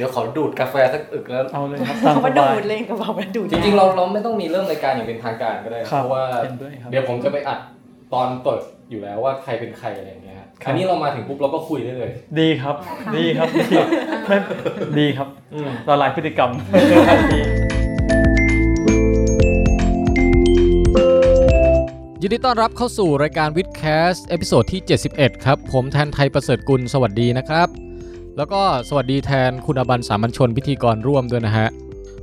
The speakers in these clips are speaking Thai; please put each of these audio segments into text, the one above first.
เดี๋ยวขอดูดกาแฟสักอึกแล้ว เอาเลยครับเขามาดูดเลยกระเป๋ามาดูดจริงๆเราเราไม่ต้องมีเริ่มรายการอย่างเป็นทางการก็ได้ครับเพราะว่าเห็นด้วยครับเดี๋ยวผมจะไปอัดตอนเปิดอยู่แล้วว่าใครเป็นใครอะไรอย่างเงี้ยฮะครับอันนี้เรามาถึงปุ๊บเราก็คุยได้เลย ดีครับ ดีครับดีไม่ดีครับอืมละลายพฤติกรรมดียินดีต้อนรับเข้าสู่รายการวิทแคสต์ episode ที่ 71 ครับ ผมแทนไทยประเสริฐกุล สวัสดีนะครับ แล้วก็สวัสดีแทนคุณอบันสามัญชนพิธีกรร่วมด้วยนะฮะ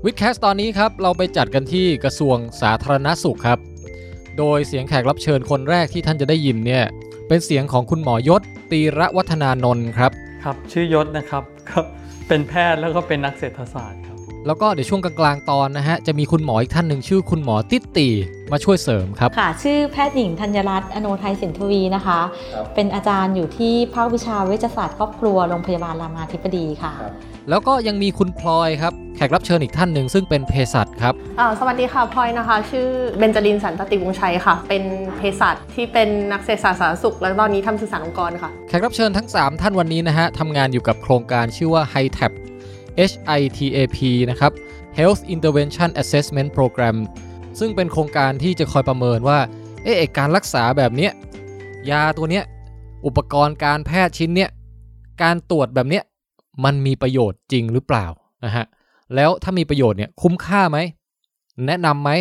วิดแคสตอนนี้ครับ เราไปจัดกันที่กระทรวงสาธารณสุขครับ โดยเสียงแขกรับเชิญคนแรกที่ท่านจะได้ยินเนี่ย เป็นเสียงของคุณหมอยศตีระวัฒนานนท์ครับ ครับ ชื่อยศนะครับครับเป็นแพทย์แล้วก็เป็นนักเศรษฐศาสตร์ครับ แล้วก็เดี๋ยวช่วงกลางๆตอนนะฮะจะมีคุณหมออีกท่านหนึ่งชื่อคุณหมอติตตีมาช่วยเสริมครับค่ะ ชื่อแพทย์หญิงธัญรัตน์อโนไทยสินทวีนะคะครับเป็นอาจารย์อยู่ที่ภาควิชาเวชศาสตร์ครอบครัวโรงพยาบาลรามาธิบดีค่ะครับแล้วก็ยังมีคุณพลอยครับแขกรับเชิญอีกท่านหนึ่งซึ่งเป็นเภสัชครับอ่าสวัสดีค่ะพลอยนะคะ ชื่อเบนจารินสันตติวงศ์ชัยค่ะ เป็นเภสัชที่เป็นนักเศรษฐศาสตร์สาธารณสุข และตอนนี้ทำสื่อสารองค์กรค่ะแขกรับเชิญทั้ง 3 ท่านวันนี้นะฮะทำงานอยู่กับโครงการชื่อว่า HITAP HITAP นะครับ Health Intervention Assessment Program ซึ่งเป็นโครงการที่จะคอยประเมินว่าเอ๊ะไอ้การรักษาแบบเนี้ยยาตัวเนี้ยอุปกรณ์การแพทย์ชิ้นเนี้ยการตรวจแบบเนี้ยมันมีประโยชน์จริงหรือเปล่านะฮะแล้วถ้ามีประโยชน์เนี่ยคุ้มค่าไหม แนะนำไหม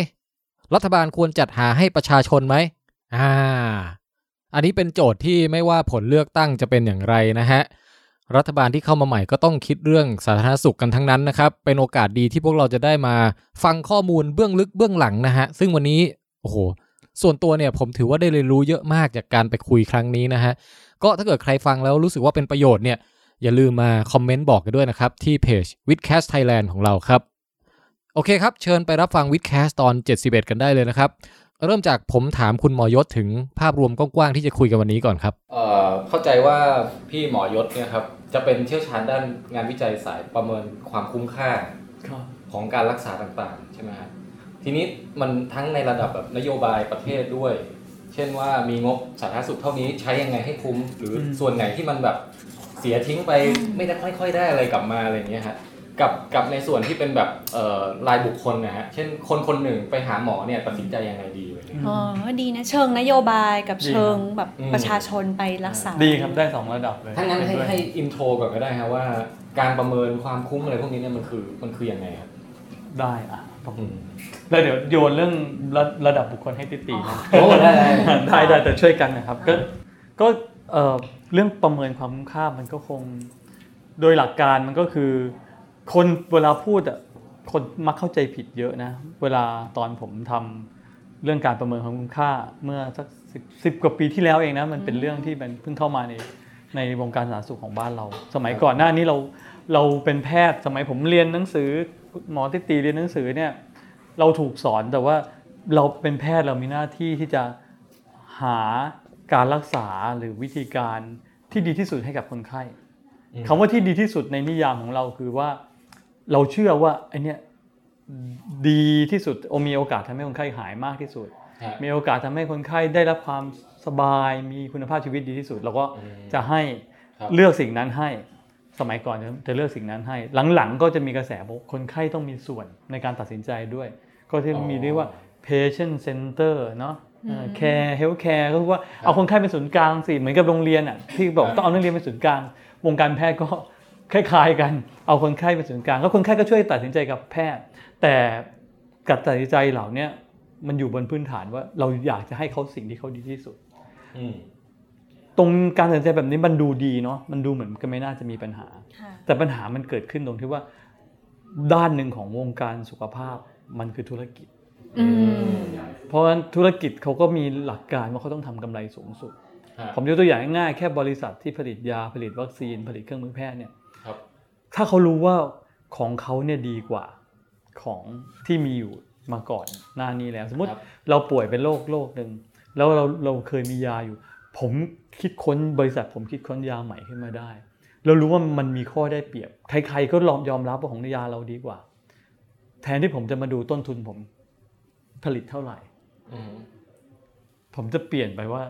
รัฐบาลควรจัดหาให้ประชาชนไหมอ่าอันนี้เป็นโจทย์ที่ไม่ว่าผลเลือกตั้งจะเป็นอย่างไรนะฮะ รัฐบาลที่เข้ามาใหม่ก็ต้องคิดเรื่องสาธารณสุขกันทั้งนั้นนะครับ เป็นโอกาสดีที่พวกเราจะได้มาฟังข้อมูลเบื้องลึกเบื้องหลังนะฮะ ซึ่งวันนี้ โอ้โห ส่วนตัวเนี่ยผมถือว่าได้เรียนรู้เยอะมากจากการไปคุยครั้งนี้นะฮะ ก็ถ้าเกิดใครฟังแล้วรู้สึกว่าเป็นประโยชน์เนี่ย อย่าลืมมาคอมเมนต์บอกกันด้วยนะครับ ที่เพจ w i t h c a s t Thailand ของเราครับ โอเคครับ เชิญไปรับฟัง w i t h c a s t ตอน 71 กันได้เลยนะครับ เริ่มจากผมถามคุณหมอยศถึงภาพรวมกว้างๆที่จะคุยกันวันนี้ก่อนครับ เอ่อเข้าใจว่าพี่หมอยศเนี่ยครับ จะเป็นเชี่ยวชาญด้านงานวิจัยสายประเมินความคุ้มค่าครับของการรักษาต่างๆ ใช่ไหมครับทีนี้มันทั้งในระดับแบบนโยบายประเทศด้วย เช่นว่ามีงบสาธารณสุขเท่านี้ใช้ยังไงให้คุ้ม หรืออมส่วนไหนที่มันแบบเสียทิ้งไปไม่ได้ค่อย ๆ ได้อะไรกลับมาอะไรอย่างเงี้ยฮะ กับกับในส่วนที่เป็นแบบเอ่อรายบุคคลนะฮะ เช่นคนคนหนึ่งไปหาหมอเนี่ยตัดสินใจยังไงดีอะไรเงี้ยอ๋อ ดีนะ เชิงนโยบายกับดีครับเชิงแบบอืมประชาชนไปรักษา ดีครับได้สองระดับเลยถ้างั้นให้เด้วยให้อินโทรก่อนก็ได้ครับว่า การประเมินความคุ้มอะไรพวกนี้เนี่ยมันคือมันคือยังไงครับ ได้อะครับอืมแล้วเดี๋ยวโยนเรื่องระระดับบุคคลให้ติตีนะโอ้ได้ได้ได้ได้แต่ช่วยกันนะครับ ก็ก็เอ่อเรื่องประเมินความคุ้มค่ามันก็คง โดยหลักการมันก็คือ คนเวลาพูดอะคนมักเข้าใจผิดเยอะนะ เวลาตอนผมทำเรื่องการประเมินความคุ้มค่าเมื่อสักสิบสิบกว่าปีที่แล้วเองนะมันเป็นเรื่องที่มันเพิ่งเข้ามาในในวงการสาธารณสุขของบ้านเรา สมัยก่อนหน้านี้เราเราเป็นแพทย์สมัยผมเรียนหนังสือหมอติตีเรียนหนังสือเนี่ยเราถูกสอนแต่ว่าเราเป็นแพทย์เรามีหน้าที่ที่จะหาการรักษาหรือวิธีการที่ดีที่สุดให้กับคนไข้อืมคำว่าที่ดีที่สุดในนิยามของเราคือว่า เราเชื่อว่าไอเนี้ยดีที่สุดโอมีโอกาสทำให้คนไข้หายมากที่สุดฮะมีโอกาสทำให้คนไข้ได้รับความสบายมีคุณภาพชีวิตดีที่สุด เราก็อืมจะให้ครับเลือกสิ่งนั้นให้สมัยก่อนจะจะเลือกสิ่งนั้นให้ หลังๆ ก็จะมีกระแสบอกคนไข้ต้องมีส่วนในการตัดสินใจด้วย ก็ที่มีเรียกว่า patient center เนาะเอ่อ care health care ก็คือว่าเอาคนไข้เป็นศูนย์กลางสิเหมือนกับโรงเรียนอะที่บอกต้องเอานักเรียนเป็นศูนย์กลาง วงการแพทย์ก็ คล้ายๆกัน เอาคนไข้เป็นศูนย์กลางก็คนไข้ก็ช่วยตัดสินใจกับแพทย์ แต่การตัดสินใจเหล่าเนี้ยมันอยู่บนพื้นฐานว่าเราอยากจะให้เขาสิ่งที่เขาดีที่สุดอืมตรงการตัดสินใจแบบนี้มันดูดีเนาะมันดูเหมือนก็ไม่น่าจะมีปัญหาค่ะแต่ปัญหามันเกิดขึ้นตรงที่ว่า ด้านหนึ่งของวงการสุขภาพมันคือธุรกิจอืมเพราะฉะนั้นธุรกิจเขาก็มีหลักการว่าเขาต้องทำกำไรสูงสุดฮะผมยกตัวอย่างง่ายๆแค่บริษัทที่ผลิตยาผลิตวัคซีน ผลิตเครื่องมือแพทย์เนี่ยครับ ถ้าเขารู้ว่าของเขาเนี่ยดีกว่าของที่มีอยู่มาก่อนหน้านี้แล้ว สมมติครับเราป่วยเป็นโรคโรคหนึ่งแล้วเราเราเคยมียาอยู่ ผมคิดค้นบริษัทผมคิดค้นยาใหม่ขึ้นมาได้ เรารู้ว่ามันมีข้อได้เปรียบ ใครๆก็ลองยอมรับว่าของยาเราดีกว่า แทนที่ผมจะมาดูต้นทุนผมผลิตเท่าไหร่อืมผมจะเปลี่ยนไปว่า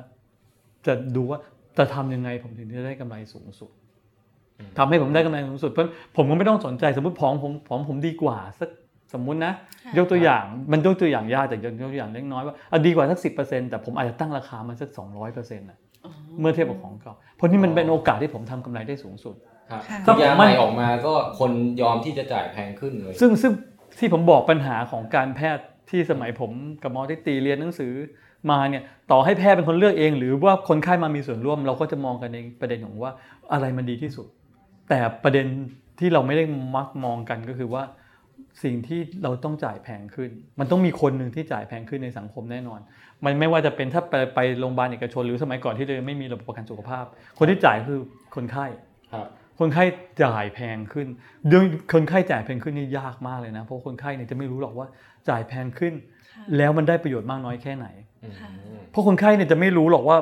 จะดูว่าจะทำยังไงผมถึงจะได้กำไรสูงสุด ทำให้ผมได้กำไรสูงสุดเพราะผมก็ไม่ต้องสนใจสมมติของผมของผมดีกว่าสักสมมุตินะค่ะยกตัวอย่างมันยกตัวอย่างยากแต่ยกตัวอย่างเล็กน้อยว่าอะดีกว่าสักสิแต่ผมอาจจะตั้งราคามันสัก 200%นะเมื่อเทียบกับของเก่าเพราะนี่มันเป็นโอกาสที่ผมทำกำไรได้สูงสุดครับค่ะถ้ายาใหม่ออกมาก็คนยอมที่จะจ่ายแพงขึ้นเลยซึ่งซึ่งที่ผมบอกปัญหาของการแพทย์ที่สมัยผมกับหมอที่ตีเรียนหนังสือมาเนี่ยต่อให้แพทย์เป็นคนเลือกเอง หรือว่าคนไข้มามีส่วนร่วม เราก็จะมองกันในประเด็นของว่าอะไรมันดีที่สุด แต่ประเด็นที่เราไม่ได้มักมองกันก็คือว่าสิ่งที่เราต้องจ่ายแพงขึ้น มันต้องมีคนหนึ่งที่จ่ายแพงขึ้นในสังคมแน่นอน มันไม่ว่าจะเป็นถ้าไปไปโรงพยาบาลเอกชน หรือสมัยก่อนที่เรายังไม่มีระบบประกันสุขภาพ คนที่จ่ายคือคนไข้ครับคนไข้จ่ายแพงขึ้น เรื่องคนไข้จ่ายแพงขึ้นนี่ยากมากเลยนะ เพราะคนไข้เนี่ยจะไม่รู้หรอกว่าจ่ายแพงขึ้นค่ะแล้วมันได้ประโยชน์มากน้อยแค่ไหนอืมค่ะเพราะคนไข้เนี่ยจะไม่รู้หรอกว่า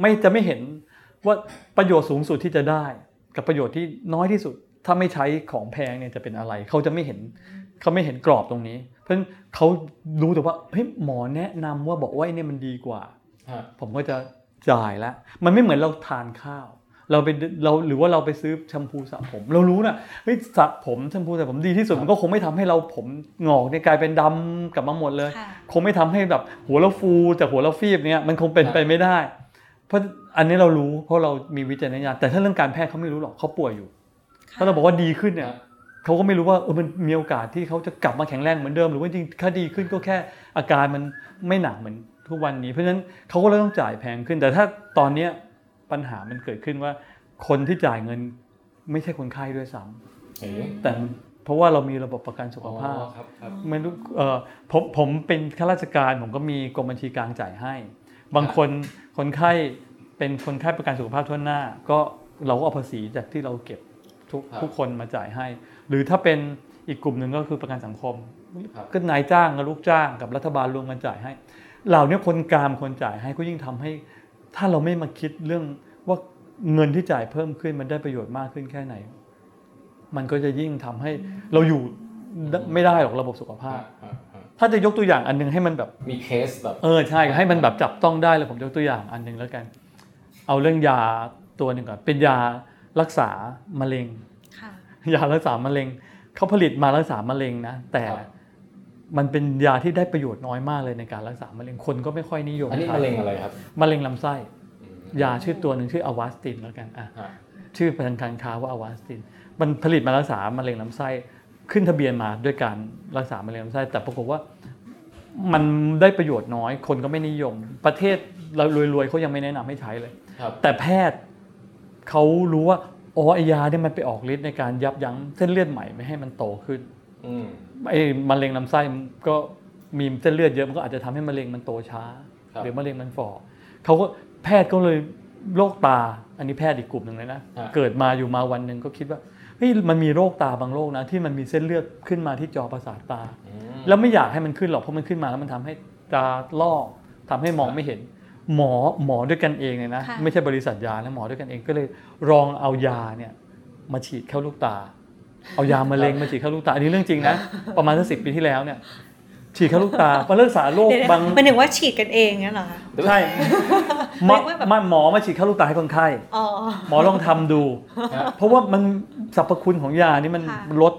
ไม่จะไม่เห็นว่าประโยชน์สูงสุดที่จะได้ กับประโยชน์ที่น้อยที่สุด ถ้าไม่ใช้ของแพงเนี่ยจะเป็นอะไร เขาจะไม่เห็นเขาไม่เห็นกรอบตรงนี้ เพราะฉะนั้นเขารู้แต่ว่าเฮ้ยหมอแนะนำว่าบอกว่าไอ้เนี่ยมันดีกว่าฮะผมก็จะจ่ายแล้วมันไม่เหมือนเราทานข้าว เราไปเราหรือว่าเราไปซื้อแชมพูสระผม เรารู้นะเฮ้ยสระผมแชมพูสระผมดีที่สุดมันก็คงไม่ทำให้เราผมงอกเนี่ยกลายเป็นดำกลับมาหมดเลยค่ะคงไม่ทำให้แบบหัวเราฟูจากหัวเราฟีบเนี่ยมันคงเป็นไปไม่ได้ เพราะ อันนี้เรารู้เพราะเรามีวิจารณญาณแต่ถ้าเรื่องการแพทย์เขาไม่รู้หรอกเขาป่วยอยู่ ถ้าเราบอกว่าดีขึ้นเนี่ยเขาก็ไม่รู้ว่าเออมันมีโอกาสที่เขาจะกลับมาแข็งแรงเหมือนเดิม หรือว่าจริงๆถ้าดีขึ้นก็แค่อาการมันไม่หนักเหมือนทุกวันนี้ เพราะฉะนั้นเขาก็เลยต้องจ่ายแพงขึ้น แต่ถ้าตอนเนี้ยปัญหามันเกิดขึ้นว่า คนที่จ่ายเงินไม่ใช่คนไข้ด้วยซ้ำเอ๋แต่เพราะว่าเรามีระบบประกันสุขอ๋อภาพครับครับไม่รู้เออผมผมเป็นข้าราชการผมก็มีกรมบัญชีกลางจ่ายให้ บางคนคนไข้ เป็นคนไข้ประกันสุขภาพทั่วหน้า ก็เราก็เอาภาษีจากที่เราเก็บทุกครับทุกคนมาจ่ายให้ หรือถ้าเป็นอีกกลุ่มหนึ่งก็คือประกันสังคมครับก็นายจ้างกับลูกจ้างกับรัฐบาลรวมกันจ่ายให้ เหล่านี้คนกลางคนจ่ายให้ก็ยิ่งทำให้ ถ้าเราไม่มาคิดเรื่องว่าเงินที่จ่ายเพิ่มขึ้นมันได้ประโยชน์มากขึ้นแค่ไหน มันก็จะยิ่งทำให้เราอยู่ไม่ได้หรอกระบบสุขภาพฮะฮะถ้าจะยกตัวอย่างอันหนึงให้มันแบบมีเคสแบบเออใช่ให้มันแบบจับต้องได้เลยผมยกตัวอย่างอันหนึงแล้วกัน เอาเรื่องยาตัวหนึ่งก่อนเป็นยารักษามะเร็งค่ะยารักษามะเร็งเขาผลิตมารักษามะเร็งนะแต่ครับมันเป็นยาที่ได้ประโยชน์น้อยมากเลยในการรักษามะเร็งคนก็ไม่ค่อยนิยมอันนี้ใช้มะเร็งอะไรครับมะเร็งลำไส้อืมยาชื่อตัวหนึ่งชื่ออวาสตินแล้วกันอะฮะชื่อทางการค้าว่าอวาสติน มันผลิตมารักษามะเร็งลำไส้ขึ้นทะเบียนมาด้วยการรักษามะเร็งลำไส้ แต่ปรากฏว่ามันได้ประโยชน์น้อย คนก็ไม่นิยม ประเทศเรารวยๆเขายังไม่แนะนำให้ใช้เลยครับ แต่แพทย์เขารู้ว่าอ๋อไอยาเนี่ยมันไปออกฤทธิ์ในการยับยั้งเส้นเลือดใหม่ไม่ให้มันโตขึ้นอืมไอ้มะเร็งลำไส้มันก็มีเส้นเลือดเยอะมันก็อาจจะทำให้มะเร็งมันโตช้าครับหรือมะเร็งมันฝ่อเขาก็แพทย์ก็เลยโรคตา อันนี้แพทย์อีกกลุ่มหนึ่งเลยนะฮะเกิดมาอยู่มาวันหนึ่งก็คิดว่าเฮ้ยมันมีโรคตาบางโรคนะที่มันมีเส้นเลือดขึ้นมาที่จอประสาทตาอืมแล้วไม่อยากให้มันขึ้นหรอกเพราะมันขึ้นมาแล้วมันทำให้ตาลอกทำให้มองไม่เห็น หมอหมอด้วยกันเองเนี่ยนะค่ะไม่ใช่บริษัทยานะหมอด้วยกันเองก็เลยลองเอายาเนี่ยมาฉีดเข้าลูกตา เอายามะเร็งมาฉีดเข้าลูกตาอันนี้เรื่องจริงนะประมาณสักสิปีที่แล้วเนี่ยฉีดเข้าลูกตามารักษาโรคเดี๋ยวบางๆมันถึงว่าฉีดกันเองเนี่ยเหรอคะใช่หมอเรียกว่าแบบมาหมอมาฉีดเข้าลูกตาให้คนไข้อ๋อหมอลองทำดูฮะเพราะว่ามันสรรพคุณของยานี่มันค่ะลด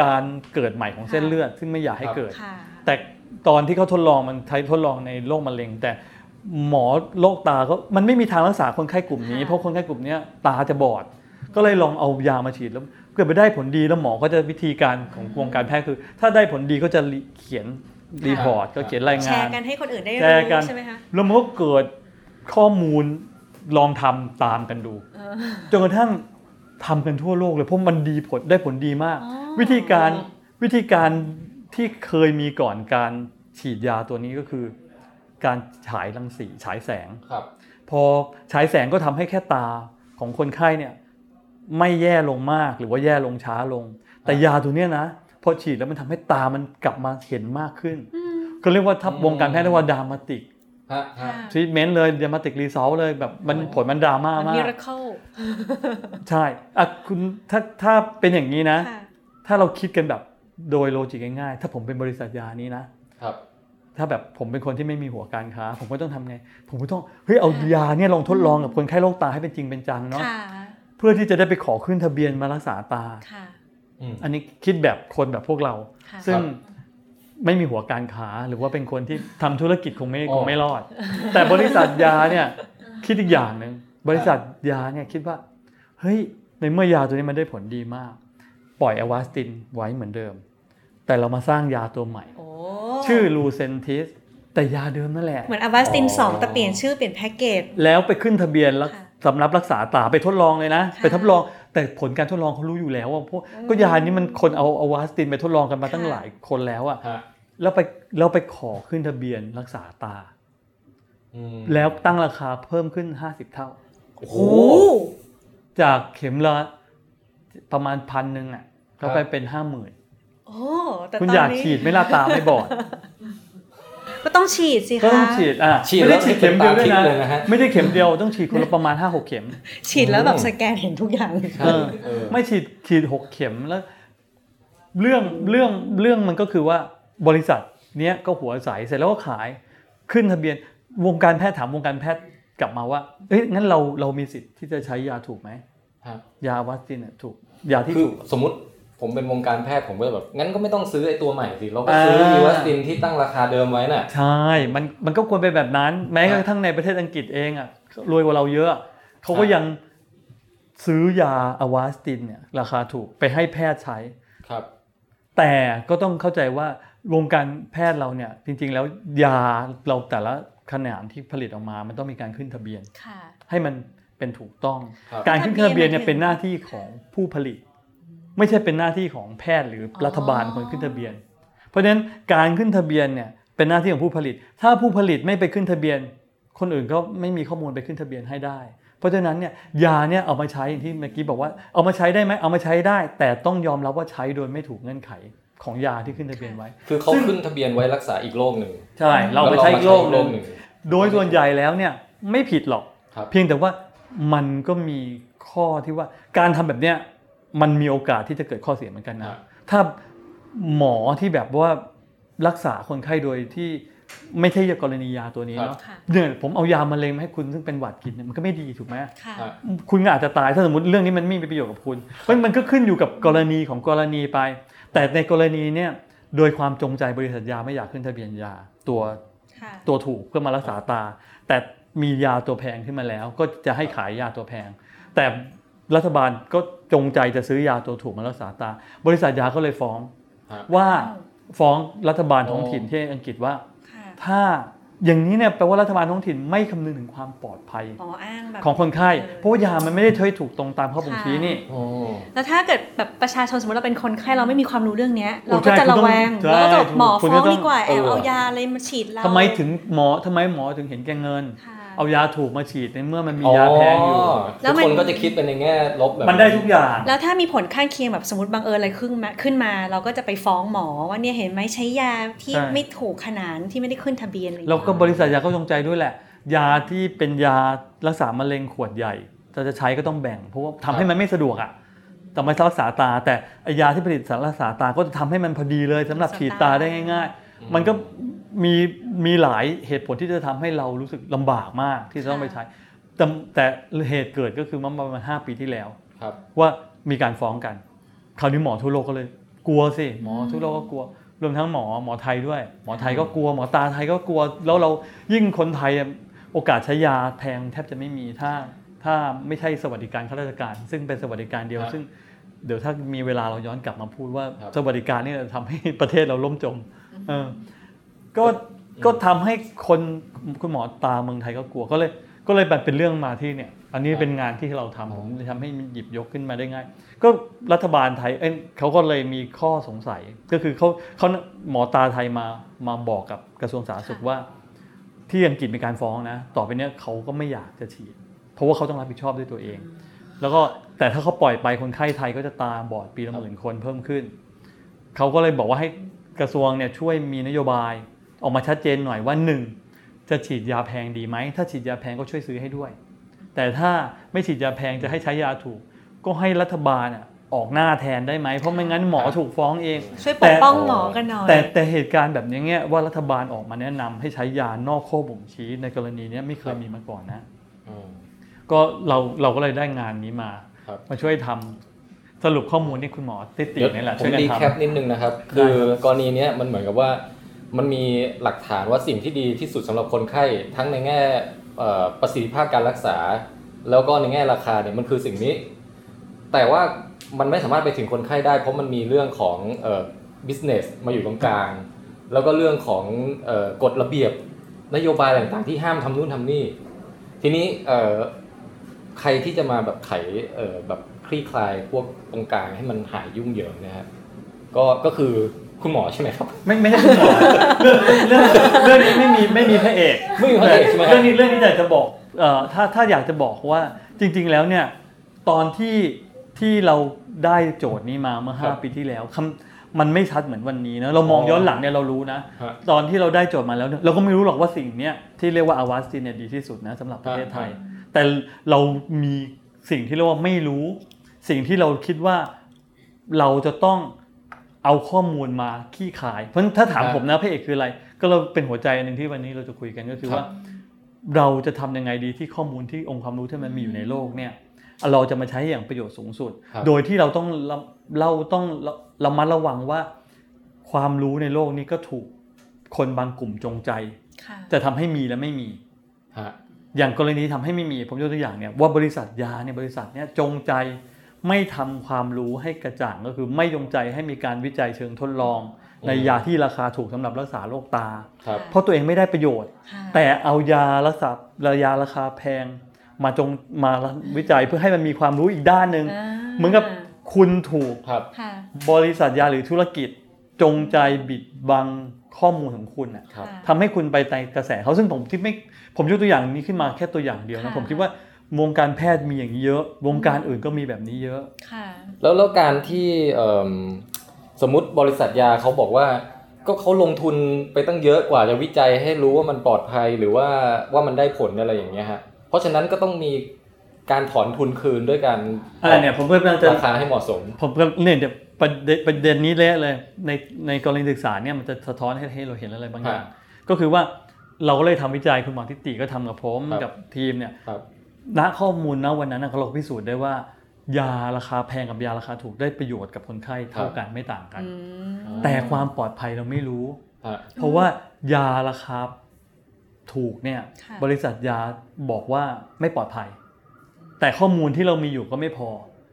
การเกิดใหม่ของเส้นเลือด ซึ่งไม่อยากให้เกิดค่ะแต่ตอนที่เขาทดลองมันใช้ทดลองในโรคมะเร็ง แต่ หมอโรคตาก็มันไม่มีทางรักษาคนไข้กลุ่มนี้ค่ะเพราะคนไข้กลุ่มเนี้ยตาจะบอด ก็เลยลองเอายามาฉีดแล้วเกิดไปได้ผลดีแล้วหมอก็จะวิธีการของวงการแพทย์คือ ถ้าได้ผลดีก็จะเขียน report ก็เขียนรายแชงานร์กันให้คนอื่นได้แชร์กันรู้ใช่ไหมคะแล้วมันก็เกิดข้อมูลลองทำตามกันดูเออจนกระทั่งทำกันทั่วโลกเลยเพราะมันดีผลได้ผลดีมากอ๋อวิธีการวิธีการที่เคยมีก่อนการฉีดยาตัวนี้ก็คือ การฉายรังสีฉายแสงครับพอฉายแสงก็ทำให้แค่ตาของคนไข้เนี่ยไม่แย่ลงมากหรือว่าแย่ลงช้าลง แต่ยาตัวเนี้ยนะพอฉีดแล้วมันทำให้ตามันกลับมาเห็นมากขึ้นอืมก็เรียกว่าถ้าวงการแพทย์เรียกว่าดามาติกฮะฮะค่ะทรีทเมนต์เลยดามาติกรีซอลเลยแบบมันผลมันดราม่ามันมา miracle ใช่อะคุณถ้าถ้าเป็นอย่างนี้นะค่ะถ้าเราคิดกันแบบโดย logic ง่ายๆ ถ้าผมเป็นบริษัทยานี้นะครับ ถ้าแบบผมเป็นคนที่ไม่มีหัวการค้า ผมก็ต้องทำไง ผมก็ต้องเฮ้ยเอายาเนี่ยลองทดลองกับคนไข้โรคตาให้เป็นจริงเป็นจังเนาะค่ะเพื่อที่จะได้ไปขอขึ้นทะเบียนมารักษาตาค่ะอืมอันนี้คิดแบบคนแบบพวกเราค่ะซึ่งครับไม่มีหัวการค้าหรือว่าเป็นคนที่ทำธุรกิจคงไม่อ๋อคงไม่รอด แต่บริษัทยาเนี่ยคิดอีกอย่างหนึ่งบริษัทยาเนี่ยคิดว่าเฮ้ยในเมื่อยาตัวนี้มันได้ผลดีมาก ปล่อยอวาสตินไว้เหมือนเดิม แต่เรามาสร้างยาตัวใหม่โอ้ ชื่อลูเซนทิสแต่ยาเดิมนั่นแหละ เหมือนอวาสตินอ๋อสองแต่เปลี่ยนชื่อเปลี่ยนแพ็กเกจ แล้วไปขึ้นทะเบียนแล้วค่ะสำรับรักษาตาไปทดลองเลยนะค่ะไปทดลองแต่ผลการทดลองเขารู้อยู่แล้วว่าพวกก็ยานี้มันคนเอาอวาสตินไปทดลองกันมาตั้งค่ะหลายคนแล้วอะฮะแล้วไปแล้วไปขอขึ้นทะเบียนรักษาตาอืมแล้วตั้งราคาเพิ่มขึ้น50เท่าโอ้โหโอ้จากเข็มละประมาณพันหนึ่งอะก็ไปครับเป็นห้าหมื่น โอ้แต่คุณตอนอยากนี้ฉีดไหม่ลาตาไม่บอดก็ต้องฉีดสิก็คะต้องฉีดอะฉีดไม่แล้ได้วฉีดเข็มเดียวด้วยตาทิพย์เลยนะนะฮะ ไม่ได้เข็มเดียวต้องฉีดคนละประมาณ5 6เข็ม ฉีดแล้วแบบสแกนเห็นทุกอย่าง ใช่เออ เออ ไม่ฉีดฉีดหกเข็มแล้ว เรื่องเรื่องเรื่องมันก็คือว่าบริษัทเนี้ยก็หัวใสเสร็จแล้วก็ขายขึ้นทะเบียนวงการแพทย์ถามวงการแพทย์กลับมาว่าเอ้ยงั้นเราเรามีสิทธิ์ที่จะใช้ยาถูกไหมครับ ยาวัคซีนเนี่ยถูกยาที่คือถูก สมมติ ผมเป็นวงการแพทย์ผมก็แบบงั้นก็ไม่ต้องซื้อไอ้ตัวใหม่สิเราก็ซื้ออ่าอีวัสตินที่ตั้งราคาเดิมไว้น่ะใช่มันมันก็ควรเป็นแบบนั้น แม้กครัระบทั่งในประเทศอังกฤษเองอะรวยกว่าเราเยอะเขาก็ครับยังซื้อยาอวาสตินเนี่ยราคาถูกไปให้แพทย์ใช้ครับ แต่ก็ต้องเข้าใจว่าวงการแพทย์เราเนี่ยจริง ๆ แล้วยาเราแต่ละขนาดที่ผลิตออกมา มันต้องมีการขึ้นทะเบียนค่ะให้มันเป็นถูกต้องครับการขึ้นทะเบียนเนี่ยทะเบียนเป็นหน้าที่ของผู้ผลิต ไม่ใช่เป็นหน้าที่ของแพทย์หรือรัฐบาลคนขึ้นทะเบียน เพราะฉะนั้นการขึ้นทะเบียนเนี่ยเป็นหน้าที่ของผู้ผลิต ถ้าผู้ผลิตไม่ไปขึ้นทะเบียน คนอื่นก็ไม่มีข้อมูลไปขึ้นทะเบียนให้ได้ เพราะฉะนั้นเนี่ยยาเนี่ยเอามาใช้อย่างที่เมื่อกี้บอกว่าเอามาใช้ได้ไหมเอามาใช้ได้ แต่ต้องยอมรับว่าใช้โดยไม่ถูกเงื่อนไขของยาที่ขึ้นทะเบียนไว้ คือเขาขึ้นทะเบียนไว้รักษาอีกโรคหนึ่งใช่เราไปใช้อีกโรคหแล้นึ่วงเรามาใช้อีกโรคหนึ่งโดยส่วนใหญ่แล้วเนี่ยไม่ผิดหรอกครับเพียงแต่ว่ามันก็มีข้อที่ว่าการทำแบบเนี้ย มันมีโอกาสที่จะเกิดข้อเสียเหมือนกันครันะบถ้าหมอที่แบบว่ารักษาคนไข้โดยที่ไม่ใช่กรณียาตัวนี้เนาะค่ะเนี่ยผมเอายามะเร็งมาให้คุณซึ่งเป็นหวัดกินเนี่ยมันก็ไม่ดีถูกไหมค่ะครับคุณก็อาจจะตายถ้าสมมติเรื่องนี้มันไม่มีประโยชน์กับคุณเพราะมันก็ขึ้นอยู่กับกรณีของกรณีไป แต่ในกรณีเนี่ยโดยความจงใจบริษัทยาไม่อยากขึ้นทะเบียนยาตัวค่ะตัวถูกเพื่อมารักษาตา แต่มียาตัวแพงขึ้นมาแล้ว ก็จะให้ขายยาตัวแพง แต่ รัฐบาลก็จงใจจะซื้อยาตัวถูกมารักษาตา บริษัทยาก็เลยฟ้องฮะว่าฟ้องรัฐบาลอ๋อท้องถิ่นที่อังกฤษว่าค่ะถ้าอย่างนี้เนี่ยแปลว่ารัฐบาลท้องถิ่นไม่คำนึงถึงความปลอดภัยอ๋ออ้างแบบของคนไข้เออเพราะว่ายามันไม่ได้ช่วยถูกตรงตามข้อบ่งชี้นี่โอ้แล้วถ้าเกิดแบบประชาชนสมมติเราเป็นคนไข้เราไม่มีความรู้เรื่องเนี้ยโอ้เราก็ใช่จะระแวงใช่เราก็จะบอกหมอคุณฟ้ก็องต้องดีกว่าแอบเออเอายาอะไรมาฉีดเราทำไมถึงหมอทำไมหมอถึงเห็นแก่เงินค่ะ เอายาถูกมาฉีดในเมื่อมันมียาแพงอยู่แล้ทุวกมันคนก็จะคิดเป็นในแง่ลบแบบมันได้ทุกอย่าง แล้วถ้ามีผลข้างเคียงแบบสมมติบังเอิญอะไรขึ้นมาขึ้นมา เราก็จะไปฟ้องหมอว่าเนี่ยเห็นไหมใช้ยาที่ใช่ไม่ถูกขนานที่ไม่ได้ขึ้นทะเบียนอะไรอย่างแล้วเงี้ยก็บริษัทยาก็จงใจด้วยแหละ ยาที่เป็นยารักษามะเร็งขวดใหญ่ถ้าจะใช้ก็ต้องแบ่งเพราะว่าทำให้มันไม่สะดวกอะแต่ไม่รักษาตา แต่ไอ้ยาที่ผลิตสำหรับรักษาตาก็จะทำให้มันพอดีเลยสำหรับฉีดตาได้ง่าย ๆ มันก็ มีมีหลายเหตุผลที่จะทำให้เรารู้สึกลำบากมากที่จะต้องไปใช้แต่แต่เหตุเกิดก็คือเมื่อประมาณห้าปีที่แล้วครับว่ามีการฟ้องกัน คราวนี้หมอทั่วโลกก็เลย กลัวสิหมอทั่วโลกก็กลัว รวมทั้งหมอหมอไทยด้วย หมอไทยก็กลัว หมอตาไทยก็กลัว แล้วเรายิ่งคนไทยอะโอกาสใช้ยาแพงแทบจะไม่มีถ้าถ้าไม่ใช่สวัสดิการข้าราชการ ซึ่งเป็นสวัสดิการเดียวครับซึ่งเดี๋ยวถ้ามีเวลาเราย้อนกลับมาพูดว่าครับสวัสดิการนี่จะทำให้ประเทศเราล่มจม เออ ก็ก็ทำให้คนคุณหมอตาเมืองไทยก็กลัวก็เลยก็เลยแบบเป็นเรื่องมาที่เนี่ย อันนี้เป็นงานที่เราทำผมเลยทำให้มันหยิบยกขึ้นมาได้ง่าย ก็รัฐบาลไทยเอ้ยเขาก็เลยมีข้อสงสัย ก็คือเขาเขาหมอตาไทยมามาบอกกับกระทรวงสาธารณสุขว่า ที่อังกฤษมีการฟ้องนะ ต่อไปเนี้ยเขาก็ไม่อยากจะฉีด เพราะว่าเขาต้องรับผิดชอบด้วยตัวเอง แล้วก็แต่ถ้าเขาปล่อยไปคนไข้ไทยก็จะตาบอดปีละหมื่นคนเพิ่มขึ้นเขาก็เลยบอกว่าให้กระทรวงเนี่ยช่วยมีนโยบาย ออกมาชัดเจนหน่อยว่าหนึ่งจะฉีดยาแพงดีไหม ถ้าฉีดยาแพงก็ช่วยซื้อให้ด้วย แต่ถ้าไม่ฉีดยาแพงจะให้ใช้ยาถูก ก็ให้รัฐบาลอะออกหน้าแทนได้ไหม เพราะไม่งั้นหมอถูกฟ้องเอง ช่วยปกป้องหมอกันหน่อย แต่แต่เหตุการณ์แบบนี้เนี่ยว่ารัฐบาลออกมาแนะนำให้ใช้ยานอกข้อบ่งชี้ในกรณีเนี้ยไม่เคยมีมาก่อนนะอืมก็เราเราก็เลยได้งานนี้มาครับครับมาช่วยทำสรุปข้อมูลที่คุณหมอติติเดี๋ยวนี่แหละผช่วมยกันดีทแคปนิดนึงนะครับได้คือครับกรณีเนี้ยมันเหมือนกับว่า มันมีหลักฐานว่าสิ่งที่ดีที่สุดสำหรับคนไข้ ทั้งในแง่ประสิทธิภาพการรักษา แล้วก็ในแง่ราคาเนี่ยมันคือสิ่งนี้ แต่ว่ามันไม่สามารถไปถึงคนไข้ได้ เพราะมันมีเรื่องของเอ่อ business มาอยู่ตรงกลาง แล้วก็เรื่องของเอ่อกฎระเบียบนโยบายต่างๆที่ห้ามทำนู่นทำนี่ ทีนี้เอ่อใครที่จะมาแบบไขเอ่อแบบคลี่คลายพวกตรงกลางให้มันหายยุ่งเหยิงนะฮะก็ก็คือ คุณหมอใช่ไหมครับำไม่ไม่ใช่คุณหมอเรื่องเรื่องเรื่องนี้ไม่มีไม่มีพระเอกไม่มีพระเอกใช่ไหมครัเรื่บองนี้เรื่องนี้อยากจะบอกเอ่อถ้าถ้าอยากจะบอกว่าจริง ๆ แล้วเนี่ยตอนที่ที่เราได้โจทย์นี้มาเมื่อครับ5ปีที่แล้วคำมันไม่ชัดเหมือนวันนี้นะเรามองอ๋อย้อนหลังเนี่ยเรารู้นะฮะตอนที่เราได้โจทย์มาแล้วเนี่ยเราก็ไม่รู้หรอกว่าสิ่งเนี้ยที่เรียกว่าอาวาสตินเนี่ยดีที่สุดนะสำหรับประเทศไทยครับแต่เรามีสิ่งที่เรียกว่าไม่รู้ สิ่งที่เราคิดว่าเราจะต้อง เอาข้อมูลมาขี้ขาย เพราะฉะนั้นถ้าถามครับผมนะพระเอกคืออะไร ก็เราเป็นหัวใจอันหนึ่งที่วันนี้เราจะคุยกันก็คือครับว่า เราจะทำยังไงดีที่ข้อมูลที่องค์ความรู้ที่มันมีอยู่ในโลกเนี่ยเราจะมาใช้อย่างประโยชน์สูงสุดครับโดยที่เราต้องระเราต้องระระมัดระวังว่า ความรู้ในโลกนี้ก็ถูกคนบางกลุ่มจงใจค่ะจะทำให้มีและไม่มีฮะอย่างกรณีทำให้ไม่มี ผมยกตัวอย่างเนี่ยว่าบริษัทยาเนี่ยบริษัทเนี่ยจงใจ ไม่ทำความรู้ให้กระจ่างก็คือไม่จงใจให้มีการวิจัยเชิงทดลอง ในยาที่ราคาถูกสำหรับรักษาโรคตาครับเพราะตัวเองไม่ได้ประโยชน์ค่ะแต่เอายารักษายาราคาแพง มาจงมาวิจัยเพื่อให้มันมีความรู้อีกด้านหนึ่งอ่าเหมือนกับคุณถูกครับค่ะบริษัทยาหรือธุรกิจจงใจบิดบังข้อมูลของคุณน่ะครับทำให้คุณไปในกระแสเขาซึ่งผมคิดไม่ผมยกตัวอย่างนี้ขึ้นมาแค่ตัวอย่างเดียวนะค่ะผมคิดว่า วงการแพทย์มีอย่างนี้เยอะ วงการอื่นก็มีแบบนี้เยอะค่ะแล้วแล้วการที่เอิ่มสมมุติบริษัทยาเขาบอกว่า ก็เขาลงทุนไปตั้งเยอะกว่าจะวิจัยให้รู้ว่ามันปลอดภัยหรือว่าว่ามันได้ผลอะไรอย่างเงี้ยฮะเพราะฉะนั้นก็ต้องมีการถอนทุนคืนด้วยการอะไรเนี่ยผมก็กำลังจะราคาให้เหมาะสม ผมก็เนี่ยเดี๋ยวประเด็นประเด็นนี้เละเลยในในกรณีศึกษาเนี่ยมันจะสะท้อนให้ให้เราเห็นอะไรบางอย่างฮะก็คือว่าเราก็เลยทำวิจัยคุณหมอทิติก็ทำกับผมครับกับทีมเนี่ยครับ ณข้อมูลณวันนั้นนะเราพิสูจน์ได้ว่า ยาราคาแพงกับยาราคาถูกได้ประโยชน์กับคนไข้เท่ากันไม่ต่างกันอืมแต่ความปลอดภัยเราไม่รู้ฮะเพราะว่ายาราคาถูกเนี่ยค่ะบริษัทยาบอกว่าไม่ปลอดภัย แต่ข้อมูลที่เรามีอยู่ก็ไม่พอ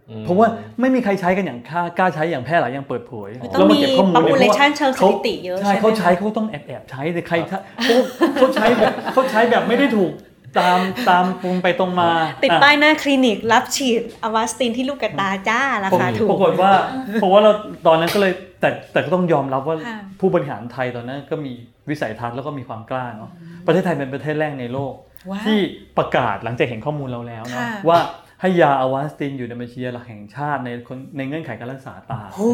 ออืมเพราะว่าไม่มีใครใช้กันอย่างค่ากล้าใช้อย่างแพร่หลายอย่างเปิดเผยคือต้องมีแล้วาเก็บข้อมูลเนี่ยเพราะว่า population เชิงสถิติเยอะใช่ใช่ไหมเขาใช้เขาต้องแอบแอบใช้แต่ใครถ้าเขาเขาใช้แบบเขาใช้แบบไม่ได้ถูก ตามตามตรงไปตรงมา ติดอะป้ายหน้าคลินิกรับฉีดอวาสตินที่ลูกกระตาจ้าราคาถูปกรากฏว่าเพราะว่าเราตอนนั้นก็เลยแต่แต่ก็ต้องยอมรับว่าค่ะผู้บริหารไทยตอนนั้นก็มีวิสัยทัศน์แล้วก็มีความกล้าเนาะประเทศไทยเป็นประเทศแรกในโลกว้าวที่ประกาศหลังจากเห็นข้อมูลเราแล้วเนาะค่ะว่าให้ยาอวาสตินอยู่ในบัญชียาหลักแห่งชาติในคนในเงื่อนไขการรักษาตาโอ้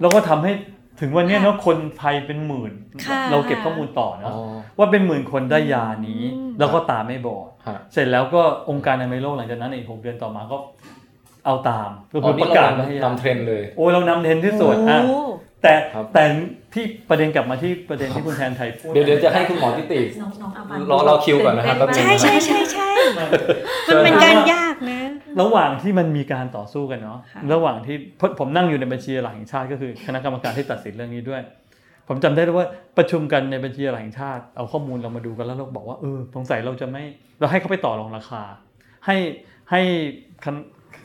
แล้วก็ทำให้ ถึงวันเนี้ยเนาะคนไทยเป็นหมื่นค่ะเราเก็บข้อมูลต่ออ๋เนาะอว่าเป็นหมื่นคนได้ยานี้อืมแล้วก็ตาไม่บอดฮะเสร็จแล้วก็องค์การอนามัยโลกหลังจากนั้นอีกหกเดือนต่อมาก็เอาตามก็อ๋คืออนี่ประกาศเราให้ยานำเทรนด์เลย โอ้เรานำเทรนด์ที่สุดโอ้อะแต่ครับแต่ที่ประเด็นกลับมาที่ประเด็นที่คุณแทนไทยพูดเดี๋ยวเดี๋ยวจะให้คุณหมอทิติน้องน้องอาวันรอรอคิวก่อนนะครับแป๊บนึงใช่ใช่ใช่ใช่มันเป็นการยากนะ ระหว่างที่มันมีการต่อสู้กันเนาะค่ะระหว่างที่เพราะผมนั่งอยู่ในบัญชีหลักแห่งชาติก็คือคณะกรรมการที่ตัดสินเรื่องนี้ด้วย ผมจำได้เลยว่าประชุมกันในบัญชีหลักแห่งชาติ เอาข้อมูลเรามาดูกันแล้วเราบอกว่าเออสงสัยเราจะไม่เราให้เขาไปต่อรองราคา ให้ให้คณ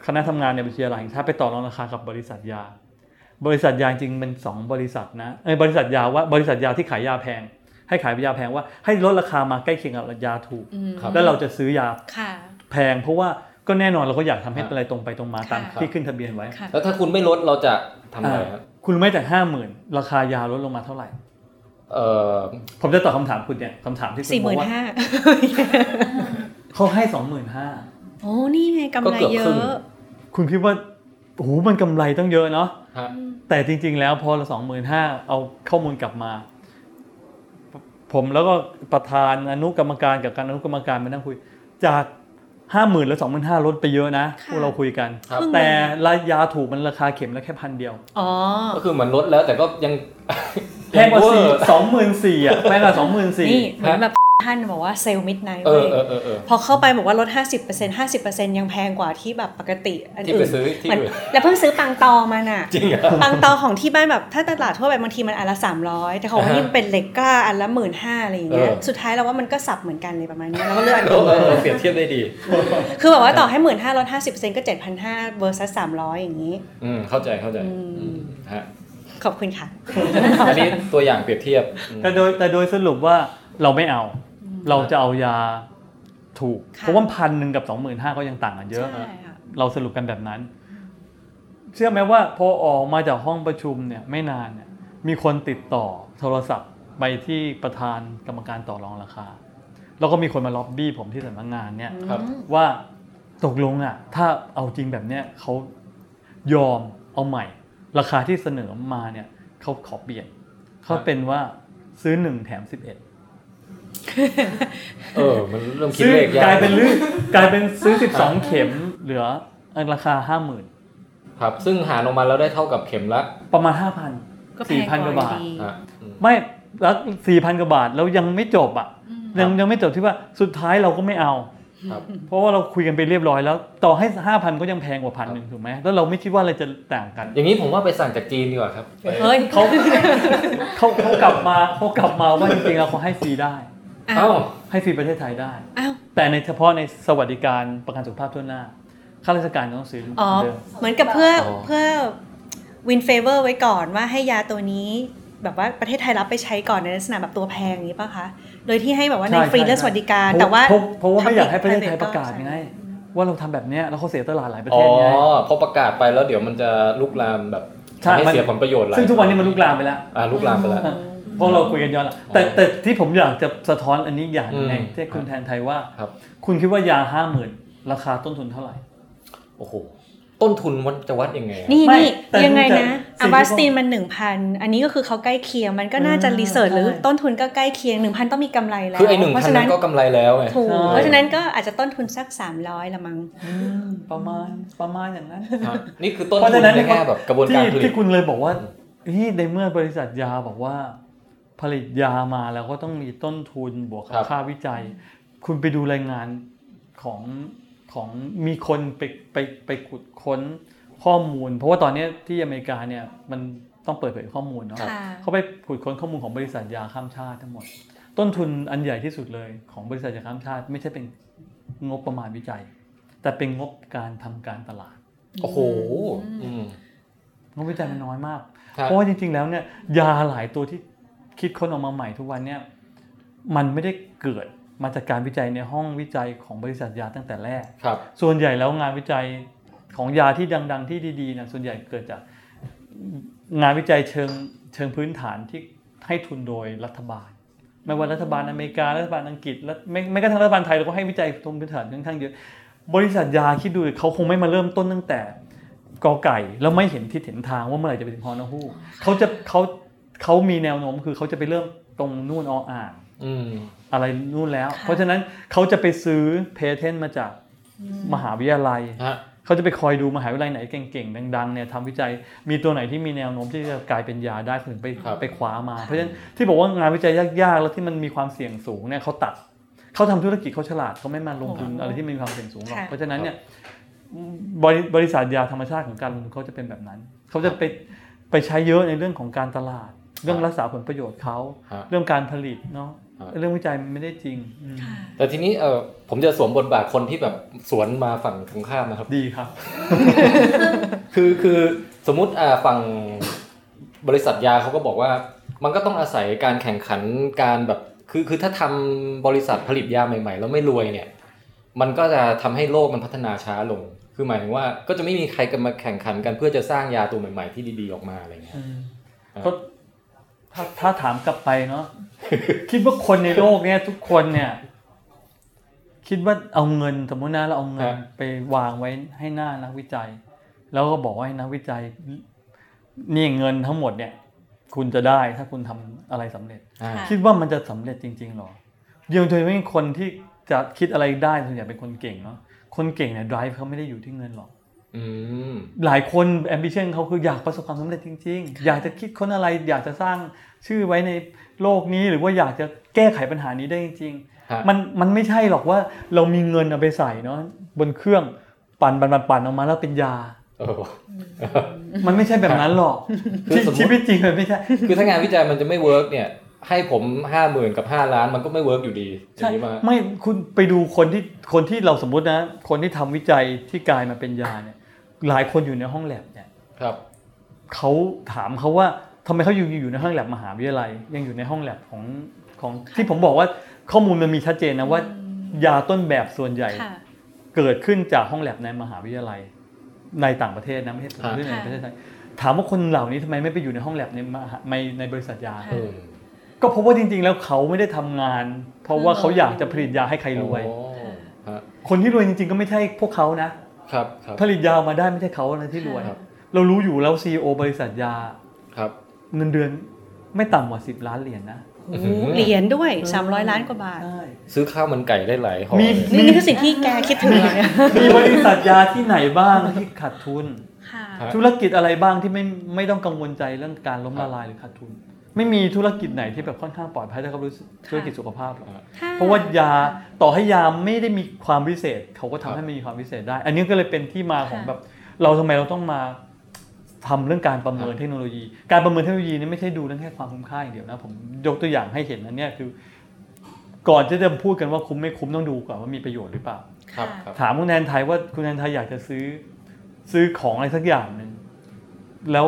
คณะทำงานในบัญชีหลักแห่งชาติไปต่อรองราคากับบริษัทยา บริษัทยาจริงๆมันสองบริษัทนะเอยบริษัทยาว่าบริษัทยาที่ขายยาแพง ให้ขายยาแพงว่าให้ลดราคามาใกล้เคียงกับยาถูกอืมครับแล้วเราจะซื้อยาค่ะแพงเพราะว่า ก็แน่นอนเราก็อยากทำให้ครับอะไรตรงไปตรงมาค่ะตามที่ขึ้นทะเบียนไว้ค่ะแล้วถ้าคุณไม่ลดเราจะทำอะไรครับคุณรู้ไหม่แต่ห้าหมื่นราคายาลดลงมาเท่าไหร่เอ่อผมจะตอบคำถามคุณเนี่ยคำถามที่คุณสี่หบอมื่กนว่าห้าเขาให้สองหมื่นห้าโอ้นี่ไงกำไรเยอะ คุณคิดว่าโอ้โหมันกำไรต้องเยอะเนาะฮะแต่จริง ๆ แล้วพอละสองหมื่นห้าเอาข้อมูลกลับมา ผมแล้วก็ประธานอนุกรรมการกับการอนุกรรมการมานั่งคุย จาก ห้าหมื่นแล้วสองหมื่นห้าลดไปเยอะนะค่ะพวกเราคุยกันครับแต่รายาถูกมันราคาเข็มละแค่พันเดียวอ๋อก็คือเหมือนลดแล้วแต่ก็ยังแพงกว่าเวอสี่ร์สองหมื่นสี่อะแพงกว่าสองหมื่นสี่นี่เหมือนแบบ ท่านบอกว่าเซลล์มิดไนท์เอเว้อยเออเออเออพอเข้าไปบอกว่าลด 50% 50%ยังแพงกว่าที่แบบปกติอันที่อื่ไปนซื้อที่เหมือนอื่นแล้วเพิ่งซื้อปังตอมาน่ะจริงเหรอปังตอของที่บ้านแบบถ้าตลาดทั่วไปบางทีมันอันละ 300 แต่ของอ่าฮะที่มันเป็นเหล็กกล้าอันละหมื่นห้าอะไรอย่างเงี้ยเออสุดท้ายเราว่ามันก็สับเหมือนกันเลยประมาณนี้แล้วก็เลือกอันเออื่อนเออเออเปรียบเทียบได้ดี คือแบบว่าต่อให้หมื่นห้าลดห้าสิบเปอร์เซ็นต์ก็เจ็ดพันห้าเวอร์ซัสสามร้อยอย่างนี้ อืมเข้าใจเข้าใจอืมอืมฮะขอบคุณค่ะ อันนี้ตัวอย่างเปรียบเทียบอืมแต่โดยแต่โดยสรุปว่าเราไม่เอา เราจะเอายาถูกค่ะเพราะว่าพันหนึ่งกับสองหมื่นห้าก็ยังต่างกันเยอะใช่ค่ะเราสรุปกันแบบนั้น เชื่อไหมว่าพอออกมาจากห้องประชุมเนี่ยไม่นานเนี่ยมีคนติดต่อโทรศัพท์ไปที่ประธานกรรมการต่อรองราคา แล้วก็มีคนมาล็อบบี้ผมที่สำนักงานเนี่ยครับว่าตกลงอะถ้าเอาจริงแบบเนี้ยเขายอมเอาใหม่ ราคาที่เสนอมาเนี่ยเขาขอเปลี่ยนเขาเป็นว่าซื้อหนึ่งแถมสิบเอ็ด เออ มันเริ่มคิดซื้อเลขยากกลายเป็นลืกลายเป็นซื้อสิบสองเข็มเหลือราคาห้าหมื่นครับ ซึ่งหารออกมาแล้วได้เท่ากับเข็มละประมาณห้าพันก็แพสี่งพันกกว่าว่าบาทดีฮะอืมไม่แล้วสี่พันกว่าบาทแล้วยังไม่จบอะยังยังไม่จบที่ว่าสุดท้ายเราก็ไม่เอา ครับ เพราะว่าเราคุยกันไปเรียบร้อยแล้ว ต่อให้ห้าพันก็ยังแพงกว่าพันหนึ่งถูกไหมแล้วเราไม่คิดว่าอะไรจะต่างกันอย่างนี้ผมว่าไปสั่งจากจีนดีกว่าครับ เฮ้ยเขาเขาเขากลับมาเขากลับมาว่าจริงๆแล้วเขาให้ฟรีได้เอ้าให้ฟรีประเทศไทยได้ อ้าว แต่ในเฉพาะในสวัสดิการประกันสุขภาพทั่วหน้า ข้าราชการต้องซื้ออ๋อเดิม เหมือนกับเพื่อออเพื่อวินเฟเวอร์ไว้ก่อนว่าให้ยาตัวนี้ แบบว่าประเทศไทยรับไปใช้ก่อนในลักษณะแบบตัวแพงอย่างนี้ป่ะคะ โดยที่ให้แบบว่าในใช่ฟรีใช่และสวัสดิการ เพระแต่ว่า เพระเพราะว่าไม่อยากให้ประเทศไทย public ประกาศก็ไง ว่าเราทำแบบเนี้ยแล้วเขาเสียตลาดหลายประอ๋เทอศไง พอประกาศไปแล้วเดี๋ยวมันจะลุกลามแบบใช่ทำให้มัน เสียผลประโยชน์หลายซึ่งทุกวันนี้มันลุกลามไปแล้ว อ่าลุกลามไปแล้ว เพราะเราคุยกันย้อนหลังแต่อ๋อแต่ที่ผมอยากจะสะท้อนอันนี้อย่างหนึงไงอืมที่คุณแทนไทยว่าครับคุณคิดว่ายาห้าหมื่นราคาต้นทุนเท่าไหร่โอ้โหต้นทุนมันจะวัดยังไงอะนี่ไม่นี่แต่ยังไงดูจากนะสิ่งที่อะบาสตีนมันหนึ่งพันอันนี้ก็คือเขาใกล้เคียงมันก็น่าจะอืมรีเสิร์ชหรือใช่ต้นทุนก็ใกล้เคียงหนึ่งพันต้องมีกำไรแล้วคือไอ้หนึ่งเพราะพันฉะนั้นั้นนก็กำไรแล้วไงถูกใช่เพราะฉะนั้นก็อาจจะต้นทุนสัก300ละมั้งอืมประมาณประมาณอย่างนั้นครับนี่คือต้นเพราะทุฉะนนั้นในแง่แบบกระบวนการที่ผลิตที่คุณเลยบอกว่าที่ในเมื่อบริษัทยาบอกว่า ผลิตยามาแล้วก็ต้องมีต้นทุนบวกกับครับค่าวิจัย คุณไปดูรายงานของของมีคนไปไปไปขุดค้นข้อมูล เพราะว่าตอนนี้ที่อเมริกาเนี่ยมันต้องเปิดเผยข้อมูลเนาะค่ะเขาไปขุดค้นข้อมูลของบริษัทยาข้ามชาติทั้งหมด ต้นทุนอันใหญ่ที่สุดเลยของบริษัทยาข้ามชาติ ไม่ใช่เป็นงบประมาณวิจัย แต่เป็นงบการทำการตลาดโอ้โหอืมงบวิจัยมันน้อยมากครับเพราะว่าจริงๆแล้วเนี่ยยาหลายตัวที่ คิดค้นออกมาใหม่ทุกวันเนี่ยมันไม่ได้เกิดมาจากการวิจัยในห้องวิจัยของบริษัทยาตั้งแต่แรกครับ ส่วนใหญ่แล้วงานวิจัยของยาที่ดัง ๆ ที่ดีๆนะส่วนใหญ่เกิดจากงานวิจัยเชิงเชิงพื้นฐานที่ให้ทุนโดยรัฐบาล ไม่ว่ารัฐบาลอเมริกา รัฐบาลอังกฤษและไม่ไม่กระทั่งรัฐบาลไทยเราก็ให้วิจัยทุนพื้นฐานค่อนข้างเยอะ บริษัทยาคิดดูเขาคงไม่มาเริ่มต้นตั้งแต่กอไก่แล้วไม่เห็นทิศเห็นทางว่าเมื่อไหร่จะไปถึงฮอนอฮูกเขาจะเขา เขามีแนวโน้มคือเขาจะไปเริ่มตรงนู่นออ่างอืมอะไรนู่นแล้วค่ะเพราะฉะนั้นเขาจะไปซื้อเพเทนมาจากมหาวิทยาลัยฮะเขาจะไปคอยดูมหาวิทยาลัยไหนเก่งๆ ดังๆเนี่ยทำวิจัยมีตัวไหนที่มีแนวโน้มที่จะกลายเป็นยาได้ถึงไปครับไปคว้ามา เพราะฉะนั้นที่บอกว่างานวิจัยยากๆ แล้วที่มันมีความเสี่ยงสูงเนี่ยเขาตัดเขาทำธุรกิจเขาฉลาดเขาไม่มาลงทุนอะไรที่มีความเสี่ยงสูงหรอกค่ะเพราะฉะนั้นเนี่ยบริบริษัทยาธรรมชาติของการลงทุนเขาจะเป็นแบบนั้น เขาจะไปไปใช้เยอะในเรื่องของการตลาด เรื่องรักษาผลประโยชน์เขาฮะเรื่องการผลิตเนาะครับเรื่องวิจัยมันไม่ได้จริงอืมค่ะแต่ทีนี้เออผมจะสวมบทบาทคนที่แบบสวนมาฝั่งตรงข้ามนะครับ ดีครับ คือคือสมมุติอ่าฝั่งบริษัทยาเขาก็บอกว่า มันก็ต้องอาศัยการแข่งขันการแบบคือคือถ้าทำบริษัทผลิตยาใหม่ๆ แล้วไม่รวยเนี่ย มันก็จะทำให้โลกมันพัฒนาช้าลง คือหมายถึงว่าก็จะไม่มีใครกันมาแข่งขันกันเพื่อจะสร้างยาตัวใหม่ ๆ ที่ดีๆออกมาอะไรเงี้ยครับก็ ถ้าถ้าถามกลับไปเนาะคิดว่าคนในโลกเนี้ยทุกคนเนี่ย คิดว่าเอาเงินสมมตินะเราเอาเงินไปวางไว้ให้หน้านักวิจัย แล้วก็บอกว่าให้นักวิจัยนี่เงินทั้งหมดเนี่ย คุณจะได้ถ้าคุณทำอะไรสำเร็จอ่าค่ะคิดว่ามันจะสำเร็จจริงๆหรอยังโดยไม่คนที่จะคิดอะไรได้ส่วนใหญ่เป็นคนเก่งเนาะคนเก่งเนี่ย drive เขาไม่ได้อยู่ที่เงินหรอกอืม หลายคน ambition เขาคืออยากประสบความสำเร็จจริง ๆ อยากจะคิดค้นอะไร อยากจะสร้างชื่อไว้ในโลกนี้หรือว่าอยากจะแก้ไขปัญหานี้ได้จริงฮะๆมันมันไม่ใช่หรอกว่าเรามีเงินเอาไปใส่เนาะบนเครื่องปั่นปั่นปั่นปั่นออกมาแล้วเป็นยาเออมันไม่ใช่แบบนั้นหรอกคือสมมุติชีวิตจริงมันไม่ใช่คือถ้างานวิจัยมันจะไม่ work เนี่ยให้ผมห้าหมื่นกับห้าล้านมันก็ไม่เวิร์กอยู่ดีอย่าใช่งนี้มาไม่คุณไปดูคนที่คนที่เราสมมุตินะ คนที่ทำวิจัยที่กลายมาเป็นยาเนี่ย หลายคนอยู่ในห้องแลบเนี่ยครับเขาถามเขาว่าทำไมเขาอยู่อยู่ในห้องแลบมหาวิทยาลัย ยังอยู่ในห้องแลบของของที่ผมบอกว่าข้อมูลมันมีชัดเจนนะว่า ยาต้นแบบส่วนใหญ่ค่ะเกิดขึ้นจากห้องแลบในมหาวิทยาลัย ในต่างประเทศนะไม่ใช่ครับในประเทศไทยถามว่าคนเหล่านี้ทำไมไม่ไปอยู่ในห้องแลบในมหาในในบริษัทยาค่ะอืมก็เพราะว่าจริง ๆ แล้วเขาไม่ได้ทำงาน เพราะว่าเขาอยากจะผลิตยาให้ใครรวยโอ้ฮะคนที่รวยจริง ๆ ก็ไม่ใช่พวกเขานะ ครับครับผลิตยาออกมาได้ไม่ใช่เขานะที่รวยครับเรารู้อยู่แล้วซีอบริษัทยาครับ เงินเดือนไม่ต่ำกว่า10ล้านเหรียญนะโอ้โหเหรียญด้วย 300 ล้านกว่าบาทใช่ซื้อข้าวมันไก่ได้หลายห่อมีเลยนี่นี่คือสิ่งที่แกคิดถึงเลยเนี่ยมีบริษัทยาที่ไหนบ้างที่ขาดทุนค่ะครับธุรกิจอะไรบ้างที่ไม่ไม่ต้องกังวลใจเรื่องการล้มละลายหรือขาดทุน ไม่มีธุรกิจไหนที่แบบค่อนข้างปลอดภัยถ้าเขารู้สึกธุรกิจสุขภาพหรอกถ้เพราะว่ายาต่อให้ยาไม่ได้มีความพิเศษ เขาก็ทำให้มันมีความพิเศษได้ อันนี้ก็เลยเป็นที่มาของแบบเราทำไมเราต้องมาทำเรื่องการประเมินเทคโนโลยี การประเมินเทคโนโลยีนี่ไม่ใช่ดูเรื่องแค่ความคุ้มค่าอย่างเดียวนะผมยกตัวอย่างให้เห็นนะเนี่ยคือ ก่อนที่จะพูดกันว่าคุ้มไม่คุ้มต้องดูก่อนว่ามีประโยชน์หรือเปล่าครับครับถามคุณแทนไทยว่าคุณแทนไทยอยากจะซื้อ ซื้อของอะไรสักอย่างหนึ่งแล้ว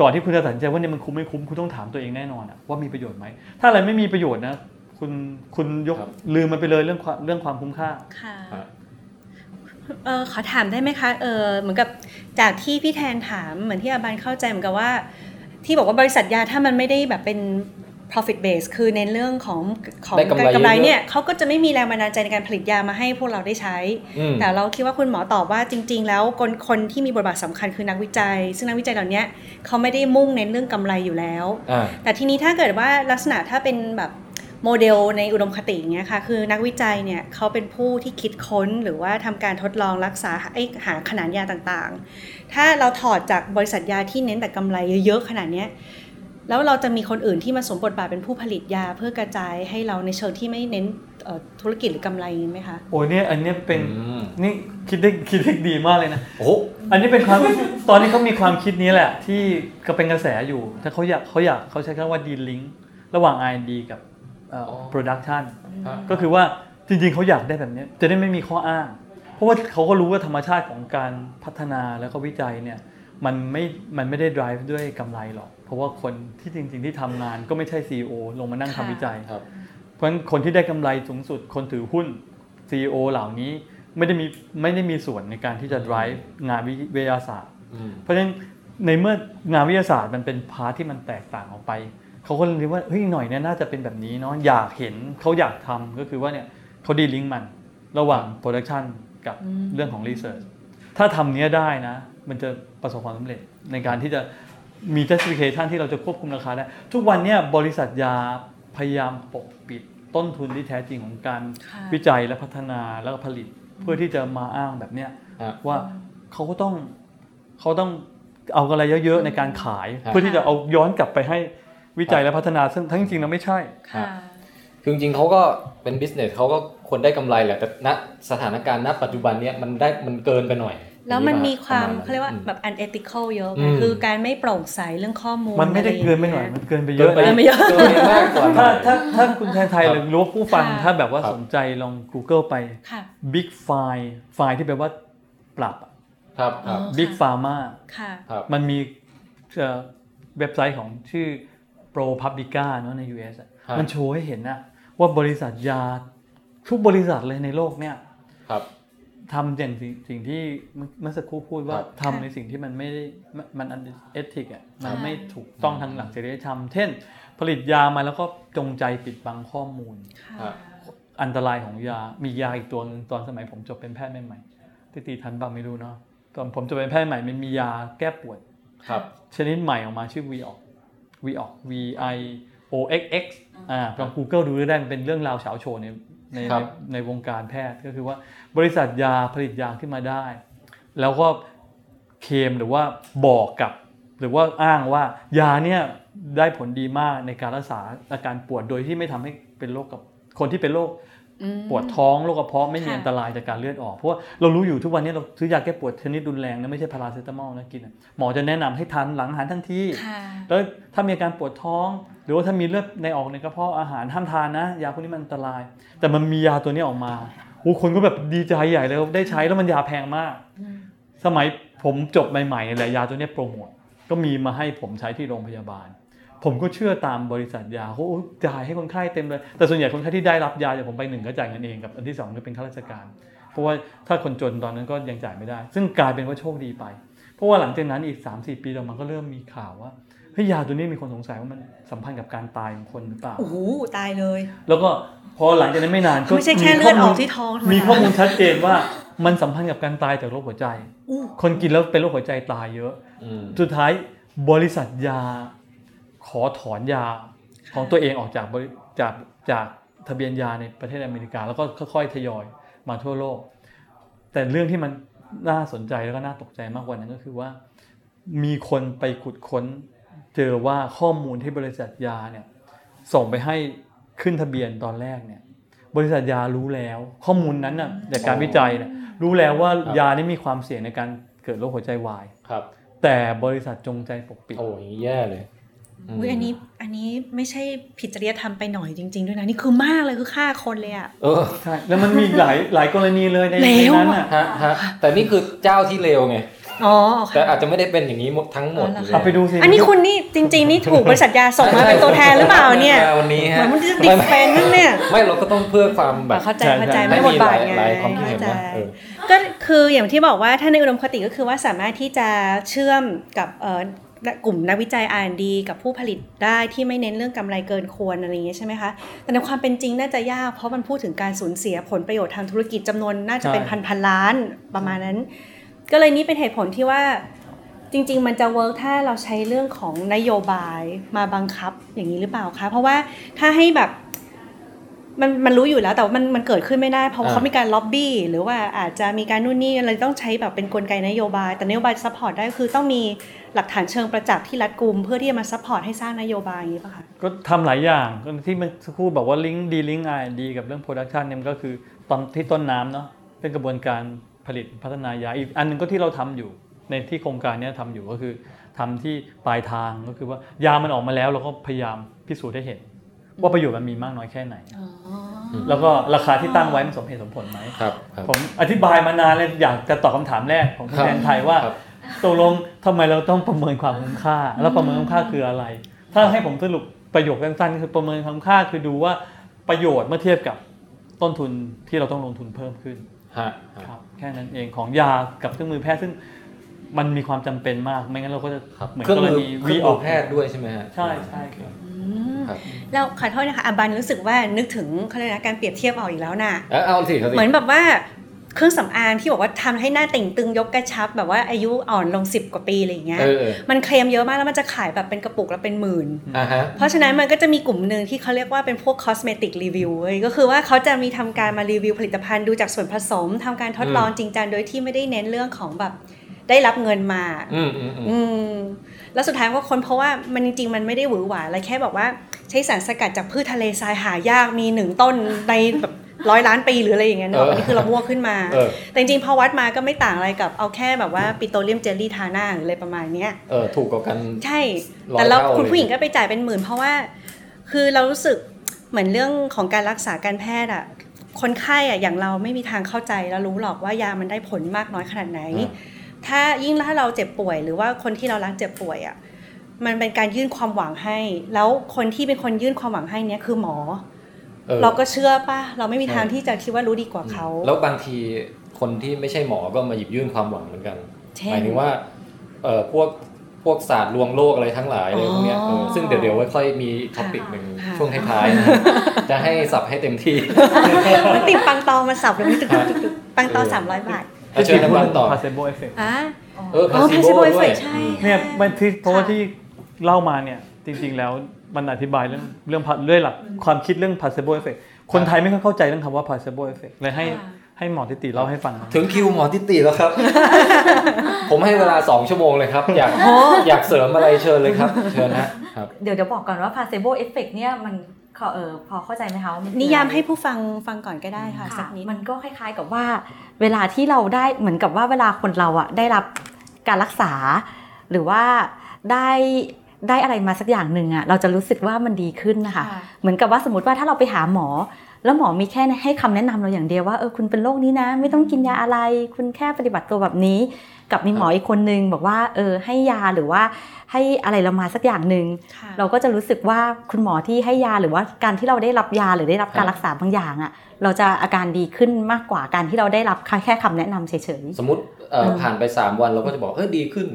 ก่อนที่คุณจะตัดสินใจว่าเนี่ยมันคุ้มไม่คุ้มคุณต้องถามตัวเองแน่นอนอะว่ามีประโยชน์ไหมถ้าอะไรไม่มีประโยชน์นะคุณคุณยกครับลืมมันไปเลยเรื่องความเรื่องความคุ้มค่าค่ะฮะเออขอถามได้ไหมคะเออเหมือนกับจากที่พี่แทนถามเหมือนที่อาบันเข้าใจเหมือนกับว่า ที่บอกว่าบริษัทยาถ้ามันไม่ได้แบบเป็น profit base คือในเรื่องของของได้กำไรการกำไรเยอะๆเนี่ยเขาก็จะไม่มีแรงบันดาลใจในการผลิตยามาให้พวกเราได้ใช้อืมแต่เราคิดว่าคุณหมอตอบว่าจริง ๆ แล้วคนคนที่มีบทบาทสำคัญคือนักวิจัย ซึ่งนักวิจัยเหล่านี้เขาไม่ได้มุ่งเน้นเรื่องกำไรอยู่แล้วอ่าแต่ทีนี้ถ้าเกิดว่าลักษณะถ้าเป็นแบบโมเดลในอุดมคติอย่างเงี้ยค่ะคือนักวิจัยเนี่ยเขาเป็นผู้ที่คิดค้นหรือว่าทำการทดลองรักษาไอ้หาขนาดยาต่างๆ ถ้าเราถอดจากบริษัทยาที่เน้นแต่กำไรเยอะๆขนาดเนี้ย แล้วเราจะมีคนอื่นที่มาสวมบทบาทเป็นผู้ผลิตยาเพื่อกระจายให้เราในเชิงที่ไม่เน้นเอ่อธุรกิจหรือกำไรไหมคะโอ้ยเนี่ยอันเนี้ยเป็นอืมนี่คิดได้คิดได้ดีมากเลยนะโอ้โหอันนี้เป็นความตอนนี้เขามีความคิดนี้แหละ ที่ก็เป็นกระแสอยู่ถ้าเขาอยากเขาอยากเขาใช้คำว่าดีลิงก์ระหว่าง R&D กับเอ่ออ๋อ production ฮะก็คือว่าจริงๆเขาอยากได้แบบเนี้ยจะได้ไม่มีข้ออ้าง เพราะว่าเขาก็รู้ว่าธรรมชาติของการพัฒนาแล้วก็วิจัยเนี่ยมันไม่มันไม่ได้ drive ด้วยกำไรหรอกเพ ราะว่าคนที่จริง ๆ ที่ทำงานก็ไม่ใช่ CEO ลงมานั่งทำค่ะวิจัยครับ เพราะฉะนั้นคนที่ได้กำไรสูงสุดคนถือหุ้น CEO เหล่านี้ไม่ได้มีไม่ได้มีส่วนในการที่จะ drive งานวิทยาศาสตร์อืมเพราะฉะนั้นในเมื่องานวิทยาศาสตร์มันเป็นพาร์ทที่มันแตกต่างออกไปเขาก็เลยคิดว่าเฮ้ยหน่อยเนี่ยน่าจะเป็นแบบนี้เนาะอยากเห็นเขาอยากทำก็คือว่าเนี่ยเขา delink มันระหว่าง production กับอืมเรื่องของ research ถ้าทำเนี้ยได้นะ มันจะประสบความสำเร็จในการที่จะ มี justification ที่เราจะควบคุมราคาได้ ทุกวันเนี่ยบริษัทยาพยายามปกปิดต้นทุนที่แท้จริงของการค่ะวิจัยและพัฒนาแล้วก็ผลิตเพื่อที่จะมาอ้างแบบเนี้ยฮะว่าเขาก็ต้องเขาต้องเอาอะไรเยอะๆในการขายครับเพื่อที่จะเอาย้อนกลับไปให้วิจัยและพัฒนาซึ่งทั้งจริงๆแล้วไม่ใช่ค่ะคือจริงๆเขาก็เป็นบิสเนสเขาก็ควรได้กำไรแหละแต่ณสถานการณ์ณปัจจุบันเนี้ยมันได้มันเกินไปหน่อย แล้วมันมีความปะณเขาเรียกว่าอืมแบบ unethical เยอะอืไงมคือการไม่โปร่งใสเรื่องข้อมูล มันไม่ได้อะรเกินไปหน่อยางมัเงี้นเกินไปเยเกินอะไปไม่เยอะเกินไปมากกว่าหน่ถ้าอยถ้าถ้าคุณไทยไทยครับหรือรู้ว่าผู้ฟังค่ะถ้าแบบว่าครับสนใจลอง Google ไปค่ะ Big File ไฟล์ที่แปลว่าปรับอะครับครับอ๋อ Big ค่ะ Pharma ค่ะครับมันมีเอ่อเว็บไซต์ของชื่อ ProPublica เนอะใน US อะครับมันโชว์ให้เห็นนะว่าบริษัทยาทุกบริษัทเลยในโลกเนี่ยครับ ทำอย่างสิ่งสิ่งที่เมื่อเมื่อสักครู่พูดว่าครับทำในสิ่งที่มันไม่ได้มันมันอันเอติกอะมันค่ะไม่ถูกต้องทางหลักจริยธรรม เช่น ผลิตยามาแล้วก็จงใจปิดบังข้อมูลค่ะอันตรายของยา มียาอีกตัวหนึงตอนสมัยผมจบเป็นแพทย์ใหม่ๆที่ตีทันบ้างไม่รู้เนาะตอนผมจบเป็นแพทย์ใหม่มันมียาแก้ปวดครับชนิดใหม่ออกมาชื่อ v o x v o x v i o x x อ่าลอง Google ดูได้มันเป็นเรื่องราวเฉาโชว์ใน ในครัในบในวงการแพทย์ก็คือว่าบริษัทยาผลิตยาขึ้นมาได้ แล้วก็เคลมหรือว่าบอกกับ หรือว่าอ้างว่ายาเนี่ยได้ผลดีมากในการรักษาอาการปวดโดยที่ไม่ทำให้เป็นโรคกับคนที่เป็นโรคอืม ปวดท้องโรคกระเพาะไม่มีค่ะอันตรายจากการเลือดออก เพราะว่าเรารู้อยู่ทุกวันนี้เราซื้อยาแก้ปวดชนิดรุนแรงนะไม่ใช่พาราเซตามอลนะกินอะหมอจะแนะนำให้ทานหลังอาหารทันทีค่ะแล้วถ้ามีอาการปวดท้อง หรือว่าถ้ามีเลือดในออกในกระเพาะอาหารห้ามทานนะ ยาพวกนี้มันอันตราย แต่มันมียาตัวนี้ออกมาโอ้คนก็แบบดีใจใหญ่เลยได้ใช้แล้วมันยาแพงมาก สมัยผมจบใหม่ๆแหละยาตัวเนี้ยโปรโมทก็มีมาให้ผมใช้ที่โรงพยาบาล ผมก็เชื่อตามบริษัทยาเขาโอ้จ่ายให้คนไข้เต็มเลย แต่ส่วนใหญ่คนไข้ที่ได้รับยาจากผมไปหนึ่งก็จ่ายเงินเองกับอันที่สองก็เป็นข้าราชการ เพราะว่าถ้าคนจนตอนนั้นก็ยังจ่ายไม่ได้ ซึ่งกลายเป็นว่าโชคดีไป เพราะว่าหลังจากนั้นอีก 3-4 ปีต่อมาก็เริ่มมีข่าวว่าเฮ้ยยาตัวนี้มีคนสงสัยว่ามันสัมพันธ์กับการตายของคนหรือเปล่าโอ้โหตายเลย แล้วก็พอหลังจากนั้นไม่นานก็ไม่ใช่แค่เลือดออกที่ท้องธรรดามีข้อมูลชัดเจนว่ามันสัมพันธ์กับการตายจากโรคหัวใจอู้คนกินแล้วเป็นโรคหัวใจตายเยอะอืมสุดท้ายบริษัทยา ขอถอนยาของตัวเองออกจากบริจากจากทะเบียนยาในประเทศอเมริกา แล้วก็ค่อยๆทยอยมาทั่วโลก แต่เรื่องที่มันน่าสนใจแล้วก็น่าตกใจมากกว่านั้นก็คือว่า มีคนไปขุดค้น เจอว่าข้อมูลที่บริษัทยาเนี่ยส่งไปให้ขึ้นทะเบียนตอนแรกเนี่ยบริษัทยารู้แล้ว ข้อมูลนั้นน่ะจากการวิจัยเนี่ยรู้แล้วว่าครับยานี่มีความเสี่ยงในการเกิดโรคหัวใจวายครับ แต่บริษัทจงใจปกปิดโอ้ยางนี้แย่เลยม อุ้ยอันนี้อันนี้ไม่ใช่ผิดจริยธรรมไปหน่อยจริง ๆ ด้วยนะนี่คือมากเลยคือฆ่าคนเลยอะเออใช่แล้วมันมีหลายหลายกรณีเลยในเลในวนั้นอะอะฮะฮะแต่นี่คือเจ้าที่เลวไงอ๋อแต่อาจจะไม่ได้เป็นอย่างนี้หมดทั้งหมดอ๋อเหรออยู่เอาไปดูสิอันนี้คุณนี่จริง ๆ นี่ถูกบริษัทยาส่งมาเป็นตัวแทนหรือเปล่าเนี่ยไม่วันนี้เหฮะมือนมันจะดิเฟนนั่นเนี่ยไม่เราก็ต้องเพื่อความแบบเข้าใจใช่เข้าใจใช่ไม่ให้บทมีหบาลาทยไงหลายความคิดเห็นเข้านะใจเออก็คืออย่างที่บอกว่าถ้าในอุดมคติก็คือว่าสามารถที่จะเชื่อมกับเอ่อ กลุ่มนักวิจัย R&D กับผู้ผลิตได้ที่ไม่เน้นเรื่องกำไรเกินควรอะไรอย่างเงี้ยใช่ไหมคะ แต่ในความเป็นจริงน่าจะยาก เพราะมันพูดถึงการสูญเสียผลประโยชน์ทางธุรกิจจำนวนน่าจะเป็นพันพันๆล้านประมาณนั้น ก็เลยนี่เป็นเหตุผลที่ว่าจริง ๆ มันจะ work ถ้าเราใช้เรื่องของนโยบายมาบังคับอย่างนี้หรือเปล่าคะ เพราะว่าถ้าให้แบบมันมันรู้อยู่แล้วแต่ว่ามันมันเกิดขึ้นไม่ได้เพราะว่าอ่าเขามีการล็อบบี้หรือว่าอาจจะมีการนู่นนี่อะไรต้องใช้แบบเป็นกลไกนโยบาย แต่นโยบาย support ได้คือต้องมี หลักฐานเชิงประจักษ์ที่รัดกุมเพื่อที่จะมา support ให้สร้างนโยบายอย่างนี้ป่ะคะก็ทำหลายอย่างก็ที่เมันสักครู่บอกว่า link delink R&D กับเรื่อง production เนี่ยมันก็คือตอนที่ต้นน้ำเนาะเป็นกระบวนการผลิตพัฒนายาอีกอันหนึงก็ที่เราทำอยู่ในที่โครงการเนี้ยทำอยู่ก็คือทำที่ปลายทางก็คือว่ายามันออกมาแล้วเราก็พยายามพิสูจน์ให้เห็น ว่าประโยชน์มันมีมากน้อยแค่ไหนแล้วก็ราคาที่ตั้งไว้มันสมเหตุสมผลไหมครับครับผมอธิบายมานานเลยอยากจะตอบคำถามแรกของคุณครับแทนไทยว่าครับ ตกลงทำไมเราต้องประเมินความคุ้มค่า แล้วประเมินคุ้มค่าคืออะไร ถ้าให้ผมสรุปประโยคสั้นๆก็คือประเมินความคุ้มค่าคือดูว่าประโยชน์เมื่อเทียบกับต้นทุนที่เราต้องลงทุนเพิ่มขึ้นฮะฮะครับแค่นั้นเองของยากับเครื่องมือแพทย์ซึ่งมันมีความจำเป็นมาก ไม่งั้นเราก็จะครับเหมือนเครื่องกรมือณีเครื่วีองอมืออกแพทย์ด้วยใช่ไหมฮะใช่ใช่ครับครับแล้วขอโทษนะคะอาบันรู้สึกว่านึกถึงเขาเรียกนะการเปรียบเทียบออกอีกแล้วน่ะเออเอาสิเอาสิเหมือนแบบว่า เครื่องสำอางที่บอกว่าทำให้หน้าเต่งตึงยกกระชับ แบบว่าอายุอ่อนลง10กว่าปีอะไรอย่างเงี้ยเออเออมันเคลมเยอะมากแล้วมันจะขายแบบเป็นกระปุกละเป็นหมื่นอ่าฮะเพราะฉะนั้นมันก็จะมีกลุ่มหนึ่งที่เขาเรียกว่าเป็นพวก cosmetic review เว้ยก็คือว่าเขาจะมีทำการมารีวิวผลิตภัณฑ์ดูจากส่วนผสมทำการทดลองจริงจังโดยที่ไม่ได้เน้นเรื่องของแบบได้รับเงินมาอืมอืมอืมอืมแล้วสุดท้ายก็ค้นเพราะว่ามันจริงๆมันไม่ได้หวือหวาอะไรแค่บอกว่าใช้สารสกัดจากพืชทะเลทรายหายากมีหนึ่งต้นในแบบ ร้อยล้านปีหรืออะไรอย่างเงี้ยเนอะอันนี้คือเรามั่วขึ้นมาเออแต่จริงๆพอวัดมาก็ไม่ต่างอะไรกับเอาแค่แบบว่าปิโตรเลียมเจลลี่ทาหน้าหรืออะไรประมาณเนี้ยเออถูกกว่ากัน ใช่ร้อยแต่เราเท่าคุณเลยผู้หญิงก็ไปจ่ายเป็นหมื่น เพราะว่าคือเรารู้สึกเหมือนเรื่องของการรักษาการแพทย์อะคนไข้อะอย่างเราไม่มีทางเข้าใจแล้วรู้หรอกว่ายามันได้ผลมากน้อยขนาดไหน ถ้ายิ่งถ้าเราเจ็บป่วย หรือว่าคนที่เรารักเจ็บป่วยอะมันเป็นการยื่นความหวังให้ แล้วคนที่เป็นคนยื่นความหวังให้เนี้ยคือหมอออ เราก็เชื่อป่ะเราไม่มีทางใช่ที่จะคิดว่ารู้ดีกว่าเขาแล้วบางทีคนที่ไม่ใช่หมอก็มาหยิบยื่นความหวังเหมือนกันเช่นหมายถึงว่าเอ่อพวกพวกศาสตร์ลวงโลกอะไรทั้งหลายอะไรพวกเนี้ยอ๋อเออซึ่งเดี๋ยวเดี๋ยวไว้ค่อยมีท็อปิกหนึ่งค่ะช่วงท้ายๆนะฮะจะให้สับให้เต็มที่มันติดปังตอมาสับเลยมันตึกตึกตึกปังตอเออสามร้อยบาทเอาเชิญน้ำบันต่อพาเซโบเอฟเฟกอะเอออ๋อ placebo placebo ด้วย effect ใช่เนี่ยค่ะมันที่เพราะว่าค่ะที่เล่ามาเนี่ยจริงๆแล้ว มันอธิบายเรื่องเรื่องเรื่องหลักความคิดเรื่อง placebo effect คนไทยไม่ค่อยเข้าใจเรื่องคำว่า placebo effect เลยให้ให้หมอทิติเล่าให้ฟัง ถึงคิวหมอทิติแล้วครับ ผมให้เวลา2ชั่วโมงเลยครับ อยากอยากเสริมอะไรเชิญเลยครับ เชิญนะครับ เดี๋ยวเดี๋ยวบอกก่อนว่า placebo effect เนี่ยมันขอเออพอเข้าใจไหมคะว่มันคือนิยามอะไรให้ผู้ฟังฟังก่อนก็ได้ค่ะค่ะสักนิดมันก็คล้าย ๆกับว่า เวลาที่เราได้เหมือนกับว่าเวลาคนเราอะได้รับการรักษา หรือว่าได้ ได้อะไรมาสักอย่างหนึ่งอะเราจะรู้สึกว่ามันดีขึ้นนะคะค่ะเหมือนกับว่าสมมติว่าถ้าเราไปหาหมอ แล้วหมอมีแค่ให้คำแนะนำเราอย่างเดียวว่าเออคุณเป็นโรคนี้นะ ไม่ต้องกินยาอะไร คุณแค่ปฏิบัติตัวแบบนี้ กับมีหมออีกคนนึงบอกว่าเออให้ยาหรือว่าให้อะไรเรามาสักอย่างหนึ่งค่ะเราก็จะรู้สึกว่าคุณหมอที่ให้ยาหรือว่าการที่เราได้รับยาหรือได้รับการรักษาบางอย่างอะเราจะอาการดีขึ้นมากกว่าการที่เราได้รับแค่คำแนะนำเฉยสมมติเอ่อเออผ่านไป 3 วันเราก็จะบอกเฮ้ยดีขึ้น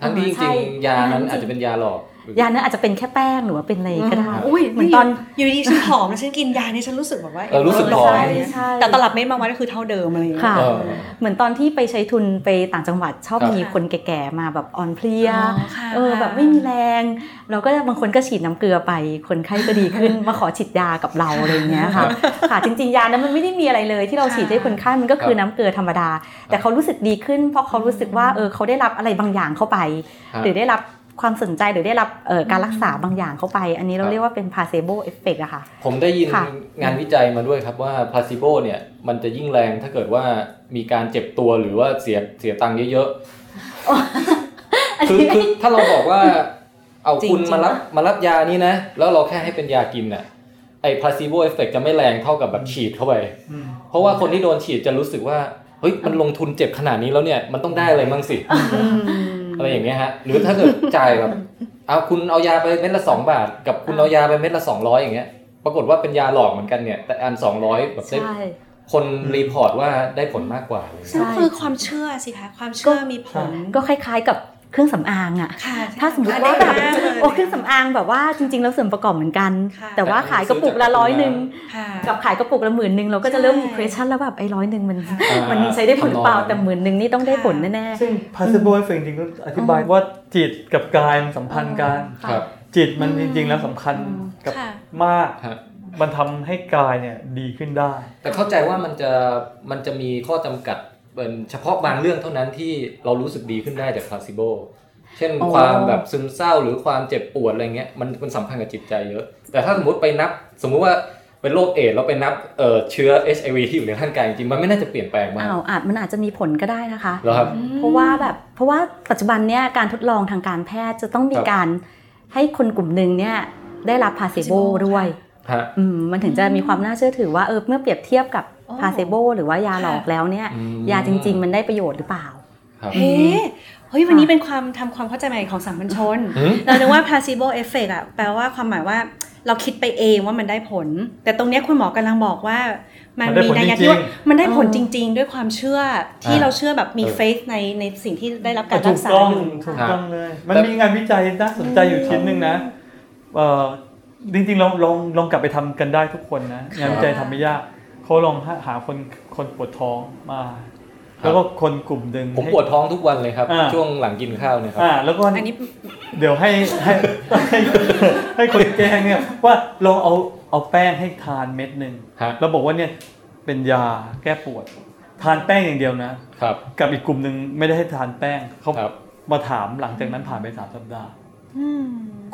ทั้งที่จใช่ริงๆยานั้นจริงๆอาจจะเป็นยาหลอกๆ ยานั้นอาจจะเป็นแค่แป้งหรือว่าเป็นอะไรก็ได้อืมอุ้ยเหมือนตอนอยู่ดีๆฉันผอมแล้วฉันกินยานี่ฉันรู้สึกแบบว่าเออรู้สึกลดผอมได้ใช่แต่ตลับเม็ดมาวัดก็คือเท่าเดิมอะไรอย่างเงี้ยค่ะเออเหมือนตอนที่ไปใช้ทุนไปต่างจังหวัดชอบครับมีคนแก่ๆมาแบบอ่อนเพลียอ๋อค่ะเออแบบไม่มีแรง เราก็บางคนก็ฉีดน้ำเกลือไปคนไข้ก็ดีขึ้นมาขอฉีดยากับเราอะไรอย่างเงี้ยค่ะค่ะจริงๆยานั้นมันไม่ได้มีอะไรเลย ที่เราฉีดให้คนไข้มันก็คือน้ำเกลือธรรมดา แต่เขารู้สึกดีขึ้น เพราะเขารู้สึกว่าเออเขาได้รับอะไรบางอย่างเข้าไปครับหรือได้รับ ความสนใจหรือได้รับเอ่อการรักษาบางอย่างเข้าไป อันนี้เราครับเรียกว่าเป็น placebo effect อะค่ะ ผมได้ยินค่ะงานวิจัยมาด้วยครับว่า placebo เนี่ยมันจะยิ่งแรงถ้าเกิดว่ามีการเจ็บตัวหรือว่าเสียเสียตังค์เยอะๆคือคือถ้าเราบอกว่าเอาจริงคุณจริงมารับปะมารับยานี้นะ แล้วเราแค่ให้เป็นยากินน่ะไอ้ placebo effect จะไม่แรงเท่ากับแบบฉีดเข้าไปอืมเพราะว่าคนที่โดนฉีดจะรู้สึกว่าเฮ้ยมันลงทุนเจ็บขนาดนี้แล้วเนี่ยมันต้องได้อะไรมั่งสิ อะไรอย่างเงี้ยฮะหรือถ้าเกิดจ่ายแบบเอาคุณเอายาไปเม็ดละสองบาท กับคุณเอายาไปเม็ดละสองร้อยอย่างเงี้ยปรากฏว่าเป็นยาหลอกเหมือนกันเนี่ย แต่อันสองร้อยแบบได้ใช่คนรีพอร์ตว่าได้ผลมากกว่าเลยใช่ก็คือความเชื่อสิคะความเชื่อมีผลก็คล้ายๆกับ เครื่องสำอางอะค่ะถ้าสมมติอันว่านี้แบบมากเลยโอ้เครื่องสำอางแบบว่าจริงๆแล้วส่วนประกอบเหมือนกันค่ะแต่ว่าขายกระปุกละร้อยหนึ่งค่ะกับขายกระปุกละหมื่นหนึ่งเราก็จะเริ่มมีใช่ question แล้วแบบไอ้ร้อยหนึ่งมันค่ะอ่ามันใช้ได้ผลเปล่าทำนองแต่หมื่นหนึ่งนี่ต้องได้ผลแน่ซึ่ง possible effect จริงๆก็อธิบายว่าจิตกับกายมันสัมพันธ์กันๆครับจิตมันจริง ๆ แล้วสำคัญกับค่ะมากฮะมันทำให้กายเนี่ยดีขึ้นได้ แต่เข้าใจว่ามันจะมันจะมีข้อจำกัด เป็นเฉพาะบางเรื่องเท่านั้นที่เรารู้สึกดีขึ้นได้จาก placebo เช่นอ๋อความแบบซึมเศร้าหรือความเจ็บปวดอะไรเงี้ยมันมันสัมพันธ์กับจิตใจเยอะ แต่ถ้าสมมติไปนับ สมมุติว่าเป็นโรคเอดส์แล้วไปนับเอ่อเชื้อ HIV ที่อยู่ในร่างกายจริงๆมันไม่น่าจะเปลี่ยนแปลงมากอ้าวอาจมันอาจจะมีผลก็ได้นะคะแล้วครับเพราะว่าแบบเพราะว่าปัจจุบันเนี่ยการทดลองทางการแพทย์จะต้องมีครับการให้คนกลุ่มหนึ่งเนี่ยได้รับ placebo ด้วยฮะอืมมันถึงจะมีความน่าเชื่อถือว่าเออเมื่อเปรียบเทียบกับ โอ้ placebo หรือว่ายาหลอกแล้วเนี่ยอืมยาจริง ๆ มันได้ประโยชน์หรือเปล่าครับเฮ้เฮ้ยวันนี้เป็นความทำความเข้าใจใหม่ของสามัญชนหืมเรานึกว่า placebo effect อะแปลว่าความหมายว่าเราคิดไปเองว่ามันได้ผล แต่ตรงเนี้ยคุณหมอกำลังบอกว่า มันมันได้มีผลนัยยะจริงๆที่ว่ามันได้ผลอ๋อจริง ๆ ด้วยความเชื่อที่อ่าเราเชื่อแบบมีเออ faith ในในสิ่งที่ได้รับการถูรักกษาต้องอยู่ถูกครับต้องเลย มันแต่มีงานวิจัยน่าสนใจอยู่ชิ้นหนึ่งนะเอ่อจริงๆลองลองลองกลับไปทำกันได้ทุกคนนะค่ะงานวิจัยทำไม่ยาก เขาลองหาหาคนคนปวดท้องมาแล้วก็คนกลุ่มหนึ่งผมปวดท้องทุกวันเลยครับอ่าช่วงหลังกินข้าวเนี่ยครับอ่าแล้วก็อันนี้เดี๋ยวให้ให้ให้ให้คนแก้เนี่ยว่าลองเอาเอาแป้งให้ทานเม็ดหนึ่งฮะแล้วบอกว่าเนี่ยเป็นยาแก้ปวด ทานแป้งอย่างเดียวนะครับ กับอีกกลุ่มหนึ่งไม่ได้ให้ทานแป้งเขาครับมาถามหลังจากนั้นผ่านไปสามสัปดาห์อืม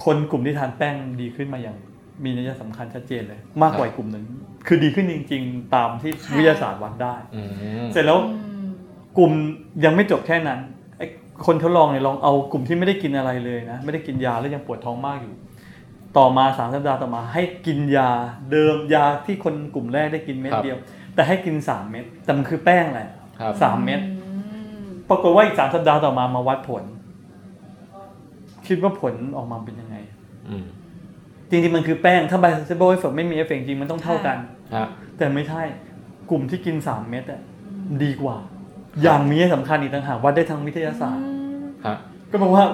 คนกลุ่มที่ทานแป้งดีขึ้นมาอย่างมีนัยสำคัญชัดเจนเลย มากกว่าอีกกลุ่มหนึ่ง คือดีขึ้นจริง ๆ ตามที่ค่ะวิทยาศาสตร์วัดได้อืมเสร็จแล้วอืมกลุ่มยังไม่จบแค่นั้นไอ้คนทดลองเนี่ยลองเอากลุ่มที่ไม่ได้กินอะไรเลยนะ ไม่ได้กินยาแล้วยังปวดท้องมากอยู่ ต่อมาสามสัปดาห์ต่อมา ให้กินยาเดิมยาที่คนกลุ่มแรกได้กินเม็ดครับเดียว แต่ให้กินสามเม็ดแต่มันคือแป้งแหละครับสามเม็ดปรากฏว่าอีกสามสัปดาห์ต่อมามาวัดผล คิดว่าผลออกมาเป็นยังไงอืมจริงๆมันคือแป้งถ้า placebo effect ไม่มีเอฟเฟกจริงมันต้องเท่ากันฮะ แต่ไม่ใช่กลุ่มที่กิน 3 เม็ดอะดีกว่า อย่างมีนัยสำคัญอีกต่างหากวัดได้ทางวิทยาศาสตร์ฮะก็บอกว่า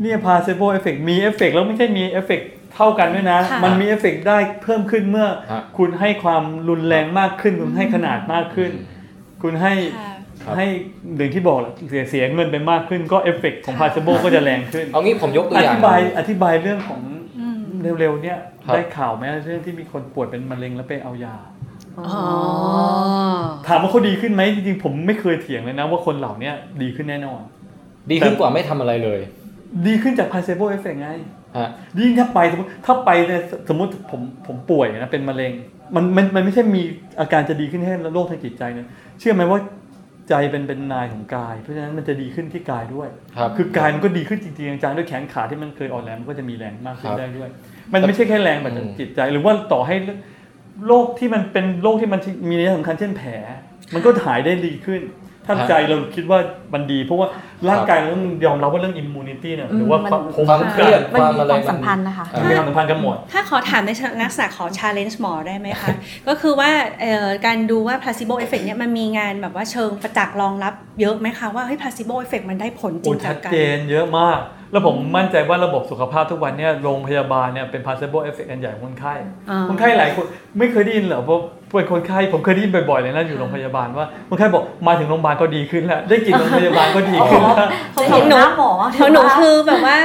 เนี่ย placebo effect มีเอฟเฟกแล้วไม่ใช่มีเอฟเฟกเท่ากันด้วยนะค่ะมันมีเอฟเฟกได้เพิ่มขึ้นเมื่อฮะคุณให้ความรุนแรงมากขึ้น คุณให้ขนาดมากขึ้น คุณให้ค่ะครับให้อย่างที่บอกแหละเสียเสียเงินไปมากขึ้นก็เอฟเฟกของพาเซโบก็จะแรงขึ้น เอางี้ผมยกตัวออย่างธิบายอธิบายเรื่องของอืม เร็วๆเนี่ยครับ ได้ข่าวไหมเรื่องที่มีคนป่วยเป็นมะเร็งแล้วไปเอายา อ๋อ ถามว่าเขาดีขึ้นไหมจริงๆผมไม่เคยเถียงเลยนะว่าคนเหล่าเนี้ยดีขึ้นแน่นอน ดีขึ้นกว่าไม่ทำอะไรเลยดีขึ้นจาก placebo effect ไง ฮะ ยิ่งถ้าไปสมมติถ้าไปเนี่ยสมมติผมผมป่วยนะเป็นมะเร็งมันมันมันไม่ใช่มีอาการจะดีขึ้นแค่โรคทางจิตใจเนี่ยเชื่อไหมว่าใจเป็นเป็นนายของกาย เพราะฉะนั้นมันจะดีขึ้นที่กายด้วย ครับ คือกายมันก็ดีขึ้นจริงๆจังๆด้วยแขนขาที่มันเคยอ่อนแรงมันก็จะมีแรงมากขึ้คนรับ ได้ด้วย มันไม่ใช่แค่แรงแบบอืมจิตใจ หรือว่าต่อให้โรคที่มันเป็นโรคที่มันมีนัยสำคัญเช่นแผล มันก็หายได้ดีขึ้น ถ้าใจเราคิดว่ามันดี เพราะว่าร่างกายเราต้องยอมรับว่าเรื่อง immunity เนี่ยหรือว่ามันความความเครียดมันความมีอะไรความสัมพันธ์นะคะอ่ามีความสัมพันธ์กันหมด ถ้าขอถามในลักษณะขอ challenge หมอได้ไหมคะ ก็คือว่าเอ่อการดูว่า placebo effect เนี่ยมันมีงานแบบว่าเชิงประจักษ์รองรับเยอะไหมคะว่าเฮ้ย placebo effect มันได้ผลจริโอ้งชัจาดกการเจนเยอะมาก แล้วผมมั่นใจว่าระบบสุขภาพทุกวันเนี่ยโรงพยาบาลเนี่ยเป็น placebo effect อันใหญ่ของคนไข้อ่าคนไข้หลายคนไม่เคยได้ยินเหรอเพราะเป็นคนไข้ผมเคยได้ยินบ่อยๆเลยนะอยู่โรงพยาบาลว่าคนไข้บอกมาถึงโรงพยาบาลก็ดีขึ้นแล้วได้กลิ่นโรงพยาบาลก็ดีขึ้นแล้วจะเห็นหน้าหมอของหนูคือแบบว่า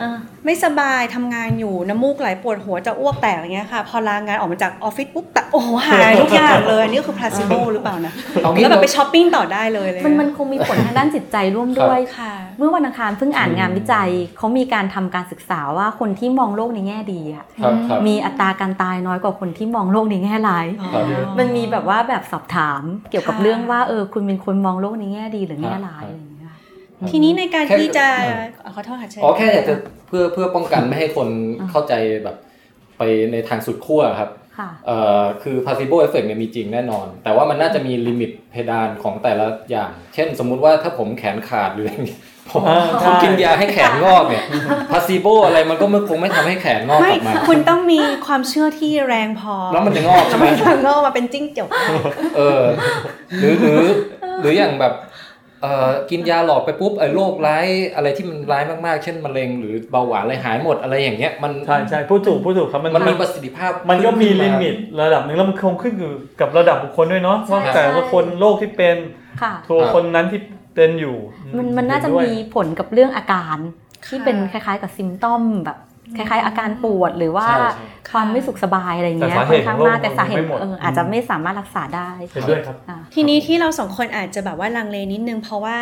เออ ไม่สบายทำงานอยู่น้ำมูกไหลปวดหัวจะอ้วกแตกอะไรเงี้ยค่ะ พอลางานออกมาจากออฟฟิศปุ๊บแต่โอ้โหหายทุกอย่างเลยนี่คือ placebo หรือเปล่านะเอางี้แล้วแบบเราไปช้อปปิ้งต่อได้เลยเลยมันมันคงมีผลทางด้านจิตใจร่วมด้วยค่ะ เมื่อวันอังคารเพิ่งอ่านงานวิจัยเขามีการทำการศึกษาว่าคนที่มองโลกในแง่ดีอะครับครับมีอัตราการตายน้อยกว่าคนที่มองโลกในแง่ร้ายครับมันมีแบบว่าแบบสอบถามเกี่ยวกับค่ะเรื่องว่าเออคุณเป็นคนมองโลกในแง่ดีหรือแง่ร้ายครับอะไรอย่างเงี้ย ทีนี้ในการแค่ที่จะเออขอโทษค่ะเชิญอ๋อแค่อยากจะเพื่อเพื่อป้องกันไม่ให้คนเข้าใจแบบไปในทางสุดขั้วครับค่ะเอ่อคือ placebo effect เนี่ยมีจริงแน่นอน แต่ว่ามันน่าจะมีลิมิตเพดานของแต่ละอย่าง เช่น สมมุติว่าถ้าผมแขนขาดหรืออะไรอย่างเงี้ยผมอ่าผมใช่กินยาให้แขนงอกเนี่ย placebo อะไรมันก็ไม่คงไม่ทำให้แขนงอกไม่กลับมาคุณต้องมีความเชื่อที่แรงพอ แล้วมันจะงอกแล้ใช่วไหมมันจะงอกมาเป็นจิ้งจกเออหรือหรือหรืออย่างแบบเอ่อ กินยาหลอดไปปุ๊บไอ้โรคร้ายอะไรที่มันร้ายมากๆ เช่นมะเร็งหรือเบาหวานอะไรหายหมดอะไรอย่างเงี้ยมันใช่ใช่ผู้ถูกผู้ถูกครับมันมันมีประสิทธิภาพ มันก็มีขึ้าลิมิตระดับหนึ่งแล้วมันคงขึ้นอยู่กับระดับบุคคลด้วยเนาะใช่ว่าแต่ละคนโรคที่เป็นค่ะตัวคนนั้นที่เป็นอยู่ มันมันน่าจะเห็ด้วยมีผลกับเรื่องอาการที่ค่ะเป็นคล้ายๆกับซิมตอมแบบ คล้ายๆ อาการปวดหรือว่าใช่ใช่ความไม่สุขสบายอะไรเงี้ยแต่สาค่เหอนตุข้างของโรคมากแต่สาเหตุไม่หมดเอออาจจะไม่สามารถรักษาได้เห็นด้วยครับอะทีนี้ที่เราสองคนอาจจะแบบว่าลังเลนิดนึง เพราะว่า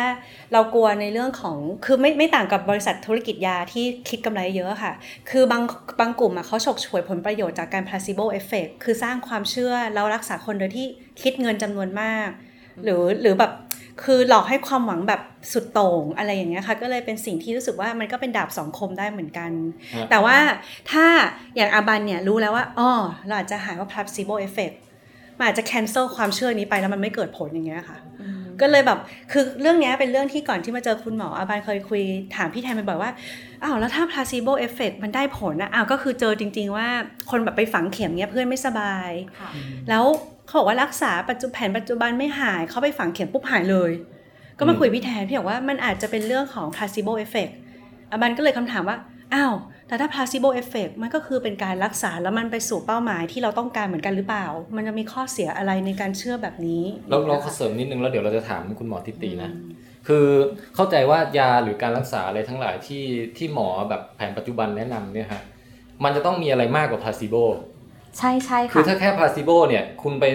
เรากลัวในเรื่องของคือไม่ไม่ต่างกับบริษัทธุรกิจยาที่คิดกำไรเยอะค่ะ คือบางบางกลุ่มอะเขาฉกฉวยผลประโยชน์จากการ placebo effect คือสร้างความเชื่อแล้วรักษาคนโดยที่คิดเงินจำนวนมาก หรือหรือแบบ คือหลอกให้ความหวังแบบสุดโต่งอะไรอย่างเงี้ยค่ะ ก็เลยเป็นสิ่งที่รู้สึกว่ามันก็เป็นดาบสองคมได้เหมือนกันฮะแต่ว่าถ้าอย่างอาบันเนี่ยรู้แล้วว่าอ๋อเราอาจจะหายว่า placebo effect มันอาจจะ cancel ความเชื่อนี้ไปแล้วมันไม่เกิดผลอย่างเงี้ยค่ะ ก็เลยแบบคือเรื่องเนี้ยเป็นเรื่องที่ก่อนที่มาเจอคุณหมออาบานเคยคุยถามพี่แทนไปบ่อยว่าอ้าวแล้วถ้า placebo effect มันได้ผลนะอ้าวก็คือเจอจริง ๆ ว่าคนแบบไปฝังเข็มเนี้ยเพื่อนไม่สบาย แล้ว เขาบอกว่ารักษาปัจจุแผนปัจจุบันไม่หายเขาไปฝังเข็มปุ๊บหายเลย ก็มาคุยพี่แทนพี่บอกว่ามันอาจจะเป็นเรื่องของ placebo effect อาบันก็เลยคำถามว่าอ้าวแต่ถ้า placebo effect มันก็คือเป็นการรักษาแล้วมันไปสู่เป้าหมายที่เราต้องการเหมือนกันหรือเปล่า มันจะมีข้อเสียอะไรในการเชื่อแบบนี้เราเราขอเสริมนิดนึงแล้วเดี๋ยวเราจะถามคุณหมอทิตีนะ คือเข้าใจว่ายาหรือการรักษาอะไรทั้งหลายที่ที่หมอแบบแผนปัจจุบันแนะนำเนี่ยฮะมันจะต้องมีอะไรมากกว่า placebo ใช่ใช่คือค่ะถ้าแค่ placebo เนี่ยคุณไป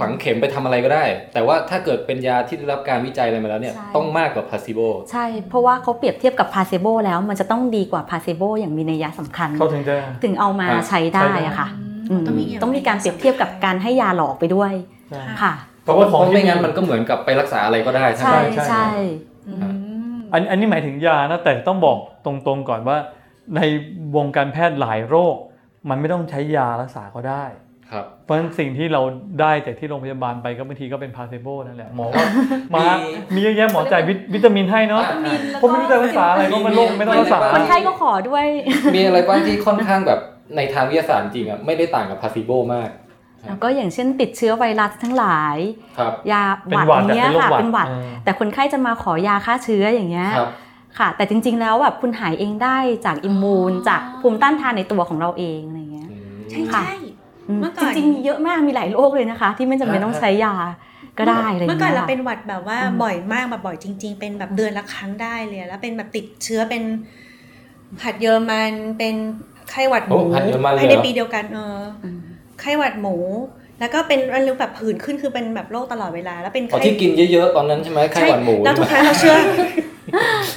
ฝังเข็มไปทำอะไรก็ได้ แต่ว่าถ้าเกิดเป็นยาที่ได้รับการวิจัยอะไรมาแล้วเนี่ยใช่ต้องมากกว่า placeboใช่ เพราะว่าเขาเปรียบเทียบกับ placebo แล้วมันจะต้องดีกว่า placebo อย่างมีนัยยะสำคัญเขาถึงจะถึงเอามาครับใช้ได้อะค่ะอืมอืมต้องมีการเปรียบเทียบกับการให้ยาหลอกไปด้วยใช่ค่ะเพราะว่าของเพราะที่ไม่งั้นมันก็เหมือนกับไปรักษาอะไรก็ได้ใช่ไหมใช่ใช่ใช่อืมอันอันนี้หมายถึงยานะแต่ต้องบอกตรงๆก่อนว่าในวงการแพทย์หลายโรค มันไม่ต้องใช้ยารักษาก็ได้ครับเพราะฉะนั้นสิ่งที่เราได้จากที่โรงพยาบาลไปก็บางทีก็เป็น placebo นั่นแหละหมอว่ามามีมีเยอะแยะหมอจ่ายวิตวิตามินให้เนาะอ่าผมไม่รู้จะรักษาอะไรก็มันโรคไม่ต้องรักษาคนไข้ก็ขอด้วย มีอะไรบ้างที่ค่อนข้างแบบในทางวิทยาศาสตร์จริงอะไม่ได้ต่างกับ placebo มากแล้วก็อย่างเช่นติดเชื้อไวรัสทั้งหลายครับยาหเป็นวัดหวัดเนี้ยอะเป็นโรคค่ะหวัดเป็นหวัดเออแต่คนไข้จะมาขอยาฆ่าเชื้ออย่างเงี้ย ครับค่ะ แต่จริง ๆ แล้วแบบคุณหายเองได้จากอิมมูนจากภูมิต้านทานในตัวของเราเองอะไรเงี้ยอืมใช่ค่ะใช่อืมเมื่อก่จอนริงๆเยอะมากมีหลายโรคเลยนะคะ ที่ไม่จำเป็นต้องใช้ยาก็ได้อะไรเมื่อเงี้ยก่อนเราค่ะเป็นหวัดแบบว่าอืมบ่อยมากแบบบ่อยจริง ๆ เป็นแบบเดือนละครั้งได้เลยแล้วเป็นแบบติดเชื้อเป็นหัดเยอรมันเป็นไข้หวัดหมูโอ้หัดเยอรมันเลยเหรอภายในปีเดียวกันเอออืมไข้หวัดหมูแล้วก็เป็นมันรู้แบบผื่นขึ้นคือเป็นแบบโรคตลอดเวลา แล้วเป็นอ๋อไข้ที่กินเยอะๆตอนนั้นใช่ไหมไข้หวานหมูแล้วทุกครั้งเราเชื่อ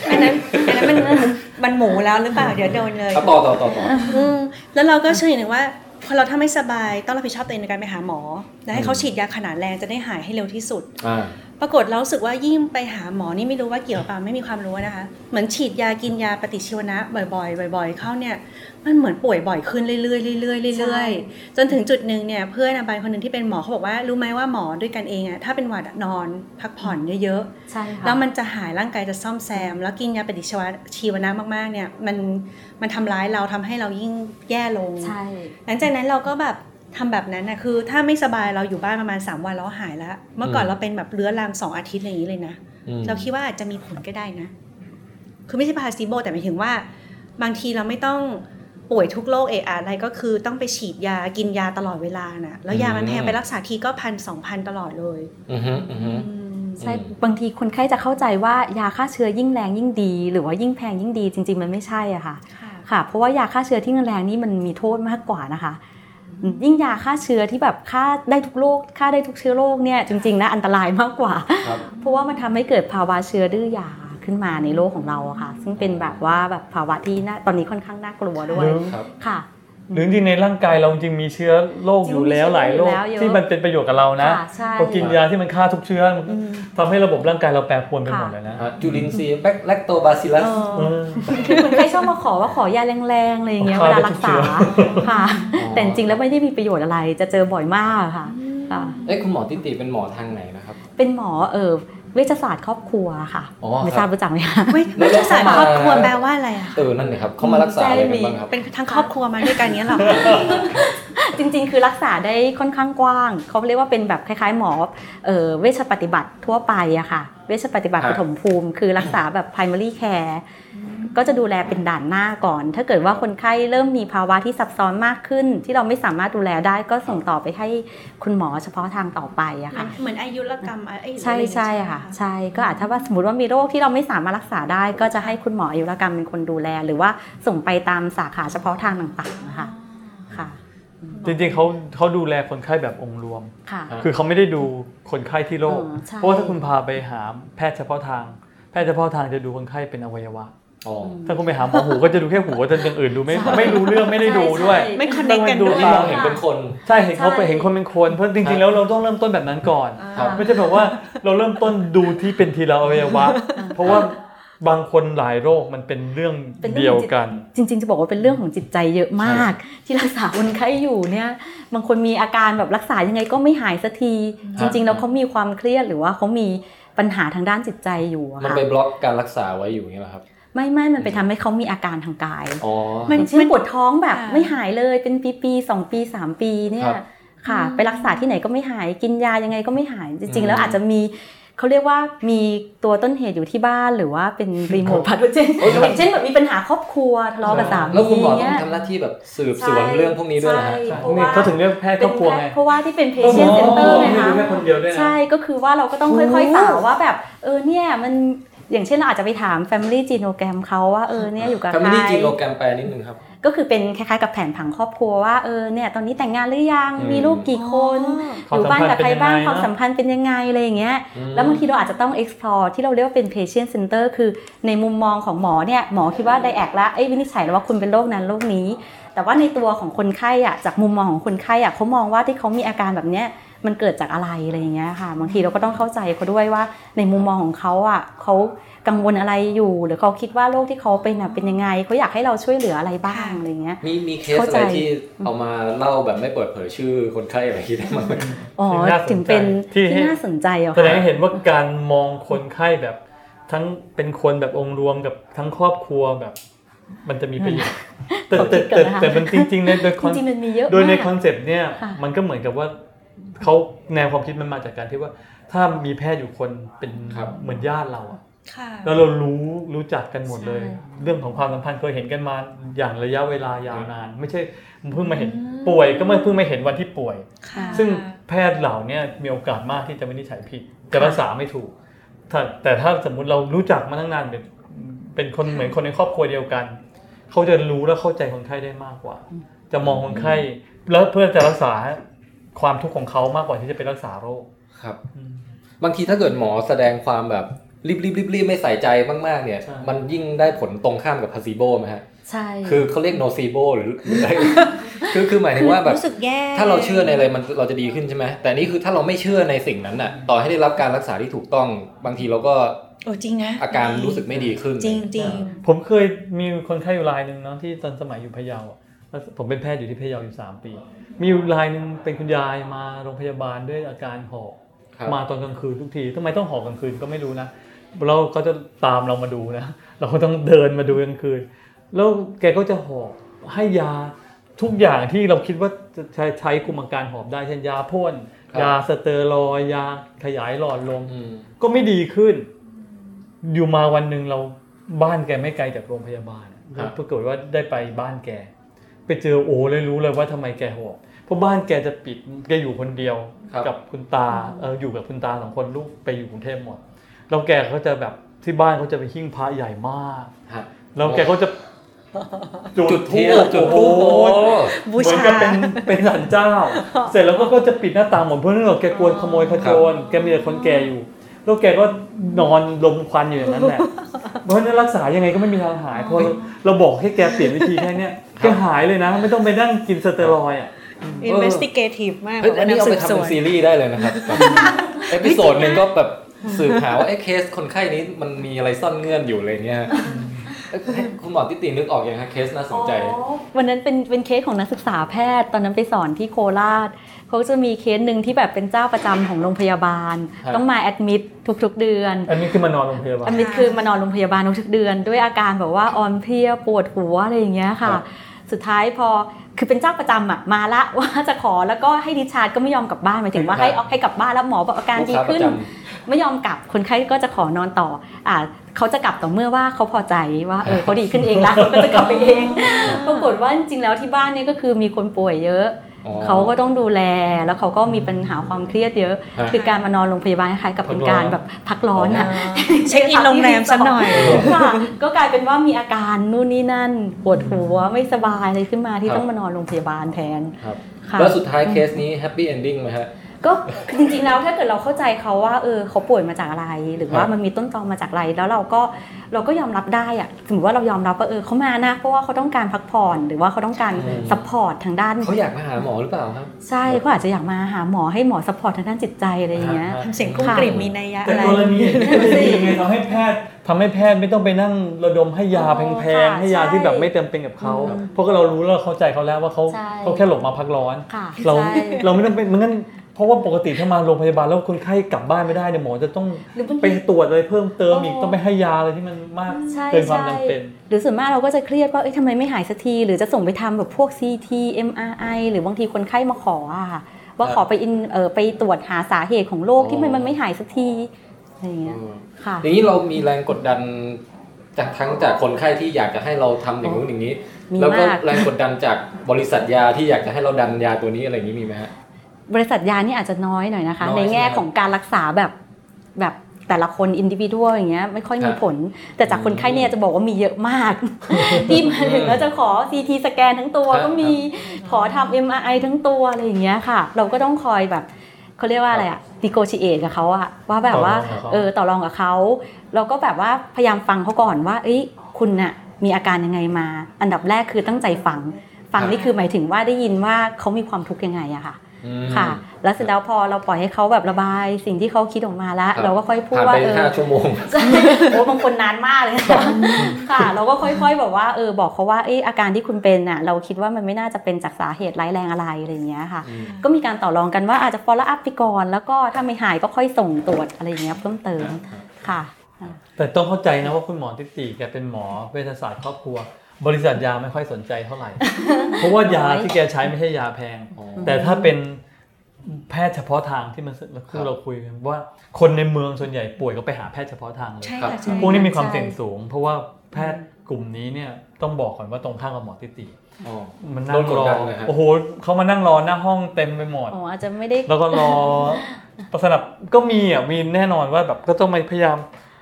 อันนั้นอันนั้นมันมันหมูแล้วหรือเปล่าเดี๋ยวโดนเลยเอาต่อต่อต่อต่ออืมแล้วเราก็เชื่ออย่างหนึ่งว่าพอเราถ้าไม่สบายต้องรับผิดชอบตัวเองในการไปหาหมอและให้เขาฉีดยาขนาดแรงจะได้หายให้เร็วที่สุดอ่าปรากฏเรารู้สึกว่ายิ่งไปหาหมอนี่ไม่รู้ว่าเกี่ยวกับเปล่าไม่มีความรู้นะคะ เหมือนฉีดยากินยาปฏิชีวนะบ่อยๆบ่อย ๆ เข้าเนี่ยมันเหมือนป่วยบ่อยขึ้นเรื่อยๆเรื่อยๆเรื่อยๆจนถึงจุดหนึ่งเนี่ยเพื่อนอาบายคนหนึ่งที่เป็นหมอเขาบอกว่ารู้ไหมว่าหมอด้วยกันเองอะถ้าเป็นหวัดอะนอนพักผ่อนเยอะใช่ๆค่ะแล้วมันจะหายร่างกายจะซ่อมแซม แล้วกินยาปฏิชีวนะมากๆเนี่ยมันมันทำร้ายเราทำให้เรายิ่งแย่ลงใช่หลังจากนั้นเราก็แบบ ทำแบบนั้นนะคือถ้าไม่สบายเราอยู่บ้านประมาณ 3 วันเราหายแล้ว เมื่อก่อนอืมเราเป็นแบบเรื้อรังสองอาทิตย์อะไรอย่างนี้เลยนะอืมเราคิดว่าอาจจะมีผลก็ได้นะ คือไม่ใช่พาซิโบแต่หมายถึงว่า บางทีเราไม่ต้องป่วยทุกโรคเอะอะอะไรก็คือต้องไปฉีดยากินยาตลอดเวลาน่ะ แล้วยามันแพงไปรักษาทีก็พันสองพันตลอดเลยอือฮึอือฮึอืมใช่อืมบางทีคนไข้จะเข้าใจว่ายาฆ่าเชื้อยิ่งแรงยิ่งดี หรือว่ายิ่งแพงยิ่งดีจริง ๆ มันไม่ใช่อะค่ะค่ะค่ะเพราะว่ายาฆ่าเชื้อที่แรงนี่มันมีโทษมากกว่านะคะ ยิ่งยาฆ่าเชื้อที่แบบฆ่าได้ทุกโรคฆ่าได้ทุกเชื้อโรคเนี่ยจริงๆนะอันตรายมากกว่าครับเพราะว่ามันทำให้เกิดภาวะเชื้อดื้อยาขึ้นมาในโลกของเราอะค่ะ ซึ่งเป็นแบบว่าแบบภาวะที่น่าตอนนี้ค่อนข้างน่ากลัวด้วยหรือครับค่ะ หรือจริงๆในร่างกายเราจริงมีเชื้อโรคอยู่แล้วหลายโรคจริงๆมีเชื้ออยู่แล้วเยอะที่มันเป็นประโยชน์กับเรานะค่ะใช่พอกินยาที่มันฆ่าทุกเชื้อมันอืมทำให้ระบบร่างกายเราแปรปรวนไปหมดค่ะเลยนะอะจุลินทรีย์แบคแลคโตบาซิลัสเอเอออคือคนไข้ชอบมาขอว่าขอยาแรงๆอะไรอย่างเงี้ยขอเวลาได้รัทุกกษาเชื้อค่ะอ๋อแต่จริงๆแล้วไม่ได้มีประโยชน์อะไรจะเจอบ่อยมากค่ะค่ะเอ้ยคุณหมอติติเป็นหมอทางไหนนะครับ เป็นหมอเออ เวชศาสตร์ครอบครัวค่ะอ๋อไม่ครับทราบรู้จักไหมคะเว้ยแล้ววิทยาศาสตร์เข้ามาครอบครัวแปลว่าอะไรอะเออนั่นเลยครับเขามารักษาอะไรกันบ้างครับเป็นทั้งครอบครัวมาด้วยกันเนี้ยเหรอจริงๆ คือรักษาได้ค่อนข้างกว้างเขาเรียกว่าเป็นแบบคล้ายๆ หมอเอ่อเวชปฏิบัติทั่วไปอะค่ะ เวชปฏิบัติฮะปฐมภูมิ คือรักษาแบบ primary care ก็จะดูแลเป็นด่านหน้าก่อน ถ้าเกิดว่าคนไข้เริ่มมีภาวะที่ซับซ้อนมากขึ้น ที่เราไม่สามารถดูแลได้ก็ส่งต่อไปให้คุณหมอเฉพาะทางต่อไปอะค่ะเหมือนอายุรกรรมอะไรใช่ใช่ค่ะใช่ก็อาจจะว่าสมมติว่ามีโรคที่เราไม่สามารถรักษาได้ ก็จะให้คุณหมออายุรกรรมเป็นคนดูแล หรือว่าส่งไปตามสาขาเฉพาะทางต่างๆนะคะค่ะจริงๆเขาเขาดูแลคนไข้แบบองค์รวมค่ะอ่าคือเขาไม่ได้ดูคนไข้ที่โรคอ๋อใช่เพราะว่าถ้าคุณพาไปหาแพทย์เฉพาะทาง แพทย์เฉพาะทางจะดูคนไข้เป็นอวัยวะอ๋อ ถ้าคุณไปหาหมอหูก็จะดูแค่หูแต่อย่างอื่นดูไม่ไม่รู้เรื่องไม่ได้ดูด้วยใช่ไม่คอนเนคกันดูด้วยนี่มองเห็นเป็นคน ใช่เห็นเขาไปใช่เห็นคนเป็นคนเพราะจริงๆแล้วเราต้องเริ่มต้นแบบนั้นก่อนครับไม่ใช่แบบว่าเราเริ่มต้นดูที่เป็นทีละอวัยวะ เพราะว่าบางคนหลายโรคมันเป็นเรื่องเป็นเรื่องเดียวกัน จริง ๆ จะบอกว่าเป็นเรื่องของจิตใจเยอะมาก ที่รักษาคนไข้อยู่เนี่ยบางคนมีอาการแบบรักษายังไงก็ไม่หายสักที จริง ๆ แล้วเขามีความเครียดหรือว่าเขามีปัญหาทางด้านจิตใจอยู่อะมันค่ะไปบล็อกการรักษาไว้อยู่อย่างนี้เหรอครับ ไม่ไม่มันไปทำให้เขามีอาการทางกายอ๋อมันเช่นปวดท้องแบบค่ะไม่หายเลยเป็นปีปีๆสองปีสามปีเนี่คยรับค่ะ ไปรักษาที่ไหนก็ไม่หายกินยายังไงก็ไม่หายจริง ๆ แล้วอืมอาจจะมีเขาเรียกว่ามีตัวต้นเหตุอยู่ที่บ้านหรือว่าเป็นรีโมทพาโทเจนอย่างเช่นแบบมีปัญหาครอบครัวทะเลาะกับสามีแล้วคุณหมอต้องเนี่ยทำหน้าที่แบบสืบสวนเรื่องพวกนี้ด้วยเหรอฮะใช่ใช่เพราะว่าเขาถึงเรียกแพทย์ครอบครัวไงเพราะว่าที่เป็น patient center ไงไม่คะดูแค่คนเดียวด้วยนะใช่ก็คือว่าเราก็ต้องค่อยๆสาวว่าแบบเออเนี่ยมัน อย่างเช่นเราอาจจะไปถาม family genogram เขาว่าเออเนี่ยอยู่กับแฟใคมิลี่จีโนรแกรมแปลนิดนึงครับก็คือเป็นคล้ายๆกับแผนผังครอบครัวว่าเออเนี่ยตอนนี้แต่งงานหรือยังอืมมีลูกกี่คนความอยู่บ้านกับใครบ้างความสัสัมมพัพันนธ์ธ์เป็นยังไงอะไรอย่างเงี้ยอืมแล้วบางทีเราอาจจะต้อง explore ที่เราเรียกว่าเป็น patient center คือในมุมมองของหมอเนี่ยหมอคิดว่าไดแอกแล้วเอ้ยวินิจฉัยแล้วว่าคุณเป็นโรคนั้นโรคนี้ แต่ว่าในตัวของคนไข้อะจากมุมมองของคนไข้อะเขามองว่าที่เขามีอาการแบบเนี้ย มันเกิดจากอะไรอะไรอย่างเงี้ยค่ะ บางทีเราก็ต้องเข้าใจเขาด้วยว่าในมุมมองของเขาอะเขากังวลอะไรอยู่ หรือเขาคิดว่าโรคที่เขาเป็นอะเป็นยังไงเขาอยากให้เราช่วยเหลืออะไรบ้างอะไรเงี้ยมีมีเคสเข้าอะใจไรที่เอามาเล่าแบบไม่เปิดเผยชื่อคนไข้อะไรที่ได้มั้างไหมอ๋อที่น่าสนใจถึงเป็นที่ที่ให้น่าสนใจเหรอแสดงคะให้เห็นว่าการมองคนไข้แบบ ทั้งเป็นคนแบบองค์รวมกับทั้งครอบครัวแบบมันจะมีประโยชน์แต่ขอแต่คิดก่อแต่นนะคะแต่มันจริงๆในโดยคจอนริงๆมันมีเยอะโดยในมากคอนเซปต์เนี่ยค่ะมันก็เหมือนกับว่า เขาแนวความคิดมันมาจากการที่ว่า ถ้ามีแพทย์อยู่คนเป็นครับเหมือนญาติเราอะค่ะแล้วเรารู้รู้จักกันหมดเลยใช่เรื่องของความสัมพันธ์เคยเห็นกันมาอย่างระยะเวลายาวนาน ไม่ใช่เพิ่งมาเห็นอืมป่วยก็เมื่อเพิ่งมาเห็นวันที่ป่วยค่ะซึ่งแพทย์เหล่าเนี้มีโอกาสมากที่จะวินิจฉัยผิดจะรักษาไม่ถูกถ้าแต่ถ้าสมมุติเรารู้จักมาตั้งนานเป็นเป็นคนเหมือนคนในครอบครัวเดียวกัน เขาจะรู้และเข้าใจคนไข้ได้มากกว่า จะมองคนไข้แล้วเพื่อจะรักษา ความทุกข์ของเขามากกว่าที่จะไปรักษาโรคครับอืมบางทีถ้าเกิดหมอแสดงความแบบรีบรีบรีบรีบไม่ใส่ใจมากๆ เนี่ยใช่มันยิ่งได้ผลตรงข้ามกับพาซิโบไหมฮะใช่คือเขาเรียกโนซีโบหรือหรืออะไรคือคือหมายถึงว่าแบบรู้สึกแย่ถ้าเราเชื่อในอะไรมันเราจะดีขึ้นใช่ไหมแต่นี่คือถ้าเราไม่เชื่อในสิ่งนั้นน่ะ ต่อให้ได้รับการรักษาที่ถูกต้องบางทีเราก็โอ้จริงนะอาการรู้สึกไม่ดีขึ้นจริงจริงผมเคยมีคนไข้อยู่รายหนึ่งเนาะที่ตอนสมัยอยู่พะเยาอะแล้ว ผมเป็นแพทย์อยู่ที่พะเยาอยู่สามปี มีอยู่รายหนึ่งเป็นคุณยายมาโรงพยาบาลด้วยอาการหอบครับมาตอนกลางคืนทุกทีทำไมต้องหอบกลางคืนก็ไม่รู้นะเราก็จะตามเรามาดูนะ เราก็ต้องเดินมาดูกลางคืน แล้วแกก็จะหอบให้ยาทุกอย่างที่เราคิดว่าจะใช้ใช้คุมอาการหอบได้เช่นยาพ่นครับยาสเตอรอยด์ยาขยายหลอดลมอืมก็ไม่ดีขึ้น อยู่มาวันหนึ่งเราบ้านแกไม่ไกลจากโรงพยาบาลครับปรากฏว่าได้ไปบ้านแก ไปเจอโอ้เลยรู้เลยว่าทำไมแกหอบเพราะบ้านแกจะปิดแกอยู่คนเดียวครับกับคุณตาเอออยู่กับคุณตาสองคนลูกไปอยู่กรุงเทพหมดแล้วแกเขาจะแบบที่บ้านเขาจะไปหิ้งพระใหญ่มากฮะแล้วแกก็จะจุดธูเทียปนจุดทูบโอ้โอ้โหบูเหมือนชากับเป็นเป็นสันเจ้า เสร็จแล้วก็ก็จะปิดหน้าต่างหมดเพราะนั่นหรอกแกกลัวขโมยขโจรแกมีแต่คนแก่อยู่ แล้วแกก็นอนลมควันอยู่อย่างนั้นแหละเพราะฉะนั้นรักษายังไงก็ไม่มีทางหายเพราะเราเราบอกให้แกเปลี่ยนวิธีแค่เนี้ยแกหายเลยนะ ไม่ต้องไปนั่งกินสเตียรอยด์อะ investigative มากเฮ้ยอันนี้แบบเอาสืไปบทำสเป็วนนซีรีส์ได้เลยนะครับแบบ episode หนึ่งก็แบบสืบหาว่าไอ้เคสคนไข้นี้มันมีอะไรซ่อนเงื่อนอยู่อะไรเงี้ยเอ้ย คุณหมอติตินึกออกยังฮะเคสน่าสนใจอ๋อวันนั้นเป็นเป็นเคสของนักศึกษาแพทย์ ตอนนั้นไปสอนที่โคราชเขาจะมีเคสหนึ่งที่แบบเป็นเจ้าประจำของโรงพยาบาลครับต้องมา admit ทุกๆ เดือนอันนี้คือมานอนโรงพยาบาล admitคือมานอนโรงพยาบาลทุกๆเดือน ด้วยอาการแบบว่าอ่อนเพลียปวดหัวอะไรอย่างเงี้ยค่ะครับ สุดท้ายพอคือเป็นเจ้าประจำอะมาละว่าจะขอแล้วก็ให้ discharge ก็ไม่ยอมกลับบ้านหมายถึงว่าให้เอาให้กลับบ้านแล้วหมอบอกอาการลูกดีค้าปขึ้นระจไม่ยอมกลับคนไข้ก็จะขอนอนต่ออ่าเขาจะกลับต่อเมื่อว่าเขาพอใจว่าเออเขาดีขึ้นเองแล้วเขาก็จะกลับไปเองปรากฏว่าจริงๆแล้วที่บ้านเนี่ยก็คือมีคนป่วยเยอะอ๋อ เขาก็ต้องดูแลแล้วเขาก็มีปัญหาความเครียดเยอะฮะคือการมานอนโรงพยาบาลคล้ายๆกับเป็นการแบบพักร้อนอะ check in โรงแรมสักหน่อยค่ะก็กลายเป็นว่ามีอาการนู่นนี่นั่นปวดหัวไม่สบายอะไรขึ้นมาที่ครับต้องมานอนโรงพยาบาลแทนครับค่ะแล้วสุดท้ายเคสนี้ happy ending ไหมฮะ ก็คือจริงๆแล้วถ้าเกิดเราเข้าใจเขาว่าเออเขาป่วยมาจากอะไร หรือว่าครับมันมีต้นตอมาจากอะไร แล้วเราก็เราก็ยอมรับได้อะสมมติว่าเรายอมรับว่าเออเขามานะเพราะว่าเขาต้องการพักผ่อนหรือว่าเขาต้องการ support ทางด้านเขาอยากมาหาหมอหรือเปล่าครับใช่เขาอาจจะอยากมาหาหมอให้หมอ support ทางด้านจิตใจอะไรอย่างเงี้ยฮะทำเสียงกุ้งกริ่มมีนัยยะแต่อะไรกรณีอย่างนี้จะดียังไงทำให้แพทย์ทำให้แพทย์ไม่ต้องไปนั่งระดมให้ยาอ๋อแพงค่ะๆให้ยาใช่ที่แบบไม่เต็มเป็นกับเขาอืมเพราะก็เรารู้แล้วเราเข้าใจเขาแล้วว่าเขาใช่เขาแค่หลบมาพักร้อนค่ะเราใช่เราไม่ต้องเป็นมันงั้น เพราะว่าปกติถ้ามาโรงพยาบาลแล้วคนไข้กลับบ้านไม่ได้เนี่ยหมอจะต้องหรือบางทีไปตรวจอะไรเพิ่มเติมอีกอ๋อต้องไปให้ยาอะไรที่มันมากใช่เกินความใช่จำเป็น หรือส่วนมากเราก็จะเครียดว่าเอ้ยทำไมไม่หายสักที หรือจะส่งไปทำแบบพวก CT MRI หรือบางทีคนไข้มาขออะค่ะว่าครับขอไปอินเออไปตรวจหาสาเหตุของโรคอ๋อที่มันมันไม่หายสักทีอะไรอย่างเงี้ยค่ะอย่างนี้เรามีแรงกดดันจากทั้งจากคนไข้ที่อยากจะให้เราทำอย่างนู้นอย่างนี้มีแล้วก็มากแรงกดดันจากบริษัทยาที่อยากจะให้เราดันยาตัวนี้อะไรอย่างนี้มีไหมฮะ บริษัทยานี่อาจจะน้อยหน่อยนะคะน้อยในแง่ใช่ไหมของการรักษาแบบแบบแต่ละคนอินดิวิ u a l อย่างเงี้ยไม่ค่อยมีครับผล แต่จากคนไข้เนี่ยจะบอกว่ามีเยอะมาก ที่มาถึงแล้วจะขอ CT สแกนทั้งตัวครับก็มีขอทำ MRI ทั้งตัวอะไรอย่างเงี้ยค่ะ เราก็ต้องคอยแบบเขาเรียกว่าอะไรอะ negotiate กับเขาอะว่าแบบว่าต่อรองกับเขาเออต่อรองกับเขาเราก็แบบว่าพยายามฟังเขาก่อนว่า เอ้ยคุณน่ะมีอาการยังไงมา อันดับแรกคือตั้งใจฟัง ฟังนี่คือหมายถึงว่าได้ยินว่าเขามีความทุกข์ยังไงอะค่ะอืม ค่ะ แล้วเสร็จแล้วพอเราปล่อยให้เขาแบบระบายสิ่งที่เขาคิดออกมาแล้วครับเราก็ค่อยพูดผ่านว่าไปเออห้าชั่วโมงใช่โอ้บางคนนานมากเลยค่ะค่ะ เราก็ค่อยๆแบบว่าเออบอกเขาว่าเอออาการที่คุณเป็นน่ะเราคิดว่ามันไม่น่าจะเป็นจากสาเหตุร้ายแรงอะไรอะไรอย่างเงี้ยค่ะอืมก็มีการต่อรองกันว่าอาจจะ follow up ไปก่อนแล้วก็ถ้าไม่หายก็ค่อยส่งตรวจอะไรอย่างเงี้ยเพิ่มเติมค่ะ แต่ต้องเข้าใจนะว่าคุณหมอทิติแกเป็นหมอเวชศาสตร์ครอบครัว บริษัทยาไม่ค่อยสนใจเท่าไหร่ เพราะว่ายาที่แกใช้ไม่ใช่ยาแพงอ๋อแต่ถ้าเป็นแพทย์เฉพาะทางที่มันเมื่อครู่ครับเราคุยกันว่าคนในเมืองส่วนใหญ่ป่วยก็ไปหาแพทย์เฉพาะทางเลยใช่ครับค่ะใช่พวกนี้มีความใช่เสี่ยงสูง เพราะว่าแพทย์กลุ่มนี้เนี่ยต้องบอกก่อนว่าตรงข้ามกับหมอติติอ๋อมันโดนั่นงกดรอดันเลยฮะโอ้โหเขามานั่งรอหน้าห้องเต็มไปหมดอ๋ออาจจะไม่ได้แล้วก็รอสนับก็มีอะมีแน่นอนว่าแบบก็ต้องมาพยายาม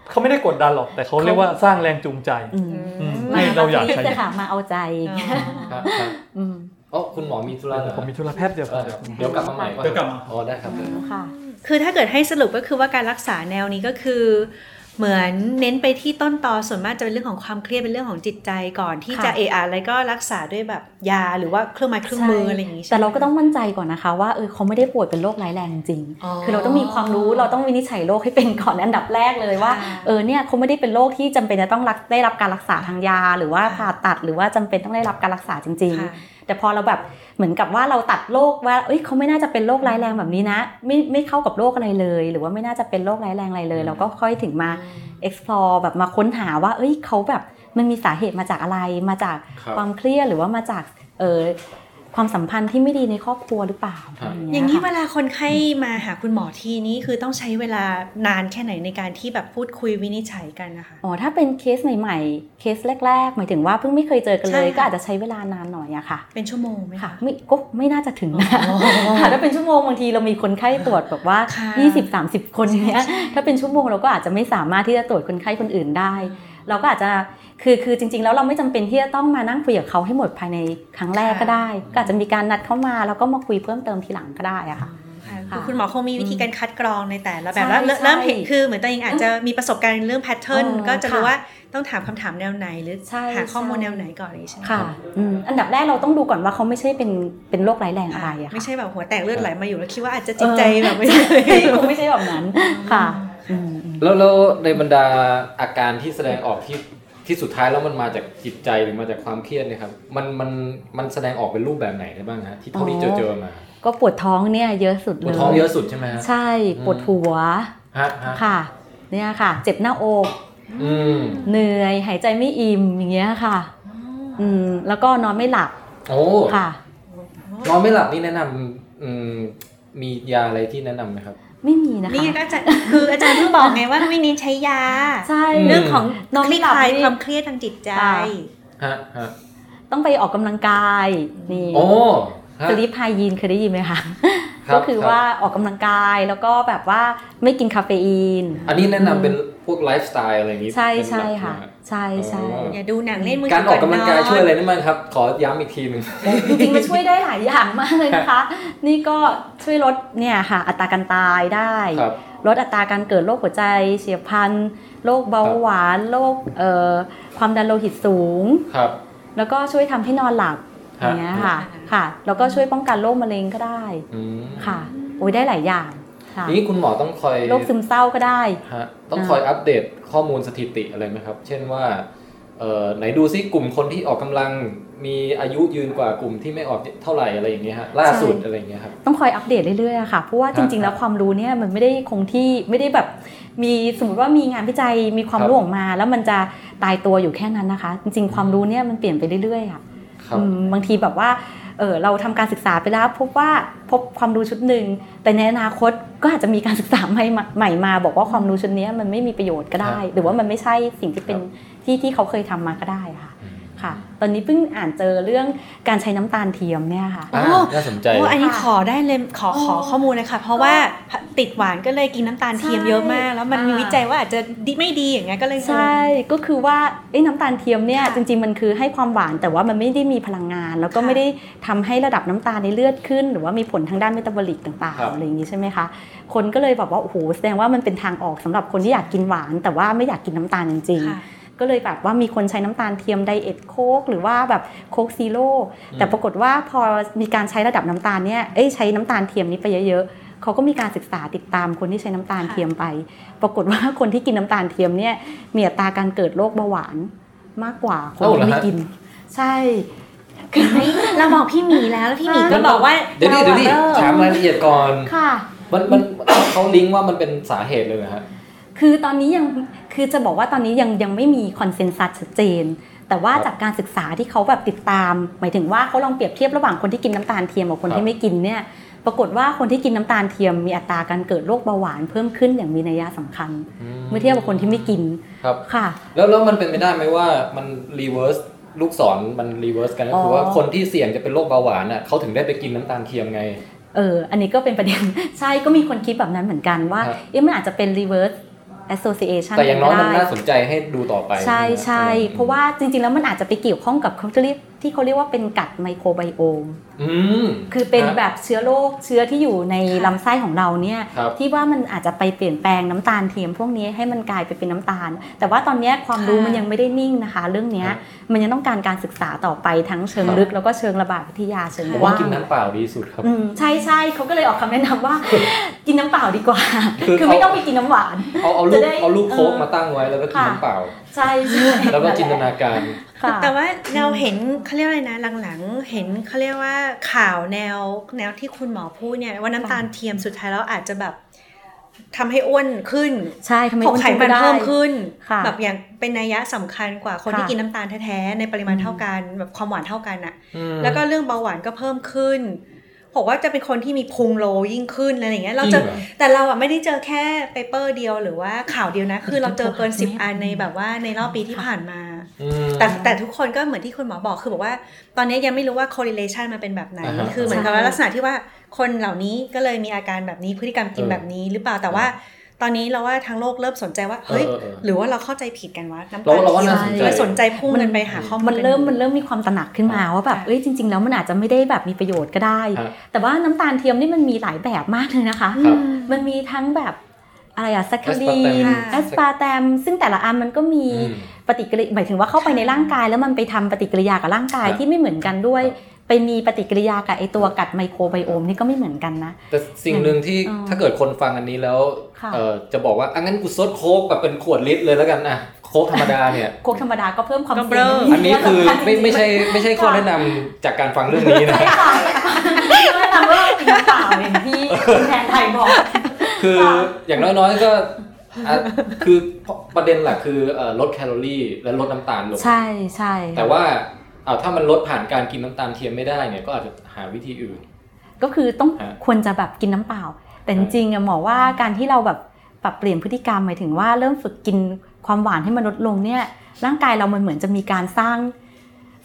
เขาไม่ได้กดดันหรอกแต่เขาเรียกว่าสร้างแรงจูงใจอืมอืมให้เราอยากที่ใช้จะหามาเอาใจครับครับอืมอ๋อคุณหมอมีธุระเหรอผมมีธุระแป๊บเดียวเออเดี๋ยวกลับมาใหม่ป่ะเดี๋ยวกลับมาอ๋อได้ครับได้ค่ะ คือถ้าเกิดให้สรุปก็คือว่าการรักษาแนวนี้ก็คือ เหมือนเน้นไปที่ต้นตอส่วนมากจะเป็นเรื่องของความเครียดเป็นเรื่องของจิตใจก่อนที่จะค่ะเออะอะไรก็รักษาด้วยแบบยาหรือว่าเครื่องไม้เครื่องมืออะไรอย่างนี้ใช่แต่ไหมเราก็ต้องมั่นใจก่อนนะคะว่าเออเขาไม่ได้ป่วยเป็นโรคร้ายแรงจริงอ๋อคือเราต้องมีความรู้เราต้องวินิจฉัยโรคให้เป็นก่อนอันดับแรกเลยว่าค่ะเออเนี่ยเขาไม่ได้เป็นโรคที่จำเป็นจะต้องรักได้รับการรักษาทางยา หรือว่าค่ะผ่าตัดหรือว่าจำเป็นต้องได้รับการรักษาจริงค่ะๆแต่พอเราแบบเหมือนกับว่าเราตัดโรคว่าเอ้ยเขาไม่น่าจะเป็นโรคร้ายแรงแบบนี้นะ ไม่ไม่เข้ากับโรคอะไรเลย หรือว่าไม่น่าจะเป็นโรคร้ายแรงอะไรเลย เราก็ค่อยถึงมา explore แบบมาค้นหาว่า เอ้ยเขาแบบมันมีสาเหตุมาจากอะไรมาจากครับความเครียดหรือว่ามาจากเออ ความสัมพันธ์ที่ไม่ดีในครอบครัวหรือเปล่าครับะไรอย่างนี้นี้เวลาคนไข้มาหาคุณหมอทีนี้คือต้องใช้เวลานานแค่ไหนในการที่แบบพูดคุยวินิจฉัยกันนะคะอ๋อถ้าเป็นเคสใหม่ๆ เคสแรก ๆ หมายถึงว่าเพิ่งไม่เคยเจอกันเลยใช่ค่ะก็อาจจะใช้เวลานานหน่อยอะค่ะ เป็นชั่วโมงไหมค่ะคะไม่ก็ไม่น่าจะถึงนะอ๋อค่ะถ้าเป็นชั่วโมงบางทีเรามีคนไข้ตรวจแบบว่าค่ะ20-30 คนเนี้ยถ้าเป็นชั่วโมงเราก็อาจจะไม่สามารถที่จะตรวจคนไข้คนอื่นได้ เราก็อาจจะคือคือจริง ๆ แล้วเราไม่จำเป็นที่จะต้องมานั่งคุยกับเขาให้หมดภายในครั้งแรกก็ได้ ก็อาจจะมีการนัดเข้ามาแล้วก็มาคุยเพิ่มเติมทีหลังก็ได้อะค่ะค่ะค่ะคือคุณหมอคงมีวิธีการคัดกรองในแต่ละแบใช่บแล้วเริ่มใช่เริ่มเห็นคือเหมือนตัวเองอาจจะมีประสบการณ์ในเรื่องแพทเทิร์นเออก็จะรู้ค่ะว่าต้องถามคำถามแนวไหนหรือใช่หาข้อมูลใช่แนวไหนก่อนเลยใช่ไหมค่ะอืมอันดับแรกเราต้องดูก่อนว่าเขาไม่ใช่เป็นเป็นโรคร้ายแรงอะไรอะค่ะไม่ใช่แบบหัวแตกเลือดไหลมาอยู่แล้วคิดว่าอาจจะจิตใจแบบไม่ดีคงไม่ใช่แบบนั้นค่ะอืมอืม แล้วแล้วในบรรดาอาการที่แสดงออกที่ที่สุดท้ายแล้วมันมาจากจิตใจหรือมาจากความเครียดเนี่ยครับ มันมันมันแสดงออกเป็นรูปแบบไหนได้บ้างฮะที่เท่าที่เจอเจอมา ก็ปวดท้องเนี่ยเยอะสุดปเลวยดท้องเยอะสุดใช่ไหมฮะใช่ปวดหัวฮะฮะค่ะ เนี่ยค่ะ เจ็บหน้าอกอืมเหนื่อยหายใจไม่อิ่มอย่างเงี้ยค่ะ อืมแล้วก็นอนไม่หลับ โอ้ค่ะ นอนไม่หลับนี่แนะนำอืมมียาอะไรที่แนะนำไหมครับ ไม่มีนะคะนี่ก็อาจารย์คืออาจารย์เพิ่งบอกไงว่าไม่เน้นใช้ยาใช่อืมเรื่องของนอนไม่หลับคลายนี่ความเครียดทางจิตใจค่ะฮะฮะต้องไปออกกำลังกายนี่โอ้ฮะ sleep hygiene เคยได้ยินไหมคะรับก็คือรับว่าออกกำลังกายแล้วก็แบบว่าไม่กินคาเฟอีน อันนี้แนะนำเป็นพวกไลฟ์สไตล์อะไรอย่างนี้ใช่เป็นหลักใช่ค่ะไหมฮ ใช่ใช่อ๋ออย่าดูหนังเล่นมือการออกกำลังกายนนช่วยอะไรได้บ้างครับ ขอย้ำอีกทีหนึ่งจริงๆมันช่วยได้หลายอย่างมากเลยนะคะ นี่ก็ช่วยลดเนี่ยค่ะอัตราการตายได้ครับลดอัตราการเกิดโรคหัวใจเฉียบพลันโรคเบาหวานโรคเอ่อความดันโลหิตสูงครับ แล้วก็ช่วยทำให้นอนหลับอฮะย่างเงี้ยค่ะค่ะ แล้วก็ช่วยป้องกันโรคมะเร็งก็ได้อืมค่ะ โอ้ยได้หลายอย่าง ค่ะนี่คุณหมอต้องคอยโรคซึมเศร้าก็ได้ฮะต้องคอยอัปเดตข้อมูลสถิติอะไรไหมครับ เช่นว่าเอ่อไหนดูซิกลุ่มคนที่ออกกำลังมีอายุยืนกว่ากลุ่มที่ไม่ออกเท่าไหร่อะไรอย่างเงี้ยฮะล่าสุดใช่อะไรอย่างเงี้ยครับต้องคอยอัปเดตเรื่อยๆอะค่ะเพราะว่าจริง ๆ แล้วความรู้เนี่ยมันไม่ได้คงที่ไม่ได้แบบมีสมมติว่ามีงานวิจัยมีความครับรู้ออกมา แล้วมันจะตายตัวอยู่แค่นั้นนะคะ จริง ๆ ความรู้เนี่ยมันเปลี่ยนไปเรื่อยๆอะครับอืมบางทีแบบว่า เออเราทำการศึกษาไปแล้วพบว่าพบความรู้ชุดหนึ่งแต่ในอนาคตก็อาจจะมีการศึกษาใหม่มาใหม่มา บอกว่าความรู้ชุดเนี้ยมันไม่มีประโยชน์ก็ได้ หรือว่ามันไม่ใช่สิ่งที่เป็นที่ที่เขาเคยทำมาก็ได้ค่ะอืม ค่ะ ตอนนี้เพิ่งอ่านเจอเรื่องการใช้น้ำตาลเทียมเนี่ยค่ะอ่าโอ้น่าสนใจโอ้อันนี้ค่ะขอได้เลยขอขออ๋อข้อมูลนะคะเพราะว่าติดหวานก็เลยกินน้ำตาลเทียมใช่เยอะมาก แล้วมันมีอ่าวิจัยว่าอาจจะดีไม่ดีอย่างเงี้ยก็เลยใช่ก็คือว่าเอ้น้ำตาลเทียมเนี่ยค่ะจริง ๆ มันคือให้ความหวานแต่ว่ามันไม่ได้มีพลังงาน แล้วก็ค่ะไม่ได้ทำให้ระดับน้ำตาลในเลือดขึ้น หรือว่ามีผลทางด้านเมตาบอลิกต่างครับๆอะไรอย่างนี้ใช่ไหมคะคนก็เลยแบบว่าโอ้โหแสดงว่ามันเป็นทางออกสำหรับคนที่อยากกินหวาน แต่ว่าไม่อยากกินน้ำตาลจริงค่ะๆ ก็เลยแบบว่ามีคนใช้น้ำตาลเทียมไดเอทโค้กหรือว่าแบบโค้กซีโร่แต่ปรากฏว่าพอมีการใช้ระดับน้ำตาลเนี่ยเอ้ยใช้น้ำตาลเทียมนี้ไปเยอะๆเขาก็มีการศึกษาติดตามคนที่ใช้น้ำตาลเทียมไป ปรากฏว่าคนที่กินน้ำตาลเทียมเนี่ยมีอัตราการเกิดโรคเบาหวานมากกว่าคนเอ้าเหรอที่ไม่ฮะกิน ใช่เราบอกพี่หมีแล้วแล้วพี่หมีก็บอกว่าเดี๋ยวดิเดี๋ยวดิเราอะถามรายละเอียดก่อนค่ะ มันมันเขาลิงก์ว่ามันเป็นสาเหตุเลยนะฮะ คือตอนนี้ยังคือจะบอกว่าตอนนี้ยังยังไม่มีคอนเซนแซสชัดเจน แต่ว่าครับจากการศึกษาที่เขาแบบติดตาม หมายถึงว่าเขาลองเปรียบเทียบระหว่างคนที่กินน้ำตาลเทียมกับคนครับที่ไม่กินเนี่ยปรากฏว่าคนที่กินน้ำตาลเทียมมีอัตราการเกิดโรคเบาหวานเพิ่มขึ้นอย่างมีนัยสำคัญ เมื่อเทียบกับคนที่ไม่กินครับค่ะ แล้วแล้วมันเป็นไปได้ไหมว่ามัน reverse ลูกศรมัน reverse กันก็คือว่าอ๋อคนที่เสี่ยงจะเป็นโรคเบาหวานอะเขาถึงได้ไปกินน้ำตาลเทียมไงเอออันนี้ก็เป็นประเด็นใช่ก็มีคนคิดแบบนั้นเหมือนกันว่าครับเอ๊ะมันอาจจะเป็น reverse association แต่อย่างน้อยมันก็ได้น่าสนใจให้ดูต่อไป ใช่ใช่อืมเพราะว่าจริงๆ แล้วมันอาจจะไปเกี่ยวข้องกับเขาจะเรียก ที่เขาเรียกว่าเป็นกัดไมโครไบโอมอืมคือเป็นฮะแบบเชื้อโรคเชื้อที่อยู่ในลำไส้ของเราเนี่ยครับที่ว่ามันอาจจะไปเปลี่ยนแปลงน้ำตาลเทียมพวกนี้ให้มันกลายไปเป็นน้ำตาล แต่ว่าตอนเนี้ยความรู้ค่ะมันยังไม่ได้นิ่งนะคะ เรื่องเนี้ยครับมันยังต้องการการศึกษาต่อไปทั้งเชิงครับลึกแล้วก็เชิงระบาดวิทยาเชิงผมกว่าว้างกินน้ำเปล่าดีสุดครับอืมใช่ใช่เขาก็เลยออกคำแนะนำว่า กินน้ำเปล่าดีกว่า คือคือไม่เขาต้องไปกินน้ำหวานเอาเอาลูจะกได้เอาลูกโค้กเออมาตั้งไว้แล้วก็กินค่ะน้ำเปล่า ใช่ใช่แล้วก็จินตนาการค่ะแต่ว่าแนวเห็นเขาเรียกอะไรนะหลังๆ เห็นเขาเรียกว่าข่าวแนวแนวที่คุณหมอพูดเนี่ยว่าน้ำตาลเทียมสุดท้ายแล้วอาจจะแบบทำให้อ้วนขึ้น ใช่ทำไมเผาไขมันด้เพิ่มขึ้นค่ะแบบอย่างเป็นนัยยะสำคัญกว่าคนค่ะที่กินน้ำตาลแท้ๆในปริมาณอืมเท่ากันแบบความหวานเท่ากันอะอืมแล้วก็เรื่องเบาหวานก็เพิ่มขึ้น บอกว่าจะเป็นคนที่มีพุงโลยิ่งขึ้นอะไรอย่างเงี้ยเราเจอจริงเหรอแต่เราอะไม่ได้เจอแค่เปเปอร์เดียวหรือว่าข่าวเดียวนะ คือเราเจอเกินสิบอันในแบบว่าในรอบปีที่ผ่านมาอืมแต่แต่ทุกคนก็เหมือนที่คุณหมอบอกคือบอกว่า ตอนนี้ยังไม่รู้ว่า correlation มันเป็นแบบไหนอ่าฮะคือเหมือนกับใช่ว่าลักษณะที่ว่าคนเหล่านี้ก็เลยมีอาการแบบนี้พฤติกรรมกินเออแบบนี้หรือเปล่าแต่ว่า ตอนนี้เราว่าทั้งโลกเริ่มสนใจว่าเฮ้ยเออเออเออหรือว่าเราเข้าใจผิดกันวะน้ำเราตาลเราว่าเทียน่ามสนใจเลยสนใจพุ่งกันไปหาข้อมูลมันเริ่มกัมันเริ่มมีความตระหนักขึ้นมาว่าแบบค่ะเอ้ยจริง ๆ แล้วมันอาจจะไม่ได้แบบมีประโยชน์ก็ได้ฮะแต่ว่าน้ำตาลเทียมนี่มันมีหลายแบบมากเลยนะคะครับมันมีทั้งแบบอะไรอะซัคคารี Aspartame นค่ะ aspartame ซึ่งแต่ละอันมันก็มีอืมปฏิกิริยาหมายถึงว่าเข้าไปในร่างกาย แล้วมันไปทำปฏิกิริยากับร่างกายครับที่ไม่เหมือนกันด้วยครับ ไปมีปฏิกิริยากับไอตัว gut microbiome นี่ก็ไม่เหมือนกันนะ แต่สิ่งหนึ่งที่อืมถ้าเกิดคนฟังอันนี้แล้วค่ะเออจะบอกว่าอะงั้นกูซดโค้กแบบเป็นขวดลิตรเลยแล้วกันอะโค้กธรรมดาเนี่ยโค้กธรรมดาก็เพิ่มความก็เสี่เบลยองอันนี้คือไม่ไม่ใช่จริงๆไม่ใช่ข้อแนะนำจากการฟังเรื่องนี้นะไม่แนะนำว่าเรากินน้ำเปล่าอย่างที่คุณแทนไทยบอก คือค่ะอย่างน้อยๆก็อะคือประเด็นหลักคือเอ่อลดแคลอรี่และลดน้ำตาลลงใช่ใช่แต่ว่า เอาถ้ามันลดผ่านการกินน้ำตาลเทียมไม่ได้เนี่ยก็อาจจะหาวิธีอื่น ก็คือต้องฮะควรจะแบบกินน้ำเปล่า แต่จริงๆอะหมอว่าการที่เราแบบปรับเปลี่ยนพฤติกรรมหมายถึงว่าเริ่มฝึกกินความหวานให้มันลดลงเนี่ย ร่างกายเรามันเหมือนจะมีการสร้าง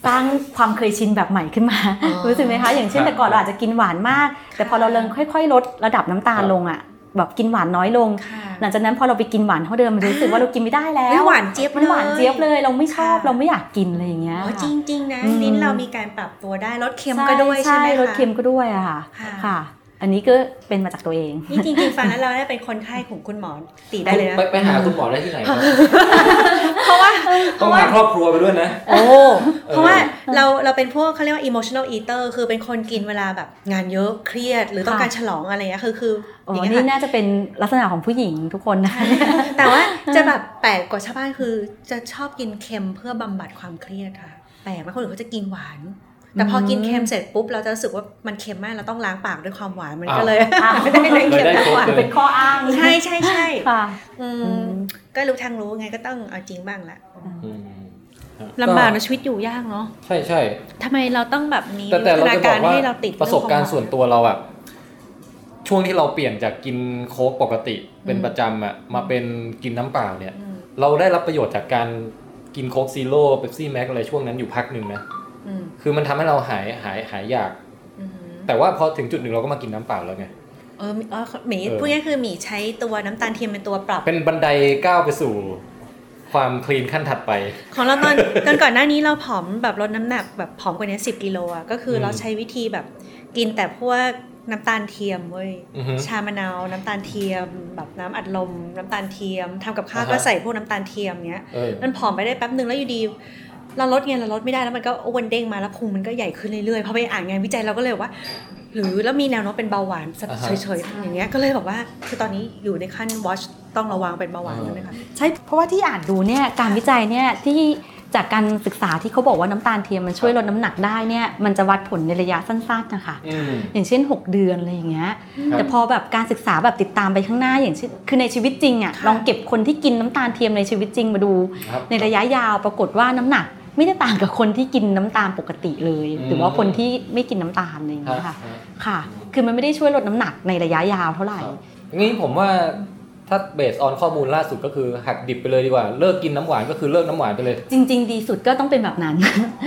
สร้างความเคยชินแบบใหม่ขึ้นมาอ๋อรู้สึกไหมคะอย่างเช่นครับแต่ก่อนเราอาจจะกินหวานมาก แต่พอเราเริ่มค่อย ๆ ลดระดับน้ำตาลครับลงอะ แบบกินหวานน้อยลงค่ะหลังจากนั้นพอเราไปกินหวานเท่าเดิมมันรู้สึกว่าเรากินไม่ได้แล้เฮ้วยหวานเจี๊ยบมันหวานเจี๊ยบเลย เราไม่ชอบค่ะเราไม่อยากกินอะไรอย่างเงี้ยอ๋อค่ะจริงๆนะอืมลิ้นเรามีการปรับตัวได้ลดเค็มก็ด้วยใช่ไหมคะรสเค็มก็ด้วยอะค่ะค่ะค่ะ อันนี้ก็เป็นมาจากตัวเองนี่จริงๆฟังแล้วเราได้เป็นคนไข้ของคุณหมอตีได้เลยนะไปไปหาคุณหมอได้ที่ไหนครับเพราะว่าเพต้องราะว่ามาครอบครัวไปด้วยนะโอ้เพราะว่าเราเราเป็นพวกเขาเรียกว่า emotional eater คือเป็นคนกินเวลาแบบงานเยอะเครียด หรือต้องการฉลองอะไรเงี้ยคือคืออ๋ออย่างนี่เงี้ยค่ะน่าจะเป็นลักษณะของผู้หญิงทุกคนนะแต่ว่าจะแบบแปลกกว่าชาวบ้านคือจะชอบกินเค็มเพื่อบำบัดความเครียดค่ะแปลกมากคนอื่นเขาจะกินหวาน แต่พอกินเค็มเสร็จปุ๊บเราจะรู้สึกว่ามันเค็มมากเราต้องล้างปากด้วยความหวานมันก็เลยอ้าวไม่ได้เลยเค็มเลยได้และครบหวานเลยเป็นข้ออ้างใช่ใช่ใช่ค่ะอือืมมก็รู้ทางรู้ไงก็ต้องเอาจริงบ้างละอืมฮะลำบากนะชีวิตอยู่ยากเนาะใช่ใช่ทำไมเราต้องแบบมีแต่แต่เราพัฒจะนาบกาอรกว่าให้เราติดประสบการณ์เองส่วนตัวเราอะช่วงที่เราเปลี่ยนจากกินโค้กปกติเป็นประจำอะมาเป็นกินน้ำเปล่าเนี่ยอืมเราได้รับประโยชน์จากการกินโค้กซีโร่เบปซี่แม็กอะไรช่วงนั้นอยู่พักหนึ่งนะอืม คือมันทำให้เราหายหายหายอยากอืมแต่ว่าพอถึงจุดหนึ่งเราก็มากินน้ำเปล่าแล้วไงเออเออหมีเออพูดง่ายๆคือหมีใช้ตัวน้ำตาลเทียมเป็นตัวปรับ เป็นบันไดก้าวไปสู่ ความคลีนขั้นถัดไป ของเราตอนตอนก่อนหน้านี้เราผอมแบบลดน้ำหนักแบบผอมกว่านี้สิบกิโลอะก็คืออมเราใช้วิธีแบบกินแต่พวกน้ำตาลเทียมเว้ยอือฮึชามะนาวน้ำตาลเทียม แบบน้ำอัดลม น้ำตาลเทียมทำกับข้าวอ่าฮะก็ใส่พวกน้ำตาลเทียมเนี้ยเออมันผอมไปได้แป๊บนึงแล้วอยู่ดี เราลดไงเราลดไม่ได้แล้วมันก็อ้วนเด้งมาแล้วพุงมันก็ใหญ่ขึ้นเรื่อยๆพอไปอ่านงานวิจัยเราก็เลยบอกว่า หรือแล้วมีแนวโน้มเป็นเบาหวานอ่าฮะเฉยๆอย่างเงี้ยก็เลยบอกว่าคือตอนนี้อยู่ในขั้น watch ต้องระวังเป็นเบาหวานแล้วนะคะใช่เพราะว่าที่อ่านดูเนี่ยการวิจัยเนี่ยที่จากการศึกษาที่เขาบอกว่าน้ำตาลเทียมมันช่วยลดน้ำหนักได้เนี่ยมันจะวัดผลในระยะสั้นๆนะคะอืมอย่างเช่น 6 เดือนอะไรอย่างเงี้ยครับแต่พอแบบการศึกษาแบบติดตามไปข้างหน้าอย่างเช่นคือในชีวิตจริงอะค่ะลองเก็บคนที่กินน้ำตาลเทียมในชีวิตจริงมาดูครับในระยะยาวปรากฏว่าน้ำหนัก ไม่ได้ต่างกับคนที่กินน้ำตาลปกติเลยอืมหรือว่าคนที่ไม่กินน้ำตาลอะไรอย่างฮะเงี้ยค่ะฮะค่ะ คือมันไม่ได้ช่วยลดน้ำหนักในระยะยาวเท่าไหร่ครับงี้ผมว่า ถ้าเบสออนข้อมูลล่าสุดก็คือหักดิบไปเลยดีกว่า เลิกกินน้ำหวานก็คือเลิกน้ำหวานไปเลย จริง ๆ ดีสุดก็ต้องเป็นแบบนั้น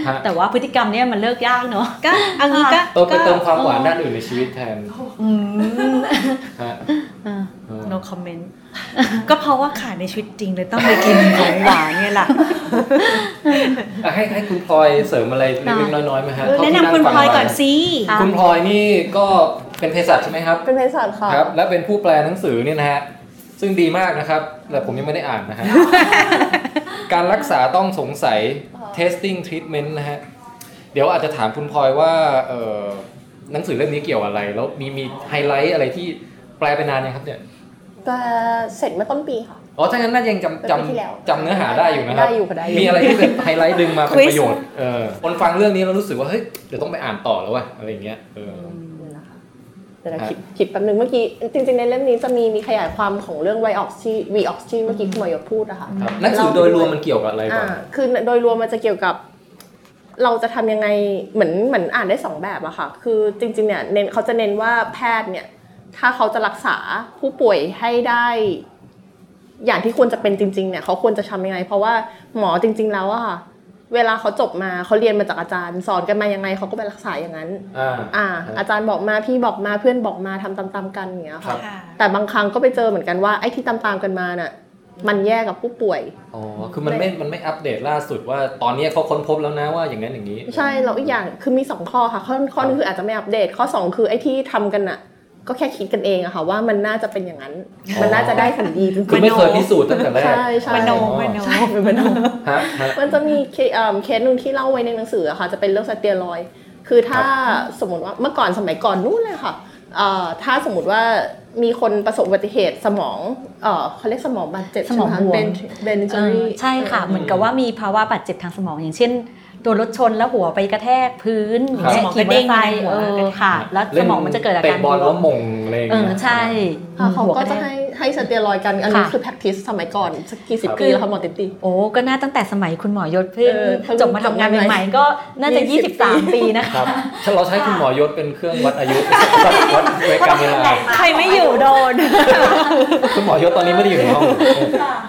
ฮะแต่ว่าพฤติกรรมเนี่ยมันเลิกยากเนาะก็เอางี้ก็เติมไปก็เติมความหวานด้านอื่นในชีวิตแทนอืมฮะเออเออเนอะคอมเมนต์ก็เพราะว่าขาดในชีวิตจริงเลยต้องไปกินของหวานเนี่ยแหละอะให้ให้คุณพลอยเสริมอะไรเล็กๆน้อยๆไหมฮะเออเท่าแนะที่นำคุณงฟังพลอยมาก่อนสิค่ะคุณพลอยนี่ก็เป็นเภสัชใช่ไหมครับเป็นเภสัชค่ะครับและเป็นผู้แปลหนังสือเนี่ยนะฮะ ซึ่งดีมากนะครับ แต่ผมยังไม่ได้อ่านนะฮะ การรักษาต้องสงสัย testing treatment นะฮะ เดี๋ยวอาจจะถามคุณพลอยว่าเอ่อหนังสือเล่มนี้เกี่ยวอะไร แล้วมีมีไฮไลท์อะไรที่แปลไปนานยังครับเนี่ยแต่เสร็จเมื่อต้นปีค่ะ อ๋อถ้างั้นน่าจะยังจำเป็นปีที่แล้วจำจำเนื้อหาได้อยู่นะครับได้อยู่ค่ะได้อยู่มีอะไรที่เป็นไฮไลท์ดึงมาเป็น Quiz ประโยชน์ เออคนฟังเรื่องนี้แล้วรู้สึกว่าเฮ้ย เดี๋ยวต้องไปอ่านต่อแล้วว่ะอะไรอย่างเงี้ย เออเดี๋ยวนะคะ เดี๋ยวนะคิดคิดแป๊บนึงเมื่อกี้จริงๆ ในเล่มนี้จะมีมีขยายความของเรื่อง v i o x ที่ v o x ที่เมื่อกี้คุณหมอยศพูดอะค่ะครับหนังสือโดยรวมมันเกี่ยวกับอะไรก่อนอ่าคือโดยรวมมันจะเกี่ยวกับ เราจะทำยังไงเหมือนเหมือนอ่านได้สองแบบอะค่ะ คือจริงๆเนี่ยเน้นเขาจะเน้นว่าแพทย์เนี่ยถ้าเขาจะรักษาผู้ป่วยให้ได้ อย่างที่ควรจะเป็นจริงๆเนี่ยเขาควรจะทำยังไง เพราะว่าหมอจริง ๆ แล้วอะค่ะ เวลาเขาจบมาเขาเรียนมาจากอาจารย์ สอนกันมายังไงเขาก็ไปรักษาอย่างนั้นอ่าอ่าอาจารย์บอกมาพี่บอกมาเพื่อนบอกมาทำตามๆกันอย่างเงี้ยครัค่ะบแต่บางครั้งก็ไปเจอเหมือนกันว่าไอ้ที่ตามๆกันมาน่ะมันแย่กับผู้ป่วย อ๋อ คือมันไม่ มันไม่อัปเดตล่าสุดว่าตอนนี้เขาค้นพบแล้วนะว่าอย่างนั้นอย่างนี้ ใช่ แล้วอีกอย่างคือมีสองข้อค่ะ ข้อข้อหนึงคืออาจจะไม่อัปเดต ข้อสองคือไอ้ที่ทำกันน่ะ ก็แค่คิดกันเองอะค่ะว่ามันน่าจะเป็นอย่างนั้นอ๋อมันน่าจะได้ผลดีจริงคือไม่เคยพิสูจน์ตั้งแต่แรกใช่ใช่มโนมโนใช่เป็นมโนฮะฮะมันจะมีเคเอิ่มเคสหนึ่งที่เล่าไว้ในหนังสืออะค่ะ จะเป็นเรื่องสเตียรอยด์คือถ้าสมมติว่าเมื่อก่อนสมัยก่อนนู่นเลยค่ะเอ่อถ้าสมมติว่ามีคนประสบอุบัติเหตุสมองเอ่อเขาเรียกสมองบาดเจ็บสมองบวมเป็นเบนจเอออรี่ใช่ค่ะ เหมือนกับว่ามีภาวะบาดเจ็บทางสมองอย่างเช่น โดนรถชนแล้วหัวไปกระแทกพื้นครับแขี่มอเตอร์ไซค์สมองกระเด้งในหัวเออค่ะ แล้วสมองมันจะเกิดอาการเตะบอลแล้วมงอะไรอย่างเอเงี้อยใช่ค่ะเขาหัวก็ระจะแทให้ ให้สเตียรอยด์กันอันนี้ค่ะคือ practice สมัยก่อนสักกี่สิบครับปีแล้วค่ะหมอติ๊ตีโอ้ก็น่าตั้งแต่สมัยคุณหมอยศเพิ่งเออเพิ่งจบมาทำงานจบมาใหม่ๆก็น่าจะ20 23ปีนะครัคะบเราใช้คุณหมอยศเป็นเครื่องวัดอายุวัดเวกรรมเวลาใครไม่อยู่โดน คุณหมอยศตอนนี้ไม่ได้อยู่ในห้อง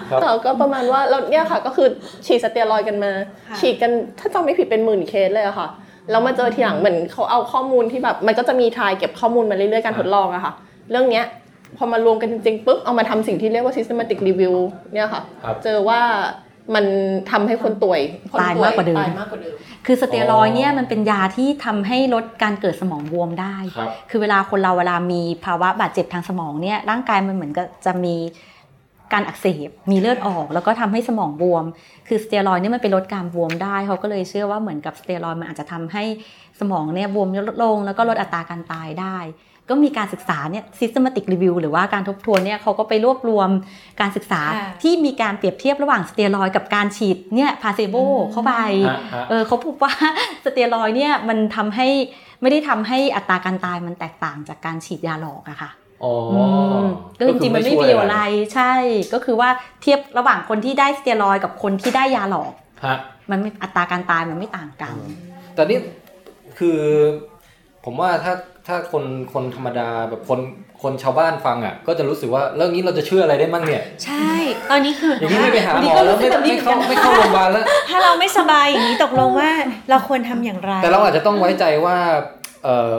ครับแต่ก็ประมาณว่าแล้วเนี่ยค่ะก็คือฉีดสเตียรอยด์กันมาค่ะฉีดกันถ้าจำไม่ผิดเป็นหมื่นเคสเลยอะค่ะแล้วมาเจอทีหลังเหมือนเขาเอาข้อมูลที่แบบ มันก็จะมีทายเก็บข้อมูลมาเรื่อยๆการทดลองอะค่ะ เรื่องเนี้ย พอมารวมกันจริงๆปุ๊บเอามาทำสิ่งที่เรียกว่า systematic review เนี่ยค่ะครับเจอว่ามันทำให้คนป่วยคนตายมากกว่าเดิมตายมากกว่าเดิม คือสเตียรอยด์เนี่ยมันเป็นยาที่ทำให้ลดการเกิดสมองบวมได้ครับคือเวลาคนเราเวลามีภาวะบาดเจ็บทางสมองเนี่ยร่างกายมันเหมือนกับจะมีการอักเสบ มีเลือดออก แล้วก็ทำให้สมองบวม คือสเตียรอยด์เนี่ยมันไปลดการบวมได้ เขาก็เลยเชื่อว่าเหมือนกับสเตียรอยด์มันอาจจะทำให้สมองเนี่ยบวมลดลง แล้วก็ลดอัตราการตายได้ ก็มีการศึกษาเนี่ย systematic review หรือว่าการทบทวนเนี่ยเขาก็ไปรวบรวมการศึกษาค่ะที่มีการเปรียบเทียบระหว่างสเตียรอยด์กับการฉีดเนี่ยพาเซโบเข้าไปฮะฮะเออเขาพบว่าสเตียรอยด์เนี่ยมันทำให้ไม่ได้ทำให้อัตราการตายมันแตกต่างจากการฉีดยาหลอกอะค่ะอ๋อมก็จริงๆมันไม่มีอะไรใช่ ก็คือว่าเทียบระหว่างคนที่ได้สเตียรอยด์กับคนที่ได้ยาหลอกฮะมันไม่อัตราการตายมันไม่ต่างกัน แต่นี่คือ ผมว่าถ้าถ้าคนคนธรรมดาแบบคนคนชาวบ้านฟังอะ ก็จะรู้สึกว่าเรื่องนี้เราจะเชื่ออะไรได้มั่งเนี่ย ใช่ ตอนนี้คืออย่างนี้ไม่ไปหาวันหนี้มอก็แล้วรู้สึไม่กแบบนี้ไม่เข้าเหมือนกันไม่เข้าโรงพยาบาลแล้ว ถ้าเราไม่สบายอย่างนี้ตกลงว่าเราควรทำอย่างไร แต่เราอาจจะต้องไว้ใจว่าเอ่อ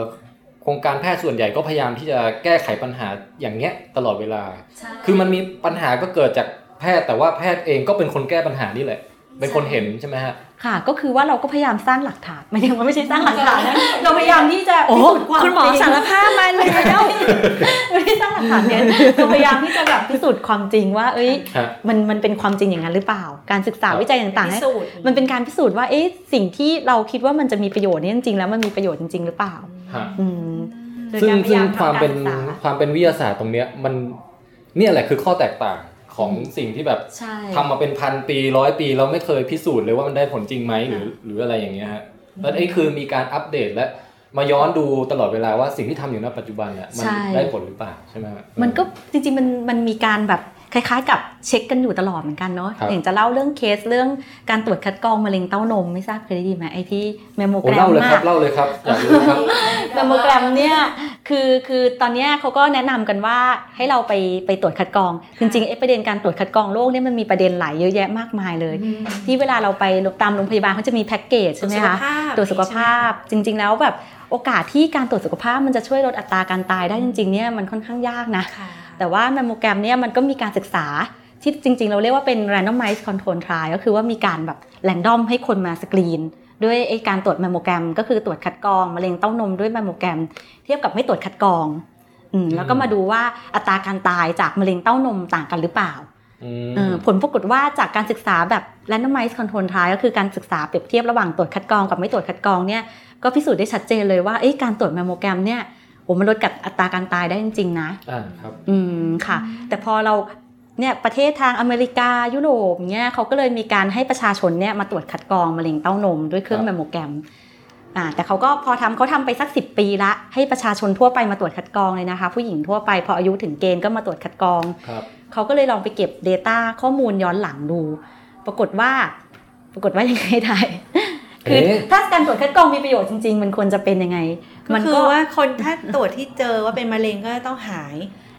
โครงการแพทย์ส่วนใหญ่ก็พยายามที่จะแก้ไขปัญหาอย่างเงี้ยตลอดเวลา คือมันมีปัญหาก็เกิดจากแพทย์แต่ว่าแพทย์เองก็เป็นคนแก้ปัญหานี่แหละ เป็นคนเห็นใช่ไหมฮะค่ะ ก็คือว่าเราก็พยายามสร้างหลักฐานไม่ใช่ว่าไม่ใช่สร้างหลักฐานนะเราพยายามที่จะโอ้พิสูจน์ความคุณหมอจริงสารภาพมาเลยแล้วไม่ได้สร้างหลักฐานเนี่ยเราพยายามที่จะแบบพิสูจน์ความจริงว่า เอ้ยฮะมันมันเป็นความจริงอย่างนั้นหรือเปล่า การศึกษาวิจัยต่างๆพิให้สูจน์มันเป็นการพิสูจน์ว่าเอ๊ะสิ่งที่เราคิดว่ามันจะมีประโยชน์เนี่ยจริงๆแล้วมันมีประโยชน์จริงๆหรือเปล่าฮะอืมโดยซึ่งการพยซึ่ยางมความทำกเป็นศึกษาความเป็นวิทยาศาสตร์ตรงเนี้ยมันเนี่ยแหละคือข้อแตกต่าง ของสิ่งที่แบบใช่ทำมาเป็นพันปีร้อยปีเราไม่เคยพิสูจน์เลยว่ามันได้ผลจริงไหมหรือหรืออะไรอย่างเงี้ยฮะแล้วไอ้คือมีการอัปเดตและมาย้อนดูตลอดเวลาว่าสิ่งที่ทำอยู่ณปัจจุบันเนี่ยมันได้ผลหรือเปล่าใช่ไหมฮะมันก็จริงๆมันมันมีการแบบ คล้ายๆ กับเช็คกันอยู่ตลอดเหมือนกันเนาะครับอย่างจะเล่าเรื่องเคสเรื่องการตรวจคัดกรองมะเร็งเต้านมไม่ทราบเคยได้ยินไหมไอ้ที่แมมโมแกรมโอ้เล่าเลยครับอะเล่าเลยครับอยากรู้ครับแมมโมแกรมเนี่ยคือคือตอนเนี้ยเขาก็แนะนำกันว่าให้เราไปไปตรวจคัดกรอง จริงๆไอ้ประเด็นการตรวจคัดกรองโรคเนี่ยมันมีประเด็นหลายเยอะแยะมากมายเลย ที่เวลาเราไปตามโรงพยาบาลเขาจะมีแพ็กเกจใช่ไหมคะตรวจสุขภาพจริง ๆ แล้วแบบโอกาสที่การตรวจสุขภาพมันจะช่วยลดอัตราการตายได้จริงๆเนี่ยมันค่อนข้างยากนะค่ะ แต่ว่าแมมโมแกรมเนี่ยมันก็มีการศึกษาที่จริง ๆ เราเรียกว่าเป็น randomized control trial ก็คือว่ามีการแบบ random ให้คนมาสกรีน ด้วยไอ้การตรวจแมมโมแกรม ก็คือตรวจคัดกรองมะเร็งเต้านมด้วยแมมโมแกรม เทียบกับไม่ตรวจคัดกรองอืมแล้วก็มาดูว่าอัตราการตายจากมะเร็งเต้านมต่างกันหรือเปล่าอืมเออผลปรากฏว่าจากการศึกษาแบบ randomized control trial ก็คือการศึกษาเปรียบเทียบระหว่างตรวจคัดกรองกับไม่ตรวจคัดกรองเนี่ยก็พิสูจน์ได้ชัดเจนเลยว่าเอ้ยการตรวจแมมโมแกรมเนี่ย โอ้มันลดกับอัตราการตายได้จริงๆนะอ่าครับอืมค่ะ แต่พอเราเนี่ยประเทศทางอเมริกายุโรปเนี่ยเขาก็เลยมีการให้ประชาชนเนี่ยมาตรวจคัดกรองมะเร็งเต้านมด้วยเครื่องครับแมมโมแกรมอ่าแต่เขาก็พอทำเขาทำไปสักสิปีละ ให้ประชาชนทั่วไปมาตรวจคัดกรองเลยนะคะ ผู้หญิงทั่วไปพออายุถึงเกณฑ์ก็มาตรวจคัดกรองครับเขาก็เลยลองไปเก็บ Data ข้อมูลย้อนหลังดู ปรากฏว่า ปรากฏว่ายังไงได้ คือเอ๊ะถ้าการตรวจคัดกรองมีประโยชน์จริง ๆ มันควรจะเป็นยังไงก็มันคือว่าคนถ้าตรวจที่เจอว่าเป็นมะเร็งก็ต้องหาย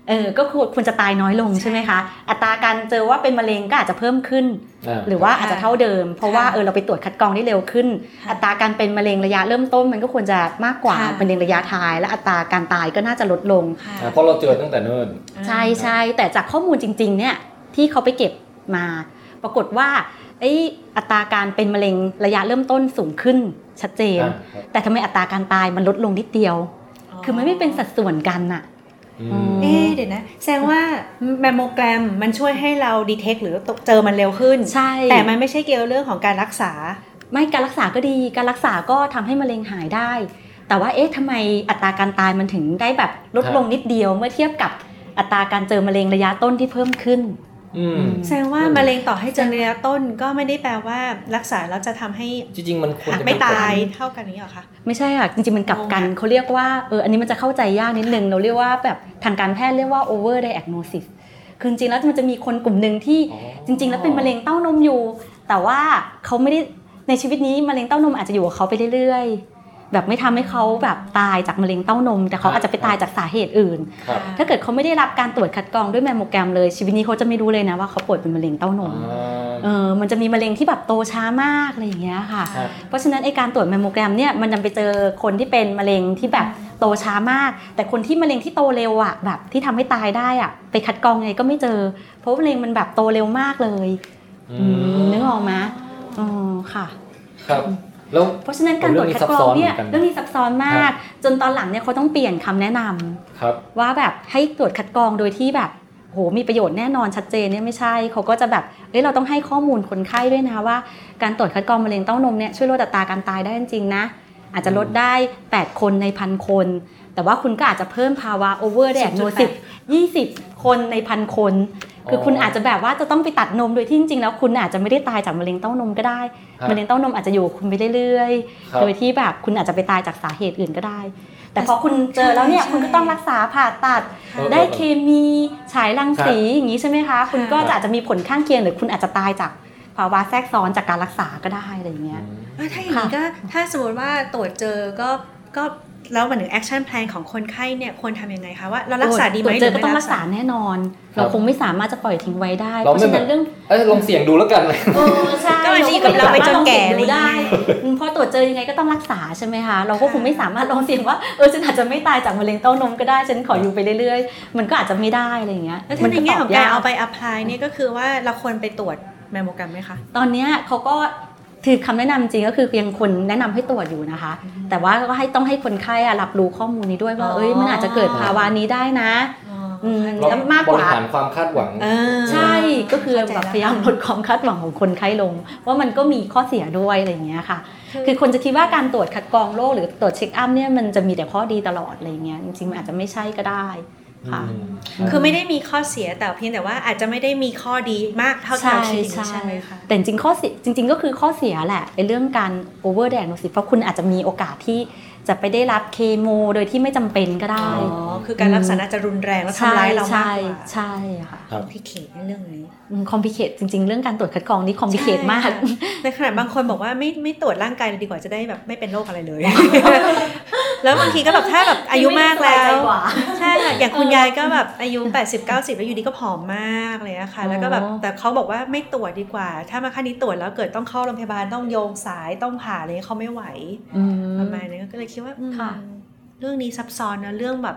เออก็ควรควรจะตายน้อยลงใช่ไหมคะ อัตราการเจอว่าเป็นมะเร็งก็อาจจะเพิ่มขึ้นอ่าหรือว่าอาจจะเท่าเดิม เพราะว่าค่ะเออเราไปตรวจคัดกรองได้เร็วขึ้นค่ะอัตราการเป็นมะเร็งระยะเริ่มต้นมันก็ควรจะมากกว่าค่ะมะเร็งระยะท้าย และอัตราการตายก็น่าจะลดลงค่ะอ่าเพราะเราเจอตั้งแต่เนิ่นใช่ใช่แต่จากข้อมูลจริงๆเนี่ยที่เขาไปเก็บมา ปรากฏว่า ไอ้อัตราการเป็นมะเร็งระยะเริ่มต้นสูงขึ้นชัดเจนอ่าครับแต่ทำไมอัตราการตายมันลดลงนิดเดียว คือมันไม่เป็นสัดส่วนกันน่ะอือืมมเอ๊ะเดี๋ยวนะ แสดงว่าแมมโมแกรมมันช่วยให้เราดีเทคหรือเจอมันเร็วขึ้น ใช่ แต่มันไม่ใช่เกี่ยวเรื่องของการรักษา ไม่การรักษาก็ดี การรักษาก็ทำให้มะเร็งหายได้ แต่ว่าเอ๊ะทำไมอัตราการตายมันถึงได้แบบลดลงนิดเดียวเมื่อเทียบกับอัตราการเจอมะเร็งระยะต้นที่เพิ่มขึ้นอืม แสดงว่านั่นมะเร็งต่อให้เจอระยะต้นก็ไม่ได้แปลว่ารักษาแล้วจะทำให้จริง ๆ มันควรจะไม่เป็นตายเท่ากันนี้เหรอคะไม่ใช่ค่ะจริงๆ มันกลับกันงงอะเขาเรียกว่าเอออันนี้มันจะเข้าใจยากนิดนึงเราเรียกว่าแบบทางการแพทย์เรียกว่า over diagnosis คือจริงๆแล้วมันจะมีคนกลุ่มหนึ่งที่อ๋อจริง ๆ แล้วเป็นมะเร็งเต้านมอยู่ แต่ว่าเขาไม่ได้ในชีวิตนี้มะเร็งเต้านมอาจจะอยู่กับเขาไปเรื่อยๆ แบบไม่ทำให้เขาแบบตายจากมะเร็งเต้านม แต่เขาอาจจะไปตายจากสาเหตุอื่นครับถ้าเกิดเขาไม่ได้รับการตรวจคัดกรองด้วยแมมโมแกรมเลยชีวิตนี้เขาจะไม่รู้เลยนะว่าเขาป่วยเป็นมะเร็งเต้านมอ่าเออมันจะมีมะเร็งที่แบบโตช้ามากอะไรอย่างเงี้ยค่ะครับเพราะฉะนั้นไอการตรวจแมมโมแกรมเนี่ยมันจะไปเจอคนที่เป็นมะเร็งที่แบบโตช้ามาก แต่คนที่มะเร็งที่โตเร็วอะแบบที่ทำให้ตายได้อะไปคัดกรองไงก็ไม่เจอ เพราะมะเร็งมันแบบโตเร็วมากเลยอืมนึกออกไหมอ๋อค่ะ ครับ แล้วเพราะฉะนั้นการตรวจคัดกรองเนี่ยเรื่เรื่อองงนี้นี้ซัซับบซ้ซ้ออนนเหมือนกันมาก จนตอนหลังเนี่ยเขาต้องเปลี่ยนคำแนะนำครับว่าแบบให้ตรวจคัดกรองโดยที่แบบโหมีประโยชน์แน่นอนชัดเจนเนี่ยไม่ใช่เขาก็จะแบบเอ้ยเราต้องให้ข้อมูลคนไข้ด้วยนะว่า การตรวจคัดกรองมะเร็งเต้านมเนี่ยช่วยลดอัตราการตายได้จริงๆนะ อาจจะลดได้ 8 คนในพันคน แต่ว่าคุณก็อาจจะเพิ่มภาวะ over diagnosis 20คนในพันคน คือคุณอาจจะแบบว่าจะต้องไปตัดนมโดยที่จริงๆแล้วคุณอาจจะไม่ได้ตายจากมะเร็งเต้านมก็ได้ครับมะเร็งเต้านมอาจจะอยู่กับคุณไปเรื่อยครับๆโดยที่แบบคุณอาจจะไปตายจากสาเหตุอื่นก็ได้ แต่พอคุณเจอแล้วเนี่ยใช่คุณก็ต้องรักษาผ่าตัดเออได้เคมีฉายรังสีอย่างนี้ใช่ไหมคะ คุณก็จะอาจจะมีผลข้างเคียงหรือคุณอาจจะตายจากภาวะแทรกซ้อนจากการรักษาก็ได้อะไรอย่างเงี้ยเอ้ยถ้าอย่างนี้ก็ถ้าสมมติว่าตรวจเจอก็ก็ แล้วมันถึง action plan ของคนไข้เนี่ยควรทำยังไงคะว่าเรารักษาดีไหมตรวจเจอก็ต้องรักษาแน่นอนครับเราคงไม่สามารถจะปล่อยทิ้งไว้ได้เราเพไม่ราะฉะนั้นเรื่องเอ้ยลองเสี่ยงดูแล้วกันเออใช่ก็มันดีกับเราไปจนแก่เราอะไรก็อย่างได้เงี้ยอืมพอตรวจเจอยังไงก็ต้องรักษาใช่ไหมคะ เราก็คงไม่สามารถลองเสี่ยงว่าเออฉันอาจจะไม่ตายจากมะเร็งเต้านมก็ได้ฉันขออยู่ไปเรื่อยๆ มันก็อาจจะไม่ได้อะไรอย่างเงี้ยแล้วถ้าในแง่ของตบการยเอาไป apply เนี่ยก็คือว่าเราควรไปตรวจแมมโมแกรมไหมคะ ตอนเนี้ยเขาก็ คือคำแนะนำจริงก็คือยังคนแนะนำให้ตรวจอยู่นะคะ แต่ว่าก็ให้ต้องให้คนไข้อะรับรู้ข้อมูลนี้ด้วยว่าอ๋อเอ้ยมันอาจจะเกิดภาวะนี้ได้นะอืมเราแล้วมากบกริว่าหารความคาดหวังเออใช่ก็คือเข้าใจแบบแล้วพยายามลดความคาดหวังของคนไข้ลง ว่ามันก็มีข้อเสียด้วยอะไรอย่างเงี้ยค่ะ คือคนจะคิดว่าการตรวจคัดกรองโรคหรือตรวจเช็คอัพเนี่ยมันจะมีแต่ข้อดีตลอดอะไรอย่างเงี้ยจริงๆมันอาจจะไม่ใช่ก็ได้ ค่ะอืมคือไม่ได้มีข้อเสียแต่เพียงแต่ว่าอาจจะไม่ได้มีข้อดีมากเท่าที่เราคิดอย่างนี้ใช่ไหมคะแต่จริงๆข้อเสียจริง ๆ ก็คือข้อเสียแหละไอ้เรื่องการ over diagnosis เพราะคุณอาจจะมีโอกาสที่ จะไปได้รับเคมีโดยที่ไม่จำเป็นก็ได้ อ๋อ คือการรักษาอาจจะรุนแรงและทำร้ายเรามากใช่กว่าใช่ค่ะครับ complicate ในเรื่องนี้ complicate จริง ๆ เรื่องการตรวจคัดกรองนี่ complicate มากใช่ค่ะในขณะบางคนบอกว่าไม่ไม่ตรวจร่างกายเลยดีกว่าจะได้แบบไม่เป็นโรคอะไรเลย แล้วบางทีก็แบบถ้าแบบอายุมากแล้ว ใช่ค่ะอย่างคุณยายก็แบบอายุ 80 90 แล้วอยู่ดีก็ผอมมากเลยอะค่ะ แล้วก็แบบอ๋อแต่เขาบอกว่าไม่ตรวจดีกว่า ถ้ามาขั้นนี้ตรวจแล้วเกิดต้องเข้าโรงพยาบาลต้องโยงสายต้องผ่าอะไรเงี้ยเขาไม่ไหวอืมประมาณนี้ก็เลยคิดว่าอืมค่ะเรื่องนี้ซับซ้อนนะเรื่องแบบ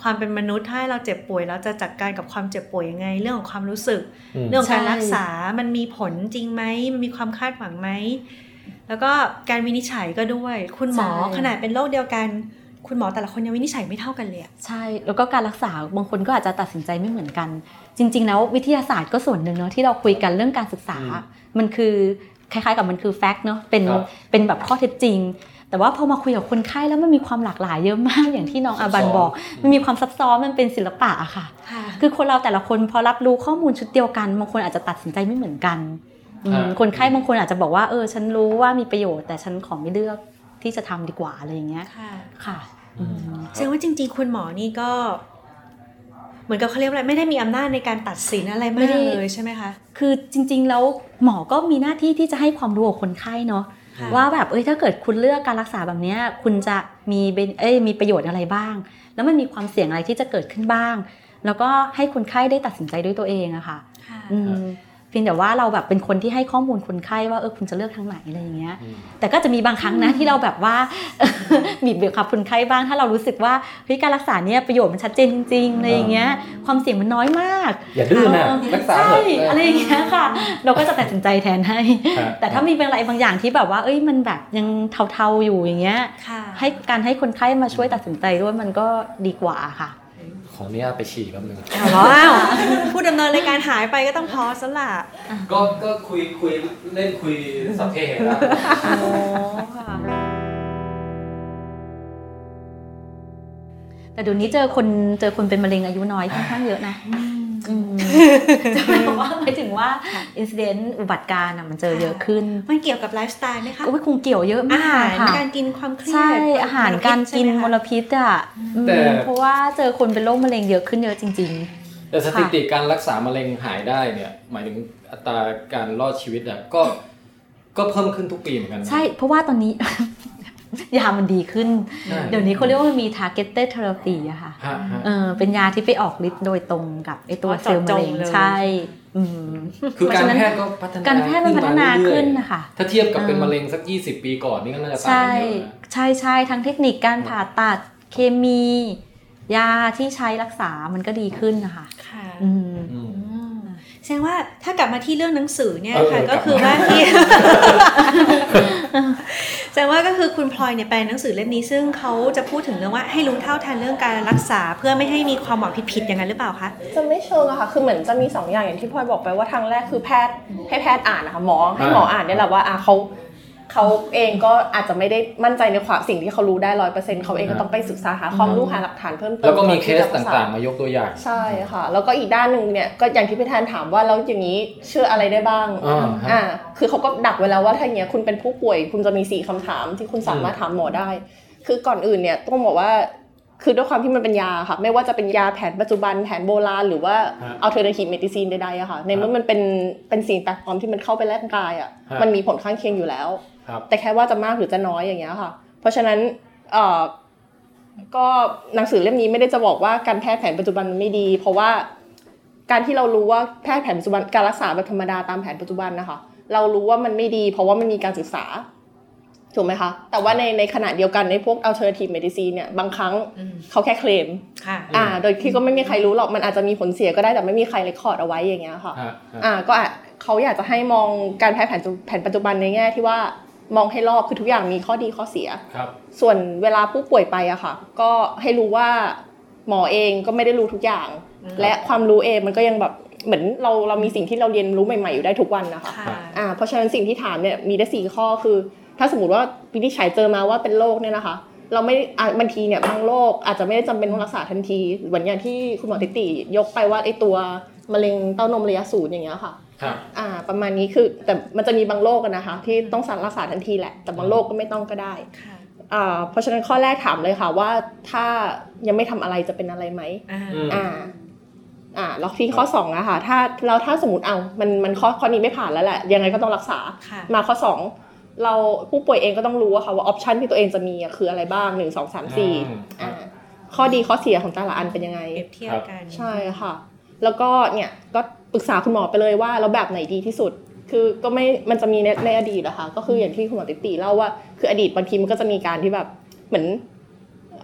ความเป็นมนุษย์ถ้าเราเจ็บป่วยเราจะจัดการกับความเจ็บป่วยยังไง เรื่องของความรู้สึกอืมเรื่องของการใช่รักษา มันมีผลจริงไหมมันมีความคาดหวังไหมแล้วก็การวินิจฉัยก็ด้วย คุณหมอขนาดเป็นโรคเดียวกัน คุณหมอแต่ละคนยังวินิจฉัยไม่เท่ากันเลยอะใช่แล้วก็การรักษาบางคนก็อาจจะตัดสินใจไม่เหมือนกัน จริง ๆ แล้ววิทยาศาสตร์ก็ส่วนหนึ่งเนาะที่เราคุยกันเรื่องการศึกษา มันคือคล้ายๆกับมันคือแฟกต์เนาะเป็นครับเป็นแบบข้อเท็จจริง แต่ว่าพอมาคุยกับคนไข้แล้วมันมีความหลากหลายเยอะมากอย่างที่น้องอาบันบอก มันมีความซับซ้อนมันเป็นศิลปะอะค่ะค่ะคือคนเราแต่ละคนพอรับรู้ข้อมูลชุดเดียวกันบางคนอาจจะตัดสินใจไม่เหมือนกันอืมอ่าคนไข้บางคนอาจจะบอกว่าเออฉันรู้ว่ามีประโยชน์แต่ฉันขอไม่เลือกที่จะทำดีกว่าอะไรอย่างเงี้ยค่ะค่ะอืมแสดงว่าจริง ๆ คุณหมอนี่ก็ เหมือนกับเขาเรียกว่าอะไรไม่ได้มีอำนาจในการตัดสินอะไรไม่มากได้เลยใช่ไหมคะ คือจริง ๆ แล้วหมอก็มีหน้าที่ที่จะให้ความรู้กับคนไข้เนาะค่ะ ว่าแบบเอ้ยถ้าเกิดคุณเลือกการรักษาแบบเนี้ยคุณจะมีเบนเอ้ยมีประโยชน์อะไรบ้าง แล้วมันมีความเสี่ยงอะไรที่จะเกิดขึ้นบ้าง แล้วก็ให้คนไข้ได้ตัดสินใจด้วยตัวเองอะค่ะค่ะอืม เพียงแต่ว่าเราแบบเป็นคนที่ให้ข้อมูลคนไข้ว่าเออคุณจะเลือกทางไหนอะไรอย่างเงี้ยอืมแต่ก็จะมีบางครั้งนะที่เราแบบว่าบีบเบียขับคนไข้บ้างถ้าเรารู้สึกว่าเฮ้ยการรักษาเนี่ยประโยชน์มันชัดเจนจริงๆอะไรอย่างเงี้ย ความเสี่ยงมันน้อยมาก อย่าดื้อนะเออรักษาใช่เถอะอะไรอย่างเงี้ยค่ะ เราก็จะตัดสินใจแทนให้ครับแต่ถ้ามีเป็นอะไรบางอย่างที่แบบว่า เอ้ยมันแบบยังเทาๆอยู่อย่างเงี้ยค่ะให้การให้คนไข้มาช่วยตัดสินใจด้วยมันก็ดีกว่าค่ะ ขออนุญาตไปฉี่แป๊บนึงว้าวผู้ดำเนินรายการหายไปก็ต้องพอสละก็ก็คุยคุยเล่นคุยสัพเพเหระโอ้ค่ะแต่เดี๋ยวนี้เจอคนเจอคนเป็นมะเร็งอายุน้อยค่อนข้างเยอะนะอืม จะหมายถึงว่าหมายถึงว่าอินซิเดนต์อุบัติการณ์อะมันเจอเยอะขึ้น มันเกี่ยวกับไลฟ์สไตล์ไหมคะก็คงเกี่ยวเยอะอามากหารค่ะการกินความเครียดใช่อาหารการกินมลพิษพิษอะอืมแต่เพราะว่าเจอคนเป็นโรคมะเร็งเยอะขึ้นเยอะจริงแต่สถิติการรักษามะเร็งหายได้เนี่ย หมายถึงอัตราการรอดชีวิตอะก็ก็เพิ่มขึ้นทุกปีเหมือนกันนะๆใช่ เพราะว่าตอนนี้ ยามันดีขึ้นใช่เดี๋ยวนี้เขาเรียกว่ามันมี targeted therapy อะค่ะฮะฮะเออเป็นยาที่ไปออกฤทธิ์โดยตรงกับไอตัวอ๋อเซลล์มะเร็งเจาะจงเลยใช่อืมคือการเพราะฉะนั้นแพทย์ก็พัฒนาการแพทย์มันพัฒนาขึ้นนะคะถ้าเทียบกับเป็นเออมะเร็งสัก 20 ปีก่อนนี่ก็น่าจะต่างใช่กันเยอะนะใช่ใช่ทั้งเทคนิคการผ่าตัดเคมี ยาที่ใช้รักษามันก็ดีขึ้นนะคะค่ะอืมอืมอืมแส ดงว่าถ้ากลับมาที่เรื่องหนังสือเนี่ยเออค่ะเออก็คือกลับมาว่าที่แสดงว่าก็คือคุณพลอยเนี่ยแปลหนังสือเล่มนี้ซึ่งเขาจะพูดถึงเรื่องว่าให้รู้เท่าทันเรื่องการรักษา เพื่อไม่ให้มีความหวังผิดๆอย่างนั้นหรือเปล่าคะจะไม่เชิงอะค่ะคือเหมือนจะมีสองอย่างอย่างที่พลอยบอกไปว่าทางแรกคือแพทย์ให้แพทย์อ่านนะคะหมอให้หมออ่านเนี่ยแหละว่าอะเขา เขาเองก็อาจจะไม่ได้มั่นใจในความสิ่งที่เขารู้ได้ร้อยเปอร์เซ็นต์เขาเองก็ต้องไปศึกษาหาความรู้หาหลักฐานเพิ่มเติมแล้วก็มีเคสอนที่จะรักษต่างๆ มายกตัวอย่าง ใช่ค่ะ แล้วก็อีกด้านหนึ่งเนี่ยก็อย่างที่พี่แทนถามว่าแล้วอย่างนี้เชื่ออะไรได้บ้างอ่าฮะอ่าคือเขาก็ดักไว้แล้วว่าถ้าอย่างเงี้ยคุณเป็นผู้ป่วย คุณจะมีสี่คำถามที่คุณสามารถถามหมอได้ คือก่อนอื่นเนี่ยต้องบอกว่าคือด้วยความที่มันเป็นยาค่ะ ไม่ว่าจะเป็นยาแผนปัจจุบันแผนโบราณหรือว่าฮะ alternative medicine ใดๆอะค่ะ ในเมื่อมันเป็นเป็นสิ่งแปลกปลอมที่มันเข้าไปร่างกายอะฮะมันมีผลข้างเคียงอยู่แล้วครับ แต่แค่ว่าจะมากหรือจะน้อยอย่างเงี้ยค่ะ เพราะฉะนั้นเอ่อก็หนังสือเล่มนี้ไม่ได้จะบอกว่าการแพทย์แผนปัจจุบันมันไม่ดี เพราะว่าการที่เรารู้ว่าแพทย์แผนปัจจุบันการรักษาแบบธรรมดาตามแผนปัจจุบันนะคะ เรารู้ว่ามันไม่ดี เพราะว่ามันมีการศึกษาถูกไหมคะ แต่ว่าในในขณะเดียวกันในพวก alternative medicine เนี่ยบางครั้งอืมเขาแค่เคลมค่ะอ่า โดยที่ก็ไม่มีใครรู้หรอกมันอาจจะมีผลเสียก็ได้แต่ไม่มีใครเรคคอร์ดเอาไว้อย่างเงี้ยค่ะฮะฮะอ่าก็อาจเขาอยากจะให้มองการแพทย์แผนจุแผนปัจจุบันในแง่ที่ว่า มองให้รอบคือทุกอย่างมีข้อดีข้อเสียครับ ส่วนเวลาผู้ป่วยไปอะค่ะ ก็ให้รู้ว่าหมอเองก็ไม่ได้รู้ทุกอย่างอืมและความรู้เองมันก็ยังแบบเหมือนเราเรามีสิ่งที่เราเรียนรู้ใหม่ๆอยู่ได้ทุกวันนะคะค่ะอ่าเพราะฉะนั้นสิ่งที่ถามเนี่ยมีได้สี่ข้อคือ ถ้าสมมติว่าวินิจฉัยเจอมาว่าเป็นโรคเนี่ยนะคะ เราไม่อะบางทีเนี่ยบางโรคอาจจะไม่ได้จำเป็นต้องรักษาทันทีเหมือนอย่างที่คุณหมอติติยกไปว่าไอตัวมะเร็งเต้านมระยะสูงอย่างเงี้ยค่ะครับอ่า ประมาณนี้คือแต่มันจะมีบางโรคอะนะคะ ที่ต้องสารรักษาทันทีแหละ แต่บางโรคก็ไม่ต้องก็ได้ค่ะอ่าเพราะฉะนั้นข้อแรกถามเลยค่ะว่าถ้ายังไม่ทำอะไรจะเป็นอะไรไหมอ่าอืมอ่าอ่าแล้วที่ข้อสองอะค่ะถ้าเราถ้าสมมติเอามันมันข้อข้อนี้ไม่ผ่านแล้วแหละ ยังไงก็ต้องรักษาค่ะมาข้อสองเราผู้ป่วยเองก็ต้องรู้อะค่ะว่าออปชันที่ตัวเองจะมีอะคืออะไรบ้างหนึ่งสองสามสี่อืมอ่าข้อดีข้อเสียของแต่ละอันเป็นยังไงเปรียบเทียบกันใช่ค่ะ แล้วก็เนี่ยก็ ปรึกษาคุณหมอไปเลยว่าแล้วแบบไหนดีที่สุด คือก็ไม่มันจะมีในในอดีตนะคะก็คืออย่างที่คุณหมอติติเล่าว่าคืออดีตบางทีมันก็จะมีการที่แบบเหมือน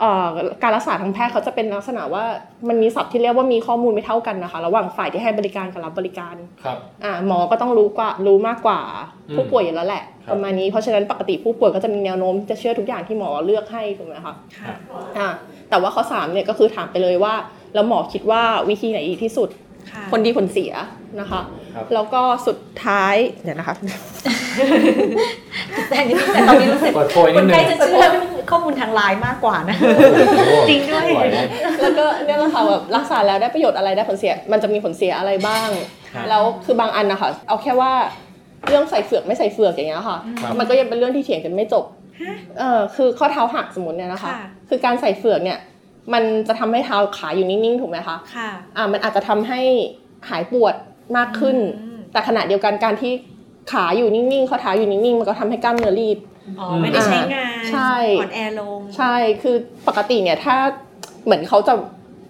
เอ่อการรักษาทางแพทย์เขาจะเป็นลักษณะว่ามันมีศัพท์ที่เรียกว่ามีข้อมูลไม่เท่ากันนะคะ ระหว่างฝ่ายที่ให้บริการกับรับบริการครับอ่าหมอก็ต้องรู้กว่ารู้มากกว่าอืมผู้ป่วยอยู่แล้วแหละครับประมาณนี้เพราะฉะนั้นปกติผู้ป่วยก็จะมีแนวโน้มจะเชื่อทุกอย่างที่หมอเลือกให้ถูกไหมคะค่ะอ่าแต่ว่าข้อสามเนี่ยก็คือถามไปเลยว่าแล้วหมอคิดว่าวิธีไหนดีที่สุด ค่ะผลดีผลเสียนะคะครับแล้วก็สุดท้ายเดี๋ยวนะคะแต่อันนี้แต่ตอนนี้รู้สึกเปิดโพยคนิดนนึใกล้งจะเชื่อข้อมูลทางไลน์มากกว่านะจริงด้วยไหนะแล้วก็เนี่ยแหละค่ะแบบรักษาแล้วได้ประโยชน์อะไรได้ผลเสีย มันจะมีผลเสียอะไรบ้างครับแล้วคือบางอันนะคะเอาแค่ว่าเรื่องใส่เฟือกไม่ใส่เฟือกอย่างเงี้ยค่ะครับมันก็ยังเป็นเรื่องที่เถียงกันไม่จบเออคือข้อเท้าหักสมมติเนี่ยนะคะค่ะคือการใส่เฟือกเนี่ย มันจะทำให้เท้าขาอยู่นิ่งๆถูกไหมคะค่ะอ่ามันอาจจะทำให้หายปวดมากขึ้นอืมแต่ขณะเดียวกันการที่ขาอยู่นิ่งๆข้อเท้าอยู่นิ่งๆมันก็ทำให้กล้ามเนื้อรีบอ๋อไม่ได้ใช้งานใช่อ่อนแอลงใช่คือปกติเนี่ยถ้าเหมือนเขาจะ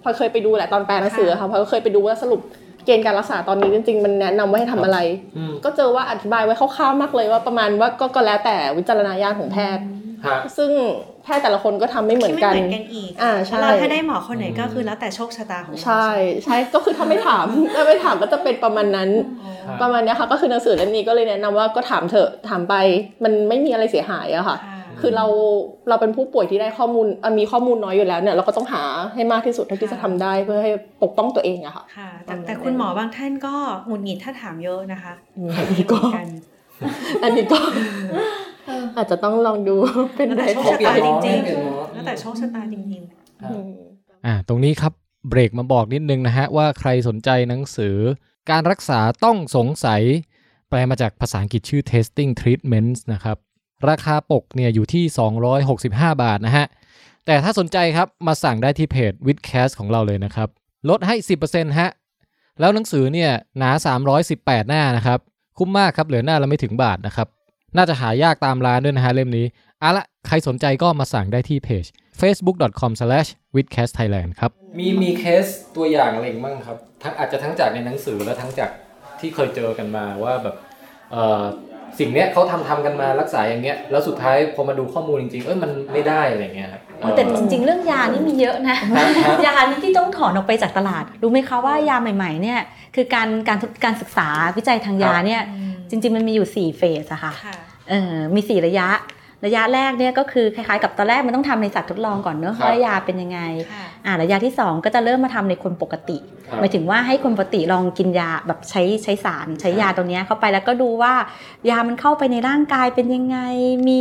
พลอยเคยไปดูแหละตอนแปลหนังสือค่ะพลอยก็เคยไปดูว่าสรุปเกณฑ์การรักษาตอนนี้จริงๆ มันแนะนำว่าให้ทำอะไรอืมก็เจอว่าอธิบายไว้คร่าวๆมากเลยว่าประมาณว่าก็ก็แล้วแต่วิจารณญาณของแพทย์ฮะซึ่งแพทย์แต่ละคนก็ทำไม่เหมือนกันที่ไม่เหมือนกันอีกอ่าใช่แล้วถ้าได้หมอคนไหนก็คือแล้วแต่โชคชะตาของเราใช่ใช่ก็คือถ้าไม่ถามถ้าไม่ถามก็จะเป็นประมาณนั้นครับประมาณเนี้ยค่ะก็คือหนังสือเล่มนี้ก็เลยแนะนำว่าก็ถามเถอะถามไปมันไม่มีอะไรเสียหายอะค่ะค่ะคือเราเราเป็นผู้ป่วยที่ได้ข้อมูลอะมีข้อมูลน้อยอยู่แล้วเนี่ยเราก็ต้องหาให้มากที่สุดเท่าที่จะทำได้เพื่อให้ปกป้องตัวเองอะค่ะค่ะแต่แต่คุณหมอบางท่านก็หงุดหงิดถ้าถามเยอะนะคะอันนี้ก็เหมือนกันอันนี้ก็ อาจจะต้องลองดูเป็นแล้วไรแต่โชคขอชะเปลี่ยตานหมจอริงเปลี่ยนหมอๆแล้วแต่โชคชะตาจริงอืมอ่าตรงนี้ครับเบรกมาบอกนิดนึงนะฮะว่าใครสนใจหนังสือ การรักษาต้องสงสัย แปลมาจากภาษาอังกฤษชื่อ testing treatments นะครับราคาปกเนี่ยอยู่ที่ 265 บาทนะฮะ แต่ถ้าสนใจครับมาสั่งได้ที่เพจ w i t h c a s t ของเราเลยนะครับ ลดให้ 10%ฮะ แล้วหนังสือเนี่ยหนา 318 หน้านะครับ คุ้มมากครับ เหลือหน้าละไม่ถึงบาทนะครับ น่าจะหายากตามร้านด้วยนะฮะเล่มนี้เอาละใครสนใจก็มาสั่งได้ที่เพจ facebook.com/withcastthailand ครับ มีมีเคสตัวอย่างอะไรอีกบ้างครับทั้งอาจจะทั้งจากในหนังสือและทั้งจากที่เคยเจอกันมาว่าแบบเอ่อสิ่งเนี้ยเขาทำทำกันมารักษาอย่างเงี้ยแล้วสุดท้ายพอมาดูข้อมูลจริงๆเอ้ยมันไม่ได้อะไรเงี้ยครับ แต่จริง ๆ เรื่องยานี่มีเยอะนะครับยานี่ที่ต้องถอนออกไปจากตลาด รู้ไหมคะว่ายาใหม่ๆเนี่ยคือการการการศึกษาวิจัยทางยาเนี่ยๆอืมจริง ๆ มันมีอยู่ 4 เฟสอะค่ะค่ะเออ มี4ระยะ ระยะแรกเนี่ยก็คือคล้ายๆ กับตอนแรกมันต้องทำในสัตว์ทดลองก่อนเนอะครับว่ายาเป็นยังไงค่ะอ่าระยะที่ 2 ก็จะเริ่มมาทำในคนปกติครับหมายถึงว่าให้คนปกติลองกินยาแบบใช้ใช้สารใช้ยาตัวเนี้ยเข้าไปแล้วก็ดูว่ายามันเข้าไปในร่างกายเป็นยังไงมี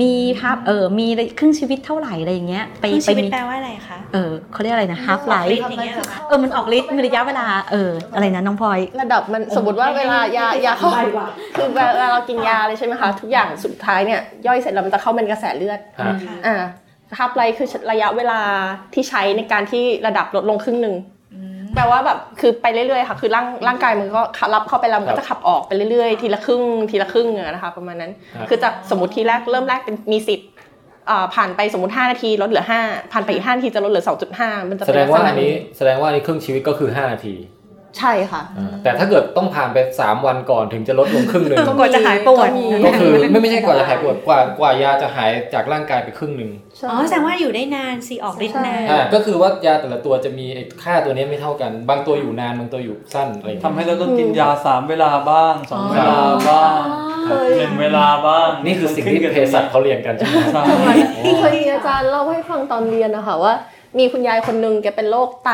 มีครับเออมีครึ่งชีวิตเท่าไหร่อะไรอย่างเงี้ยไปครึ่งไปชีวิตมีแปลว่าอะไรคะเออเขาเรียกอะไรนะ half ออกฤท life ธิ์อย่างเงี้ยเหรอคะเออมันออกฤทธิ์มีระยะเวลาเอออะไรนะน้องพลอยระดับมันสมมติว่าเวลายายาเข้าคือเวลาเรากินยาเลยใช่ไหมคะทุกอย่างสุดท้ายเนี่ยย่อยเสร็จแล้วมันจะเข้าเป็นกระแสเลือดฮะค่ะอ่า ฮับไลท์คือระยะเวลาที่ใช้ในการที่ระดับลดลงครึ่งหนึ่งอืมแปลว่าแบบคือไปเรื่อยๆค่ะคือร่างร่างกายมันก็รับเข้าไปแล้วมันก็จะขับออกไปเรื่อยๆ ทีละครึ่งทีละครึ่งอะนะคะประมาณนั้นครับคือจากสมมติทีแรกเริ่มแรกเป็นมีสิบอ่าผ่านไปสมมติ 5 นาทีลดเหลือ 5 ผ่านไปอีก5นาทีจะลดเหลือ 2.5 มันจะแสเป็นดงว่าลักษณะอันนี้แสดงว่าอันนี้ครึ่งชีวิตก็คือ 5 นาที ใช่ค่ะอ่าแต่ถ้าเกิดต้องผ่านไป 3 วันก่อนถึงจะลดลงครึ่งหนึ่งกว่าจะหายปวดก็มีก็คือไม่ไม่ใช่กว่าจะหายปวดกว่ากว่ายาจะหายจากร่างกายไปครึ่งหนึ่งอ๋อแสดงว่าอยู่ได้นานสิออกฤทธิ์นานอ่าก็คือว่ายาแต่ละตัวจะมีไอ้ค่าตัวนี้ไม่เท่ากัน บางตัวอยู่นานบางตัวอยู่สั้นอะไรอย่างทำเงี้ยให้เราต้องกินยาสามเวลาบ้างสองเวลาบ้างเคยหนึ่งเวลาบ้างนี่คือสิ่งที่เภสัชเขาเรียนกันใช่ไหมใช่เคยมีอาจารย์เล่าให้ฟังตอนเรียนนะคะว่ามีคุณยายคนนึงแกเป็นโรคไต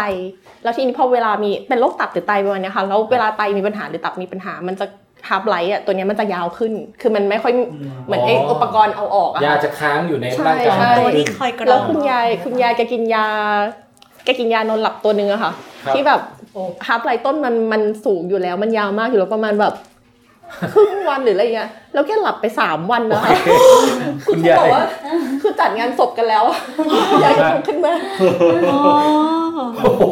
แล้วทีนี้พอเวลามีเป็นโรคตับหรือไตประมาณเนี้ยค่ะแล้วเวลาไตมีปัญหาหรือตับมีปัญหา มันจะ half-life อะตัวเนี้ยมันจะยาวขึ้น คือมันไม่ค่อยเหมือนไอ้อุปกรณ์เอาออกอะยาค่ะจะค้างอยู่ในใช่ร่างกายใช่ตัวที่คอยกรองแล้วคุณยายคุณยายแกกินยาแกกินยานอนหลับตัวนึงอะค่ะครับที่แบบhalf-life ต้นมันมันสูงอยู่แล้วมันยาวมากอยู่แล้วประมาณแบบ ครึ่งวันหรืออะไรเงี้ยแล้วแกหลับไปสามวันนะคะคุณยายบอกว่าคือจัดงานศพกันแล้วอะยายก็ลุกขึ้นมาอ๋อโอ้โห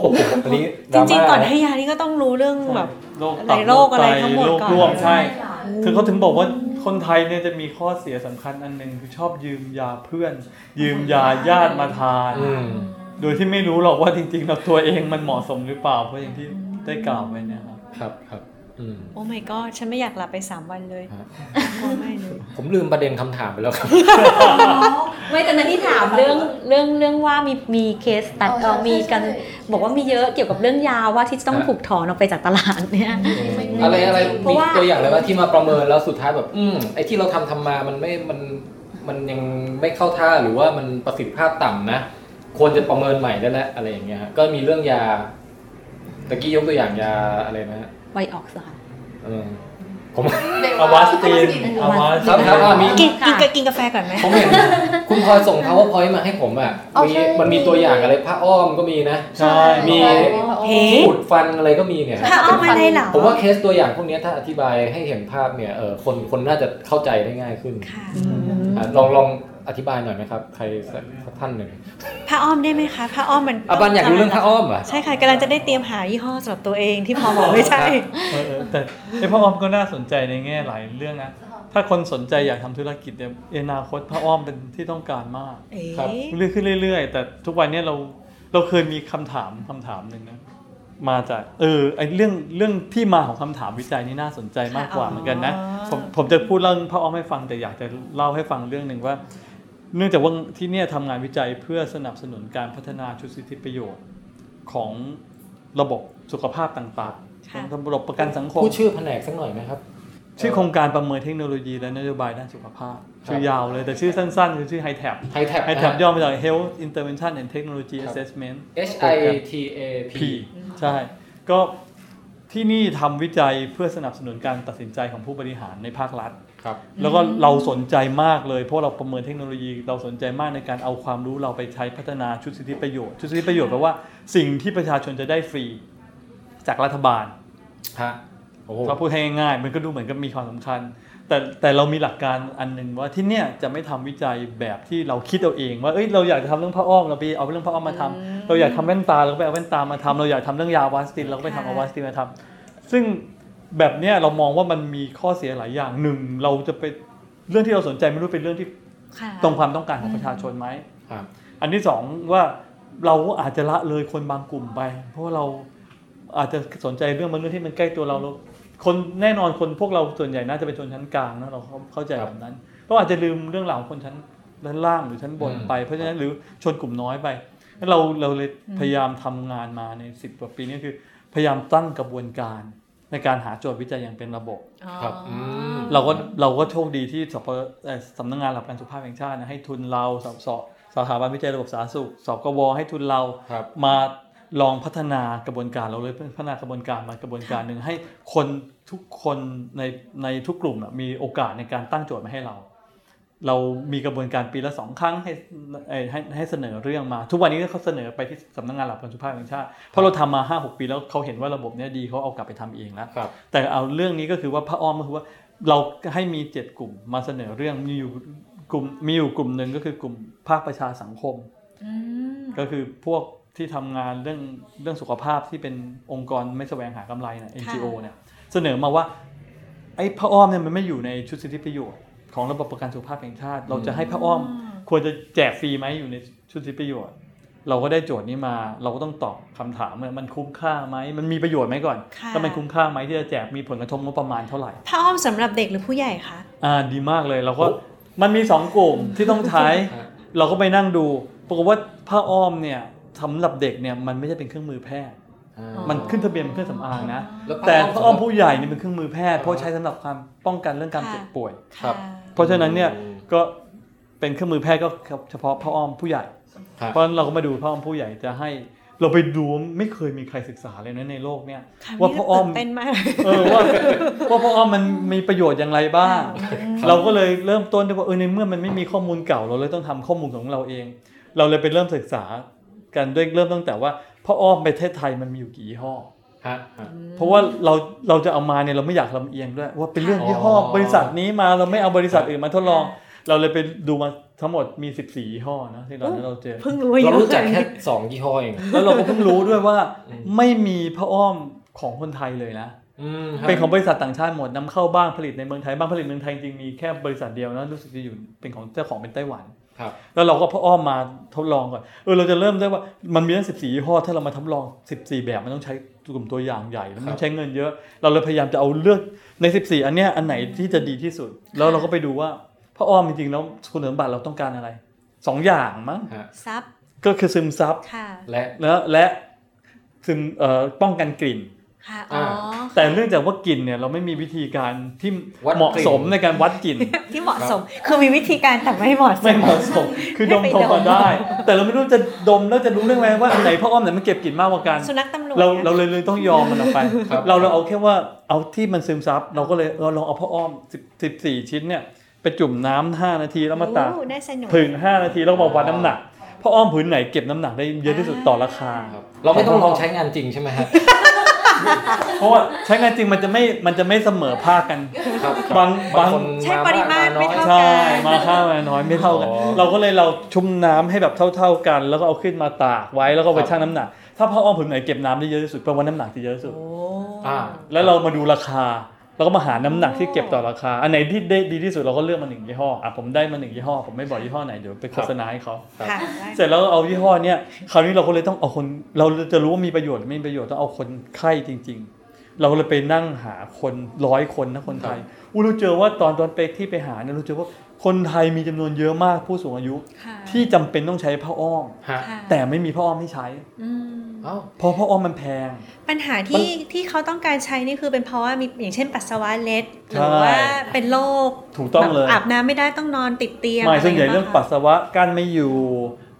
อันนี้จริงๆก่อนจะม่าให้ยานี่ก็ต้องรู้เรื่องแบบโรคอะไรตับโรคอะไรทั้งหมดโรคก่อนร่วมใช่คือเขาถึงบอกว่าคนไทยเนี่ยจะมีข้อเสียสำคัญอันหนึ่งคือชอบยืมยาเพื่อน ยืมยาญาติมาทานอืมโดยที่ไม่รู้หรอกว่าจริงๆเราตัวเองมันเหมาะสมหรือเปล่าเพราะอย่างที่ได้กล่าวไปเนี่ยครับครับครับอืม โอ้ my god ฉันไม่อยากหลับไปสามวันเลยฮะโอ้ไม่เลยผมลืมประเด็นคำถามไปแล้วครับไม่แต่นั้นที่ถามเรื่องเรื่องเรื่องว่ามีมีเคสตัดอ๋อเออใช่มีกันใช่บอกว่ามีเยอะเกี่ยวกับเรื่องยาว่าที่จะต้องฮะถูกถอนออกไปจากตลาดเนี่ยอะไรอะไรเพราะมีว่าตัวอย่างอะไรบ้างที่มาประเมินแล้วสุดท้ายแบบอืมไอ้ที่เราทำทำมามันไม่มันมันยังไม่เข้าท่าหรือว่ามันประสิทธิภาพต่ำนะควรจะประเมินใหม่ได้แล้วอะไรอย่างเงี้ยฮะก็มีเรื่องยาตะกี้ยกตัวอย่างยาอะไรนะฮะ ไวออกซานเออผมอาวาสตีนอาวาสครับครับอะมีกินกินกับกินกาแฟก่อนไหมผมเห็นคุณพลอยส่ง powerpoint มาให้ผมอะอ๋อมีใช่มันมีตัวอย่างอะไรผ้าอ้อมก็มีนะใช่มีเฮ้ที่อุดฟันอะไรก็มีเนี่ยถ้าเอามาได้เหรอผมว่าเคสตัวอย่างพวกเนี้ยถ้าอธิบายให้เห็นภาพเนี่ยเออคนคนน่าจะเข้าใจได้ง่ายขึ้นค่ะอะลองลอง อธิบายหน่อยไหมครับ ใครสักท่านหนึ่งผ้าอ้อมได้ไหมคะผ้าอ้อมมันอาบันอยากรู้เรื่องผ้าอ้อมเหรอะใช่ค่ะกำลังจะได้เตรียมหายี่ห้อสำหรับตัวเองที่พอบอกไม่ใช่เออเออแต่ไอ้พระอ้อมก็น่าสนใจในแง่หลายเรื่องนะถ้าคนสนใจอยากทำธุรกิจเนี่ยอนาคตพระอ้อมเป็นที่ต้องการมากเอ๊ะเรื่อยขึ้นเรื่อย ๆ แต่ทุกวันเนี้เราเราเคยมีคำถามคำถามหนึ่งนะมาจากเออไอเรื่องเรื่องที่มาของคำถามวิจัยนี่น่าสนใจมากกว่าเหมือนกันนะผมผมจะพูดเรื่องพระอ้อมให้ฟังแต่อยากจะเล่าให้ฟังเรื่องหนึ่งว่า เนื่องจากว่าที่เนี่ยทำงานวิจัยเพื่อสนับสนุนการพัฒนาชุดสิทธิประโยชน์ของระบบสุขภาพต่างๆค่ะของระบบประกันสังคมพูดชื่อแผนกสักหน่อยไหมครับ ชื่อโครงการประเมินเทคโนโลยีและนโยบายด้านสุขภาพ ชื่อยาวเลยแต่ชื่อสั้นๆ คือชื่อ HITAP ไฮแท็บ HITAP ย่อมาจาก Health Intervention and Technology ครับ Assessment H I T A P P ใช่ ก็ ที่นี่ทำวิจัยเพื่อสนับสนุนการตัดสินใจของผู้บริหารในภาครัฐครับแล้วก็เราสนใจมากเลย เพราะเราประเมินเทคโนโลยีเราสนใจมากในการเอาความรู้เราไปใช้พัฒนาชุดสิทธิประโยชน์ ชุดสิทธิประโยชน์แปลว่าสิ่งที่ประชาชนจะได้ฟรีจากรัฐบาลฮะโอ้โหถ้าพูดให้ง่ายๆมันก็ดูเหมือนกับมีความสำคัญ แต่แต่เรามีหลักการอันหนึ่งว่าที่เนี่ยจะไม่ทำวิจัยแบบที่เราคิดเอาเอง ว่าเอ้ยเราอยากจะทำเรื่องผ้าอ้อมเราไปเอาเรื่องผ้าอ้อมมาทำเราอยากทำแว่นตาเราก็ไปเอาแว่นตามาทำเราอยากทำเรื่องยาวาสตินเราก็ไปทำเอาวาสตินมาทำซึ่งแบบเนี้ยเรามองว่ามันมีข้อเสียหลายอย่างหนึ่งเราจะไปเรื่องที่เราสนใจไม่รู้เป็นเรื่องที่ค่ะตรงความต้องการของประชาชนไหมครับอันที่สองว่าเราอาจจะละเลยคนบางกลุ่มไป เพราะว่าเราอาจจะสนใจเรื่องบางเรื่องที่มันใกล้ตัวเราเรา คนแน่นอนคนพวกเราส่วนใหญ่น่าจะเป็นชนชั้นกลางนะเราเข้าเข้าใจแบบนั้นเราอาจจะลืมเรื่องราวของคนชั้นด้านล่างหรือชั้นบนไป เพราะฉะนั้นหรือชนกลุ่มน้อยไปงั้นเราเราเลยพยายามทำงานมาในสิบกว่าปีนี้คือ พยายามตั้งกระบวนการในการหาโจทย์วิจัยอย่างเป็นระบบครับอืมเราก็เราก็โชคดีที่สปเอ่อสำนักงานหลักประกันสุขภาพแห่งชาตินะให้ทุนเราสอบสอบสถาบันวิจัยระบบสาธารณสุขสกวให้ทุนเราครับมา ลองพัฒนากระบวนการเราเลยพัฒนากระบวนการมากระบวนการหนึ่งให้คนทุกคนในในทุกกลุ่มมีโอกาสในการตั้งโจทย์มาให้เรา เรามีกระบวนการปีละสองครั้งให้ให้ให้เสนอเรื่องมา ทุกวันนี้เขาเสนอไปที่สำนักงานหลักประกันสุขภาพแห่งชาติเพราะเราทำมาห้าหกปีแล้วเขาเห็นว่าระบบเนี้ยดีเขาเอากลับไปทำเองแล้วแต่เอาเรื่องนี้ก็คือว่าพระอ้อมก็คือว่าเราให้มีเจ็ดกลุ่มมาเสนอเรื่องมีอยู่กลุ่มมีอยู่กลุ่มหนึ่งก็คือกลุ่มภาคประชาสังคมก็คือพวก ที่ทำงานเรื่องเรื่องสุขภาพที่เป็นองค์กรไม่แสวงหากำไรนะ NGO เนี่ยเสนอมาว่าไอ้พระอ้อมเนี่ยมันไม่อยู่ในชุดสิทธิประโยชน์ของระบบประกันสุขภาพแห่งชาติ เราจะให้พระอ้อมควรจะแจกฟรีไหมอยู่ในชุดสิทธิประโยชน์ เราก็ได้โจทย์นี้มา เราก็ต้องตอบคำถามว่ามันคุ้มค่าไหมมันมีประโยชน์ไหมก่อนค่ะแล้วมันคุ้มค่าไหมที่จะแจกมีผลกระทบงบประมาณเท่าไหร่ผ้าอ้อมสำหรับเด็กหรือผู้ใหญ่คะอ่าดีมากเลยเราก็มันมีสองกลุ่มที่ต้องใช้ฮะเราก็ไปนั่งดูปรากฏว่าผ้าอ้อมเนี่ย สำหรับเด็กเนี่ยมันไม่ใช่เป็นเครื่องมือแพทย์อ่ามันขึ้นทะเบียนเป็นเครื่องสำอางนะแล้วผ้าแต่อ้อมผ้าอ้อมสำหรับผู้ใหญ่นี่เป็นเครื่องมือแพทย์เพราะใช้สำหรับความป้องกันเรื่องการเจ็บป่วย ครับะเพราะฉะนั้นเนี่ยอืมก็เป็นเครื่องมือแพทย์ก็เฉพาะผ้าอ้อมผู้ใหญ่ ครับ เพราะฉะนั้นเราก็มาดูผ้าอ้อมผู้ใหญ่จะให้ เราไปดูไม่เคยมีใครศึกษาเลยนะในโลกเนี่ย ค่ะว่าผ้าอ้อมตื่นเต้นมาก เออว่าว่าผ้าอ้อมมันมีประโยชน์อย่างไรบ้าง เราก็เลยเริ่มต้นด้วยว่าเออในเมื่อมันไม่มีข้อมูลเก่าเราเลยต้องทำข้อมูลของเราเอง เราเลยไปเริ่มศึกษา กันด้วยเริ่มตั้งแต่ว่าผ้าอ้อมประเทศไทยมันมีอยู่กี่ยี่ห้อฮะฮะเพราะว่าเราเราจะเอามาเนี่ยเราไม่อยากลำเอียงด้วย ว่าเป็นเรื่องยี่ห้ออ๋อบริษัทนี้มาเราไม่เอาบริษัทอื่นมาทดลอง เราเลยไปดูมาทั้งหมดมี 14ยี่ห้อนะที่เราเราเจอเพิ่งรู้ว่าเยเราอะรู้จักขนาดแค่นี้สองยี่ห้อเองแล้วเราก็เพิ่งรู้ด้วยว่าอืมไม่มีผ้าอ้อมของคนไทยเลยนะอืมฮะเป็นของบริษัทต่างชาติหมดนำเข้าบ้างผลิตในเมืองไทยบ้างผลิตเมืองไทยจริงๆมีแค่บริษัทเดียวนะรู้สึกจะอยู่เป็นของเจ้าของเป็นไต้หวันครับ แล้วเราก็พออ้อมมาทดลองก่อนเออเราจะเริ่มได้ว่ามันมีตั้ง14ยี่ห้อถ้าเรามาทดลอง14แบบมันต้องใช้กลุ่มตัวอย่างใหญ่แล้วมันต้องใช้เงินเยอะ เราเลยพยายามจะเอาเลือกใน14อันเนี้ยอันไหนที่จะดีที่สุด แล้วเราก็ไปดูว่าพระอ้อมจริงๆแล้วคุณสมบัติเราต้องการอะไรสองอย่างมั้งฮะซับก็คือซึมซับค่ะและแล้วและซึมเอ่อป้องกันกลิ่น ค่ะอ๋อแต่เนื่องจากว่ากลิ่นเนี่ยเราไม่มีวิธีการที่วัดเหมาะกลิ่นสมในการวัดกลิ่นที่เหมาะสม คือมีวิธีการแต่ไม่เหมาะสไม่มเหมาะสม คือดมให้ทไปมดมามได้ แต่เราไม่รู้จะดมแล้วจะรู้เรื่องไหมว่าอันไหนพ่ออ้อมไหนมันเก็บกลิ่นมากกว่ากันสุนัขตำรวจเรานี่ยเราเลยเลยต้องยอมมันออกไปครับเราเราเอาแค่ว่าเอาที่มันซึมซับเราก็เลยเราลองเอาพ่ออ้อมสิบสิบสี่ชิ้นเนี่ยไปจุ่มน้ำห้านาทีแล้วมาตากโอ้ได้สนุกผึ่งห้านาทีแล้วมาวัดน้ำหนักพ่ออ้อมผืนไหนเก็บน้ำหนักได้เยอะที่สุดต่อราคาครับเราไม่ต้องลองใช้งานจริงใช่ไหมฮะ เพราะว่าใช้งานจริงมันจะไม่มันจะไม่เสมอภาคกันครับบางบางบางคนใช้ปริมาณน้ไม่อยเท่าใช่มาค่ามาน้อยไม่เท่ากัน อ๋อ เราก็เลยเราชุ่มน้ำให้แบบเท่า ๆกัน แล้วก็เอาขึ้นมาตากไว้แล้วก็ไปครับชั่งน้ำหนัก ถ้าพ่ออ้อมผืนไหนเก็บน้ำได้เยอะที่สุดแปลว่าน้ำหนักที่เยอะที่สุด โอ้ อ่า แล้วเรามาดูราคา แล้วก็มาหาน้ำหนักที่เก็บต่อราคา อันไหนที่ได้ดีที่สุดเราก็เลือกมาหนึ่งยี่ห้ออะผมได้มาหนึ่งยี่ห้อผมไม่บอกยี่ห้อไหนเดี๋ยวไปโฆษณาให้เขาค่ะเสร็จแล้วเอายี่ห้อเนี้ยคราวนี้เราก็เลยต้องเอาคนเราจะรู้ว่ามีประโยชน์หรือไม่มีประโยชน์ต้องเอาคนไข้จริง ๆ เราเลยไปนั่งหาคนร้อยคนนะคนไทยอู้เราเจอว่าตอนตอนไปที่ไปหาเนี่ยเราเจอว่า คนไทยมีจำนวนเยอะมากผู้สูงอายุค่ะที่จำเป็นต้องใช้ผ้าอ้อมฮะค่ะแต่ไม่มีผ้าอ้อมให้ใช้อืมเอ้าเพราะผ้าอ้อมมันแพง ปัญหาที่ที่เขาต้องการใช้นี่คือเป็นเพราะว่ามีอย่างเช่นปัสสาวะเล็ดหใช่รือว่าเป็นโรคถูกต้องเลยแบบอาบน้ำไม่ได้ต้องนอนติดเตียงไม่ส่วนใหญ่ะไเรื่องปัสสาวะกั้นไม่อยู่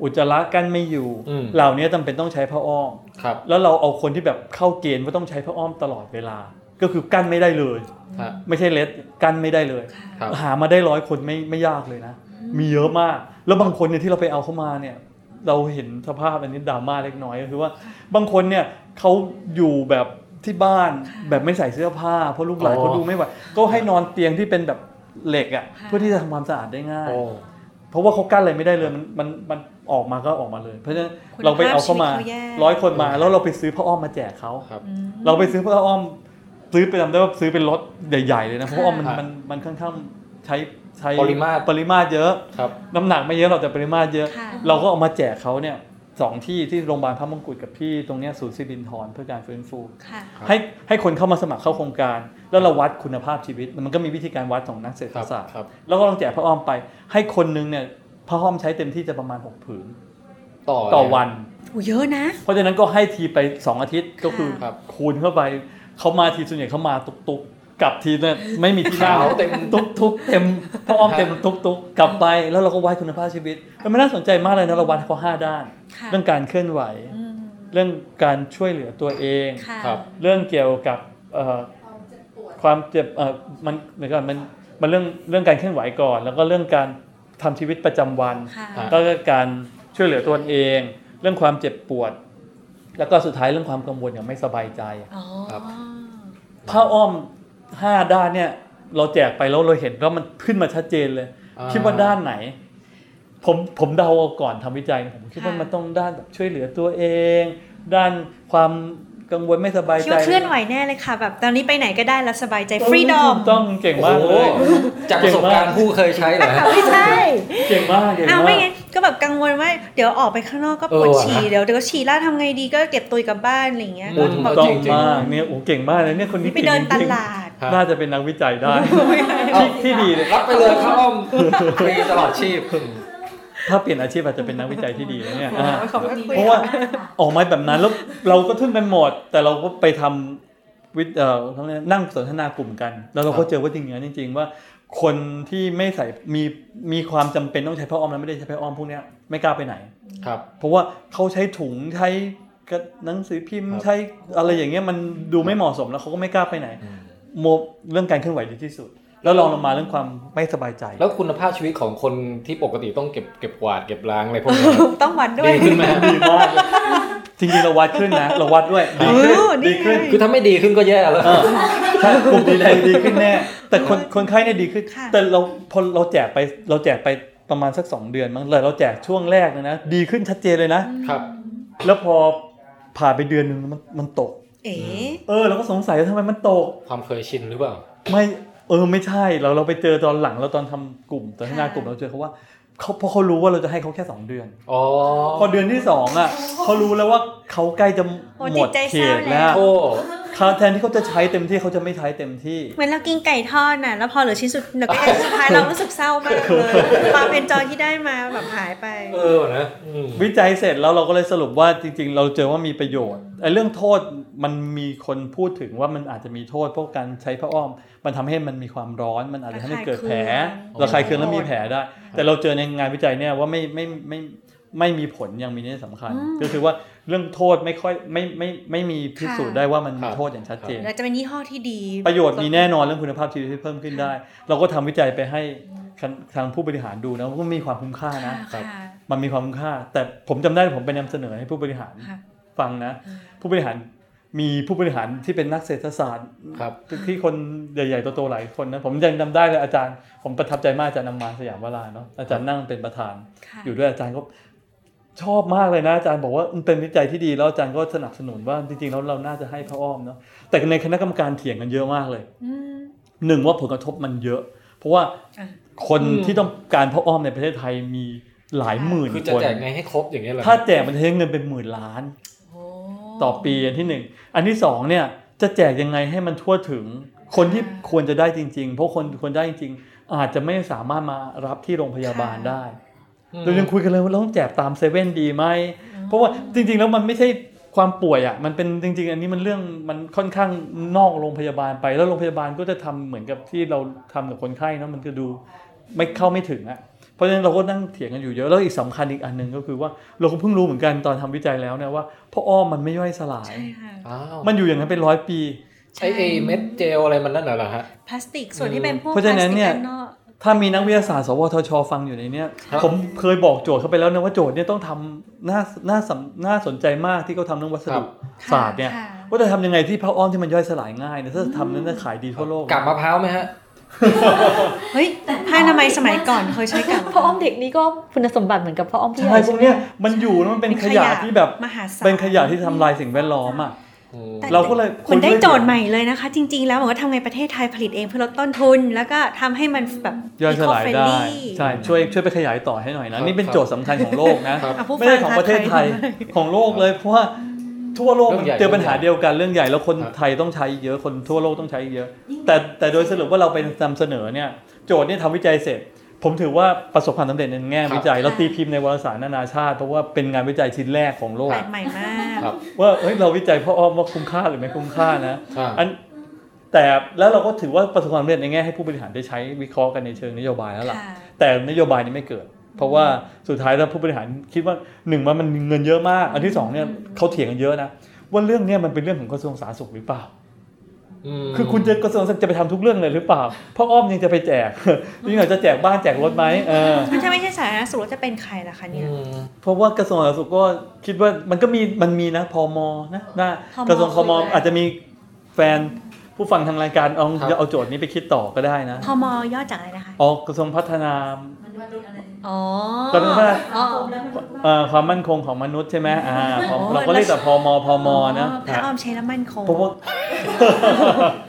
อุจจาระกั้นไม่อยู่อืมเหล่านี้จำเป็นต้องใช้ผ้าอ้อมครับแล้วเราเอาคนที่แบบเข้าเกณฑ์ว่าต้องใช้ผ้าอ้อมตลอดเวลา ก็คือกั้นไม่ได้เลยฮะไม่ใช่เล็ดกั้นไม่ได้เลยครับหามาได้ร้อยคนไม่ไม่ยากเลยนะ มีเยอะมาก แล้วบางคนเนี่ยที่เราไปเอาเข้ามาเนี่ย เราเห็นสภาพอันนี้ดราม่าเล็กน้อยก็คือว่า บางคนเนี่ยเขาอยู่แบบที่บ้านแบบไม่ใส่เสื้อผ้า เพราะลูกหลานอ๋อเขาดูไม่ไหวก็ให้นอนเตียงที่เป็นแบบเหล็กอะค่ะเพื่อที่จะทำความสะอาดได้ง่ายโอ้เพราะว่าเขากั้นอะไรไม่ได้เลยมันมันมันออกมาก็ออกมาเลย เพราะฉะนั้นคุณเราไปเอาเข้ามาภาพชีวิตเขาแย่ร้อยคนมา แล้วเราไปซื้อผ้าอ้อมมาแจกเขาครับอืมเราไปซื้อผ้าอ้อม ซื้อไปจำได้ว่าซื้อเป็นรถใหญ่ ๆ เลยนะ เพราะว่ามันค่ะมันมันค่อนข้างใช้ใช้ปริมาตรปริมาตรเยอะ ครับ น้ำหนักไม่เยอะหรอกแต่ปริมาตรเยอะ ค่ะ เราก็เอามาแจกเขาเนี่ยสองที่ที่โรงพยาบาลพระมงกุฎกับที่ตรงเนี้ยศูนย์สิรินทรเพื่อการฟื้นฟู ค่ะ ครับ ให้ให้คนเข้ามาสมัครเข้าโครงการ แล้วเราวัดคุณภาพชีวิต มันก็มีวิธีการวัดของนักเศรษฐครับศาสตร์ ครับ แล้วก็ลองแจกผ้าอ้อมไป ให้คนนึงเนี่ยผ้าอ้อมใช้เต็มที่จะประมาณ 6 ผืน ต่อต่อวัน โอ้เยอะนะ เพราะฉะนั้นก็ให้ทีไป 2 อาทิตย์ก็คือครับ คูณเข้าไป เขามาทีส่วนใหญ่เขามาตุกๆกลับทีเนี่ยไม่มีที่นั่งขาวเต็มตุกตุกๆเต็มผ้าอ้อมเต็มตุกตุกๆกลับไปแล้วเราก็วัดคุณภาพชีวิตมันไม่น่าสนใจมากเลยนะเราวัดเขาห้าด้านค่ะเรื่องการเคลื่อนไหวอืมเรื่องการช่วยเหลือตัวเองค่ะครับเรื่องเกี่ยวกับเอ่อความเจ็บเอ่อมันเหมือนกันมันมันเรื่องเรื่องการเคลื่อนไหวก่อน แล้วก็เรื่องการทำชีวิตประจำวันค่ะอ่าแล้วก็การช่วยเหลือตัวเอง เรื่องความเจ็บปวด แล้วก็สุดท้ายเรื่องความกังวลอย่างไม่สบายใจอ๋อครับผ้าอ้อมห้าด้านเนี่ย เราแจกไปแล้วเราเห็นว่ามันขึ้นมาชัดเจนเลยอ่าคิดว่าด้านไหน ผมผมเดาเอาก่อนทำวิจัยนะผมคิดว่าค่ะมันต้องด้านแบบช่วยเหลือตัวเอง ด้านความ กังวลไม่สบายคิดใจว่าเคลื่อนไหวแน่เลยค่ะ แบบตอนนี้ไปไหนก็ได้แล้วสบายใจฟรีดอมถูกต้องเก่งมากเลยโอ้โหจากประสบการณ์ผู้เคยใช้เหรอฮะไม่ใช่เก่งมากเก่งอ้าวมาไม่กไงก็แบบกังวลว่าเดี๋ยวออกไปข้างนอกก็ปวดเออว่ะฉี่เดี๋ยวเดี๋ยวฉี่แล้วทำไงดีก็เก็บตุยกลับบ้านอะไรอย่างเงี้ยโอ้ก็ถูกแบบต้อจงริงๆมากเนี่ยโอ้เก่งมากเลยเนี่ยคนนี้ไปเดินตก่งจริงๆลาดครับน่าจะเป็นนักวิจัยได้เอ้าที่ที่ดีเลยรับไปเลยครับอ้อมฟรีตลอดชีพ ถ้าเปลี่ยนอาชีพอาจจะเป็นนักวิจัยที่ดีนะเนี่ยอ่าขอบคุณเพราะว่าออกมาแบบนั้นแล้วเราก็ทึ่งกันหมด แต่เราก็ไปทำวิทย์เอ่อทั้งนี้นั่งสนทนากลุ่มกัน แล้วเราก็เจอว่าจริงๆจริง ๆ ว่าคนที่ไม่ใส่มีมีความจำเป็นต้องใช้ผ้าอ้อมแล้วไม่ได้ใช้ผ้าอ้อมพวกเนี้ยไม่กล้าไปไหนครับ เพราะว่าเขาใช้ถุงใช้กระหนังสือพิมพ์ครับใช้อะไรอย่างเงี้ยมันดูไม่เหมาะสมแล้วเขาก็ไม่กล้าไปไหนอืมโมเรื่องการเคลื่อนไหวดีที่สุด แล้วลองลงมาเรื่องความไม่สบายใจ แล้วคุณภาพชีวิตของคนที่ปกติต้องเก็บเก็บกวาดเก็บล้างอะไรพวกนี้ต้องวัดด้วยดีขึ้นไหมฮะดีมากเลยจริงๆเราวัดขึ้นนะเราวัดด้วยดีขึ้นเออนี่ดีขึ้นไงคือถ้าไม่ดีขึ้นก็แย่แล้วเออใช่กลุ่มดีแดงดีขึ้นแน่ แต่คนคนไข้เนี่ยดีขึ้นค่ะแต่เราพอเราแจกไปเราแจกไปประมาณสักสองเดือนมั้งเลยเราแจกช่วงแรกเนยนะดีขึ้นชัดเจนเลยนะครับ แล้วพอผ่านไปเดือนหนึ่งมันมันตก เอ๋เออเราก็สงสัยว่าทำไมมันตก ความเคยชินหรือเปล่า ไม่ เออไม่ใช่เราเราไปเจอตอนหลังเราตอนทำกลุ่มตอนทำงานกลุ่มเราเจอเขาว่าเขาเพราะเขารู้ว่าเราจะให้เขาแค่สองเดือนอ๋อพอเดือนที่สองอะเขารู้แล้วว่าเขาใกล้จะโอ้หมจิตดใจเขเศร้าตแล้แล้ววโอ้ เขาแทนที่เขาจะใช้เต็มที่เขาจะไม่ใช้เต็มที่เหมือนเรากินไก่ทอดน่ะแล้วพอเหลือชิ้นสุดเหลือไก่สุดท้ายเรารู้สึกเศร้ามากเลยความเป็นจอยที่ได้มาแบบหายไป เออนะอืมวิจัยเสร็จแล้วเราก็เลยสรุปว่าจริง ๆ เราเจอว่ามีประโยชน์ไอ้เรื่องโทษมันมีคนพูดถึงว่ามันอาจจะมีโทษเพราะการใช้ผ้าอ้อม มันทำให้มันมีความร้อน มันอาจจะทำให้เกิดแผลระคายเคืองระคายเคืองแล้วมีแผลได้ แต่เราเจอในงานวิจัยเนี่ยว่าไม่ไม่ไม่ไม่มีผลอย่างมีนัยสำคัญ ก็คือว่า เรื่องโทษไม่ค่อยไม่ไม่ไม่มีพิสูจน์ได้ว่ามันมีโทษอย่างชัดเจนเราจะเป็นยี่ห้อที่ดี ประโยชน์มีแน่นอนเรื่องคุณภาพชีวิตที่เพิ่มขึ้นได้ เราก็ทำวิจัยไปให้ทางผู้บริหารดูนะว่ามีความคุ้มค่านะค่ะมันมีความคุ้มค่า แต่ผมจำได้ผมไปนำเสนอให้ผู้บริหารค่ะฟังนะ ผู้บริหารมีผู้บริหารที่เป็นนักเศรษฐศาสตร์ครับที่คนใหญ่ๆโตๆหลายคนนะผมยังจำได้เลยอาจารย์ ผมประทับใจมากอาจารย์นำมาสยามวราเนาะอาจารย์นั่งเป็นประธานค่ะอยู่ด้วยอาจารย์ก็ ชอบมากเลยนะอาจารย์บอกว่ามันเป็นวิจัยที่ดีแล้วอาจารย์ก็สนับสนุนว่าจริงๆแล้วเราน่าจะให้พระอ้อมเนาะแต่ในคณะกรรมการเถียงกันเยอะมากเลยอืมหนึ่งว่าผลกระทบมันเยอะ เพราะว่าอะคนอืมที่ต้องการพระอ้อมในประเทศไทยมีหลายหมื่นคือจะคนแจกไงให้ครบอย่างเงี้ยเหรอถ้าแจกมันจะใช้เงินเป็นหมื่นล้านโอ้ต่อปีอันที่หนึ่งอันที่สองเนี่ยจะแจกยังไงให้มันทั่วถึง คนที่ควรจะได้จริง ๆ เพราะคนควรได้จริงๆอาจจะไม่สามารถมารับที่โรงพยาบาลได้อืม เรายังคุยกันเลยว่าเราต้องแจกตามเซเว่นดีไหมเพราะว่าจริง ๆ แล้วมันไม่ใช่ความป่วยอะมันเป็นจริง ๆ อันนี้มันเรื่องมันค่อนข้างนอกโรงพยาบาลไปแล้วโรงพยาบาลก็จะทำเหมือนกับที่เราทำกับคนไข้เนอะมันจะดูไม่เข้าไม่ถึงอะเพราะฉะนั้นเราก็นั่งเถียงกันอยู่เยอะแล้วอีกสำคัญอีกอันหนึ่งก็คือว่าเราก็เพิ่งรู้เหมือนกันตอนทำวิจัยแล้วเนี่ยว่าพระอ้อมมันไม่ย่อยสลายใช่ค่ะอ้าวมันอยู่อย่างนั้นเป็นร้อยปีไอเอเม็ดเจลอะไรมันนั่นน่ะเหรอฮะพลาสติกส่วนที่เป็นพวกเพราะฉะนั้นเนี่ย พลาสติกด้านนอกถ้ามีนักวิทยาศาสตร์ สวทช ฟังอยู่ในเนี้ยครับผมเคยบอกโจทย์เขาไปแล้วนะว่าโจทย์เนี่ยต้องทำน่าน่าสำน่าสนใจมากที่เขาทำเรื่องวัสดุศาสตร์เนี่ยค่ะว่าจะทำยังไงที่พระอ้อมที่มันย่อยสลายง่ายเนี่ยถ้าทำนั้นจะขายดีทั่วโลกกับมะพร้าวไหมฮะเฮ้ยผ้าอนามัยสมัยก่อนเคยใช้กับพ่ออ้อมเด็กนี่ก็คุณสมบัติเหมือนกับพ่ออ้อมผู้ใหใช่ญ่พวกเนี้ยมันอยู่แล้วมันเป็นขยะที่แบบมหาศาลเป็นขยะที่ทำลายสิ่งแวดล้อมอะอืมแต่ เราก็เลยมันได้โจทย์ใหม่เลยนะคะ จริง ๆ แล้วบอกว่าทำไงประเทศไทยผลิตเองเพื่อลดต้นทุน แล้วก็ทำให้มันแบบย่อยสลายได้ eco-friendly ใช่ช่วยช่วยไปขยายต่อให้หน่อยนะนี่เป็นโจทย์สำคัญของโลกนะครับอะผู้ไม่ใช่ของฟัประเทศไทยใครของโลกเลยเพราะว่าทั่วโลกเรื่องใหญ่เจอปัญหาเดียวกันเรื่องใหญ่แล้วคนครับไทยต้องใช้เยอะคนทั่วโลกต้องใช้เยอะ แต่แต่โดยสรุปว่าเราไปนำเสนอเนี่ยโจทย์เนี่ยทำวิจัยเสร็จ ผมถือว่าประสบความสำเร็จในแง่วิจัยแล้วตีพิมพ์ในวารสารนานาชาติ เพราะว่าเป็นงานวิจัยชิ้นแรกของโลก แปลกใหม่มากครับ ว่าเฮ้ยเราวิจัยพ่ออ้อมว่าคุ้มค่าหรือไม่คุ้มค่านะอ่าอันแต่แล้วเราก็ถือว่าประสบความสำเร็จในแง่ให้ผู้บริหารได้ใช้วิเคราะห์กันในเชิงนโยบายแล้วล่ะ ค่ะ แต่นโยบายนี้ไม่เกิด เพราะว่าสุดท้ายแล้วผู้บริหารคิดว่าหนึ่งว่ามันมีเงินเยอะมาก อันที่สองเนี่ยเขาเถียงกันเยอะนะว่าเรื่องเนี้ยมันเป็นเรื่องของกระทรวงสาธารณสุขหรือเปล่าม คือคุณจะกระทรวงสาธารณสุขจะไปทำทุกเรื่องเลยหรือเปล่าพ่ออ้อมยังจะไปแจกยังไงจะแจกบ้านแจกรถไหมเออมันถ้าไม่ใช่สาธารณสุขแล้วจะเป็นใครล่ะคะเนี่ยอืมเพราะว่ากระทรวงสาธารณสุขก็คิดว่ามันก็มีมันมีนะพมนะนะพมกระทรวงพมคืออะไรอาจจะมีแฟน ผู้ฟังทางรายการเอาครับเอาโจทย์นี้ไปคิดต่อก็ได้นะพมย่อจากอะไรนะคะอ๋อกระทรวงพัฒนาอ๋อก็ต้องว่าอ๋อเอ่อความมั่นคงของมนุษย์ใช่ไหมอ่าพอเราก็เรียกแต่พมพมนะพระอ้อมใช้แล้วมั่นคงเพราะว่า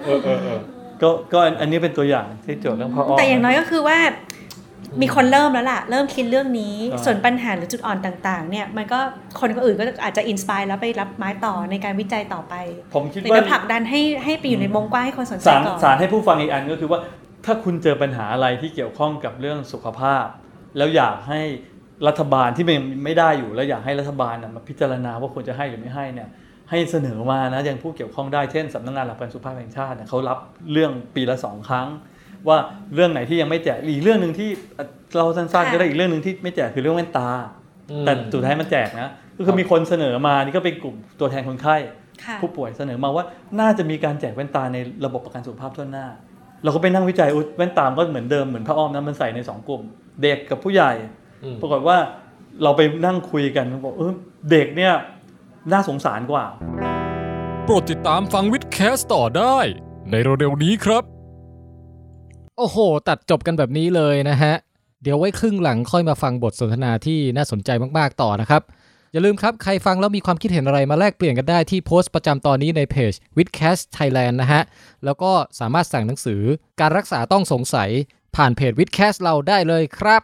เออเออเออก็ก็อันอันนี้เป็นตัวอย่างที่โจทย์เรื่องพออ้อมแต่อย่างน้อยก็คือว่า มีคนเริ่มแล้วล่ะ เริ่มคิดเรื่องนี้อ่าส่วนปัญหาหรือจุดอ่อนต่าง ๆ เนี่ย มันก็คนอื่นก็อาจจะ inspire แล้วไปรับไม้ต่อในการวิจัยต่อไป ผมคิดหรือว่าจะผลักดันให้ให้ไปอยู่ในวงกว้างให้คนสนใจสารก่อนสารให้ผู้ฟังอีกอันก็คือว่า ถ้าคุณเจอปัญหาอะไรที่เกี่ยวข้องกับเรื่องสุขภาพ แล้วอยากให้รัฐบาลที่มันไม่ได้อยู่แล้วอยากให้รัฐบาลน่ะมาพิจารณาว่าควรจะให้หรือไม่ให้เนี่ยให้เสนอมานะยังผู้เกี่ยวข้องได้เช่นสำนักงานหลักประกันสุขภาพแห่งชาติเนี่ยเขารับเรื่องปีละสองครั้ง ว่าเรื่องไหนที่ยังไม่แจกอีกเรื่องหนึ่งที่เราสั้นๆก็ได้อีกเรื่องหนึ่งที่ไม่แจกคือเรื่องแว่นตาอืมแต่สุดท้ายมันแจกนะก็คือมีคนเสนอมานี่ก็เป็นกลุ่มตัวแทนคนไข้ค่ะผู้ป่วยเสนอมาว่าน่าจะมีการแจกแว่นตาในระบบประกันสุขภาพทั่วหน้า เราก็ไปนั่งวิจัยอุ๊ยแว่นตามก็เหมือนเดิมเหมือนพระอ้อมนะมันใส่ในสองกลุ่ม เด็กกับผู้ใหญ่อืมปรากฏว่าเราไปนั่งคุยกันบอกเออเด็กเนี่ยน่าสงสารกว่า โปรดติดตามฟังวิดแคสต่อได้ ในเร็วๆนี้ครับ โอ้โห ตัดจบกันแบบนี้เลยนะฮะ เดี๋ยวไว้ครึ่งหลังค่อยมาฟังบทสนทนาที่น่าสนใจมากๆต่อนะครับ อย่าลืมครับ ใครฟังแล้วมีความคิดเห็นอะไรมาแลกเปลี่ยนกันได้ที่โพสต์ประจำตอนนี้ในเพจ w i t h c a s t Thailand นะฮะ แล้วก็สามารถสั่งหนังสือการรักษาต้องสงสัยผ่านเพจ w i t h c a s t เราได้เลยครับ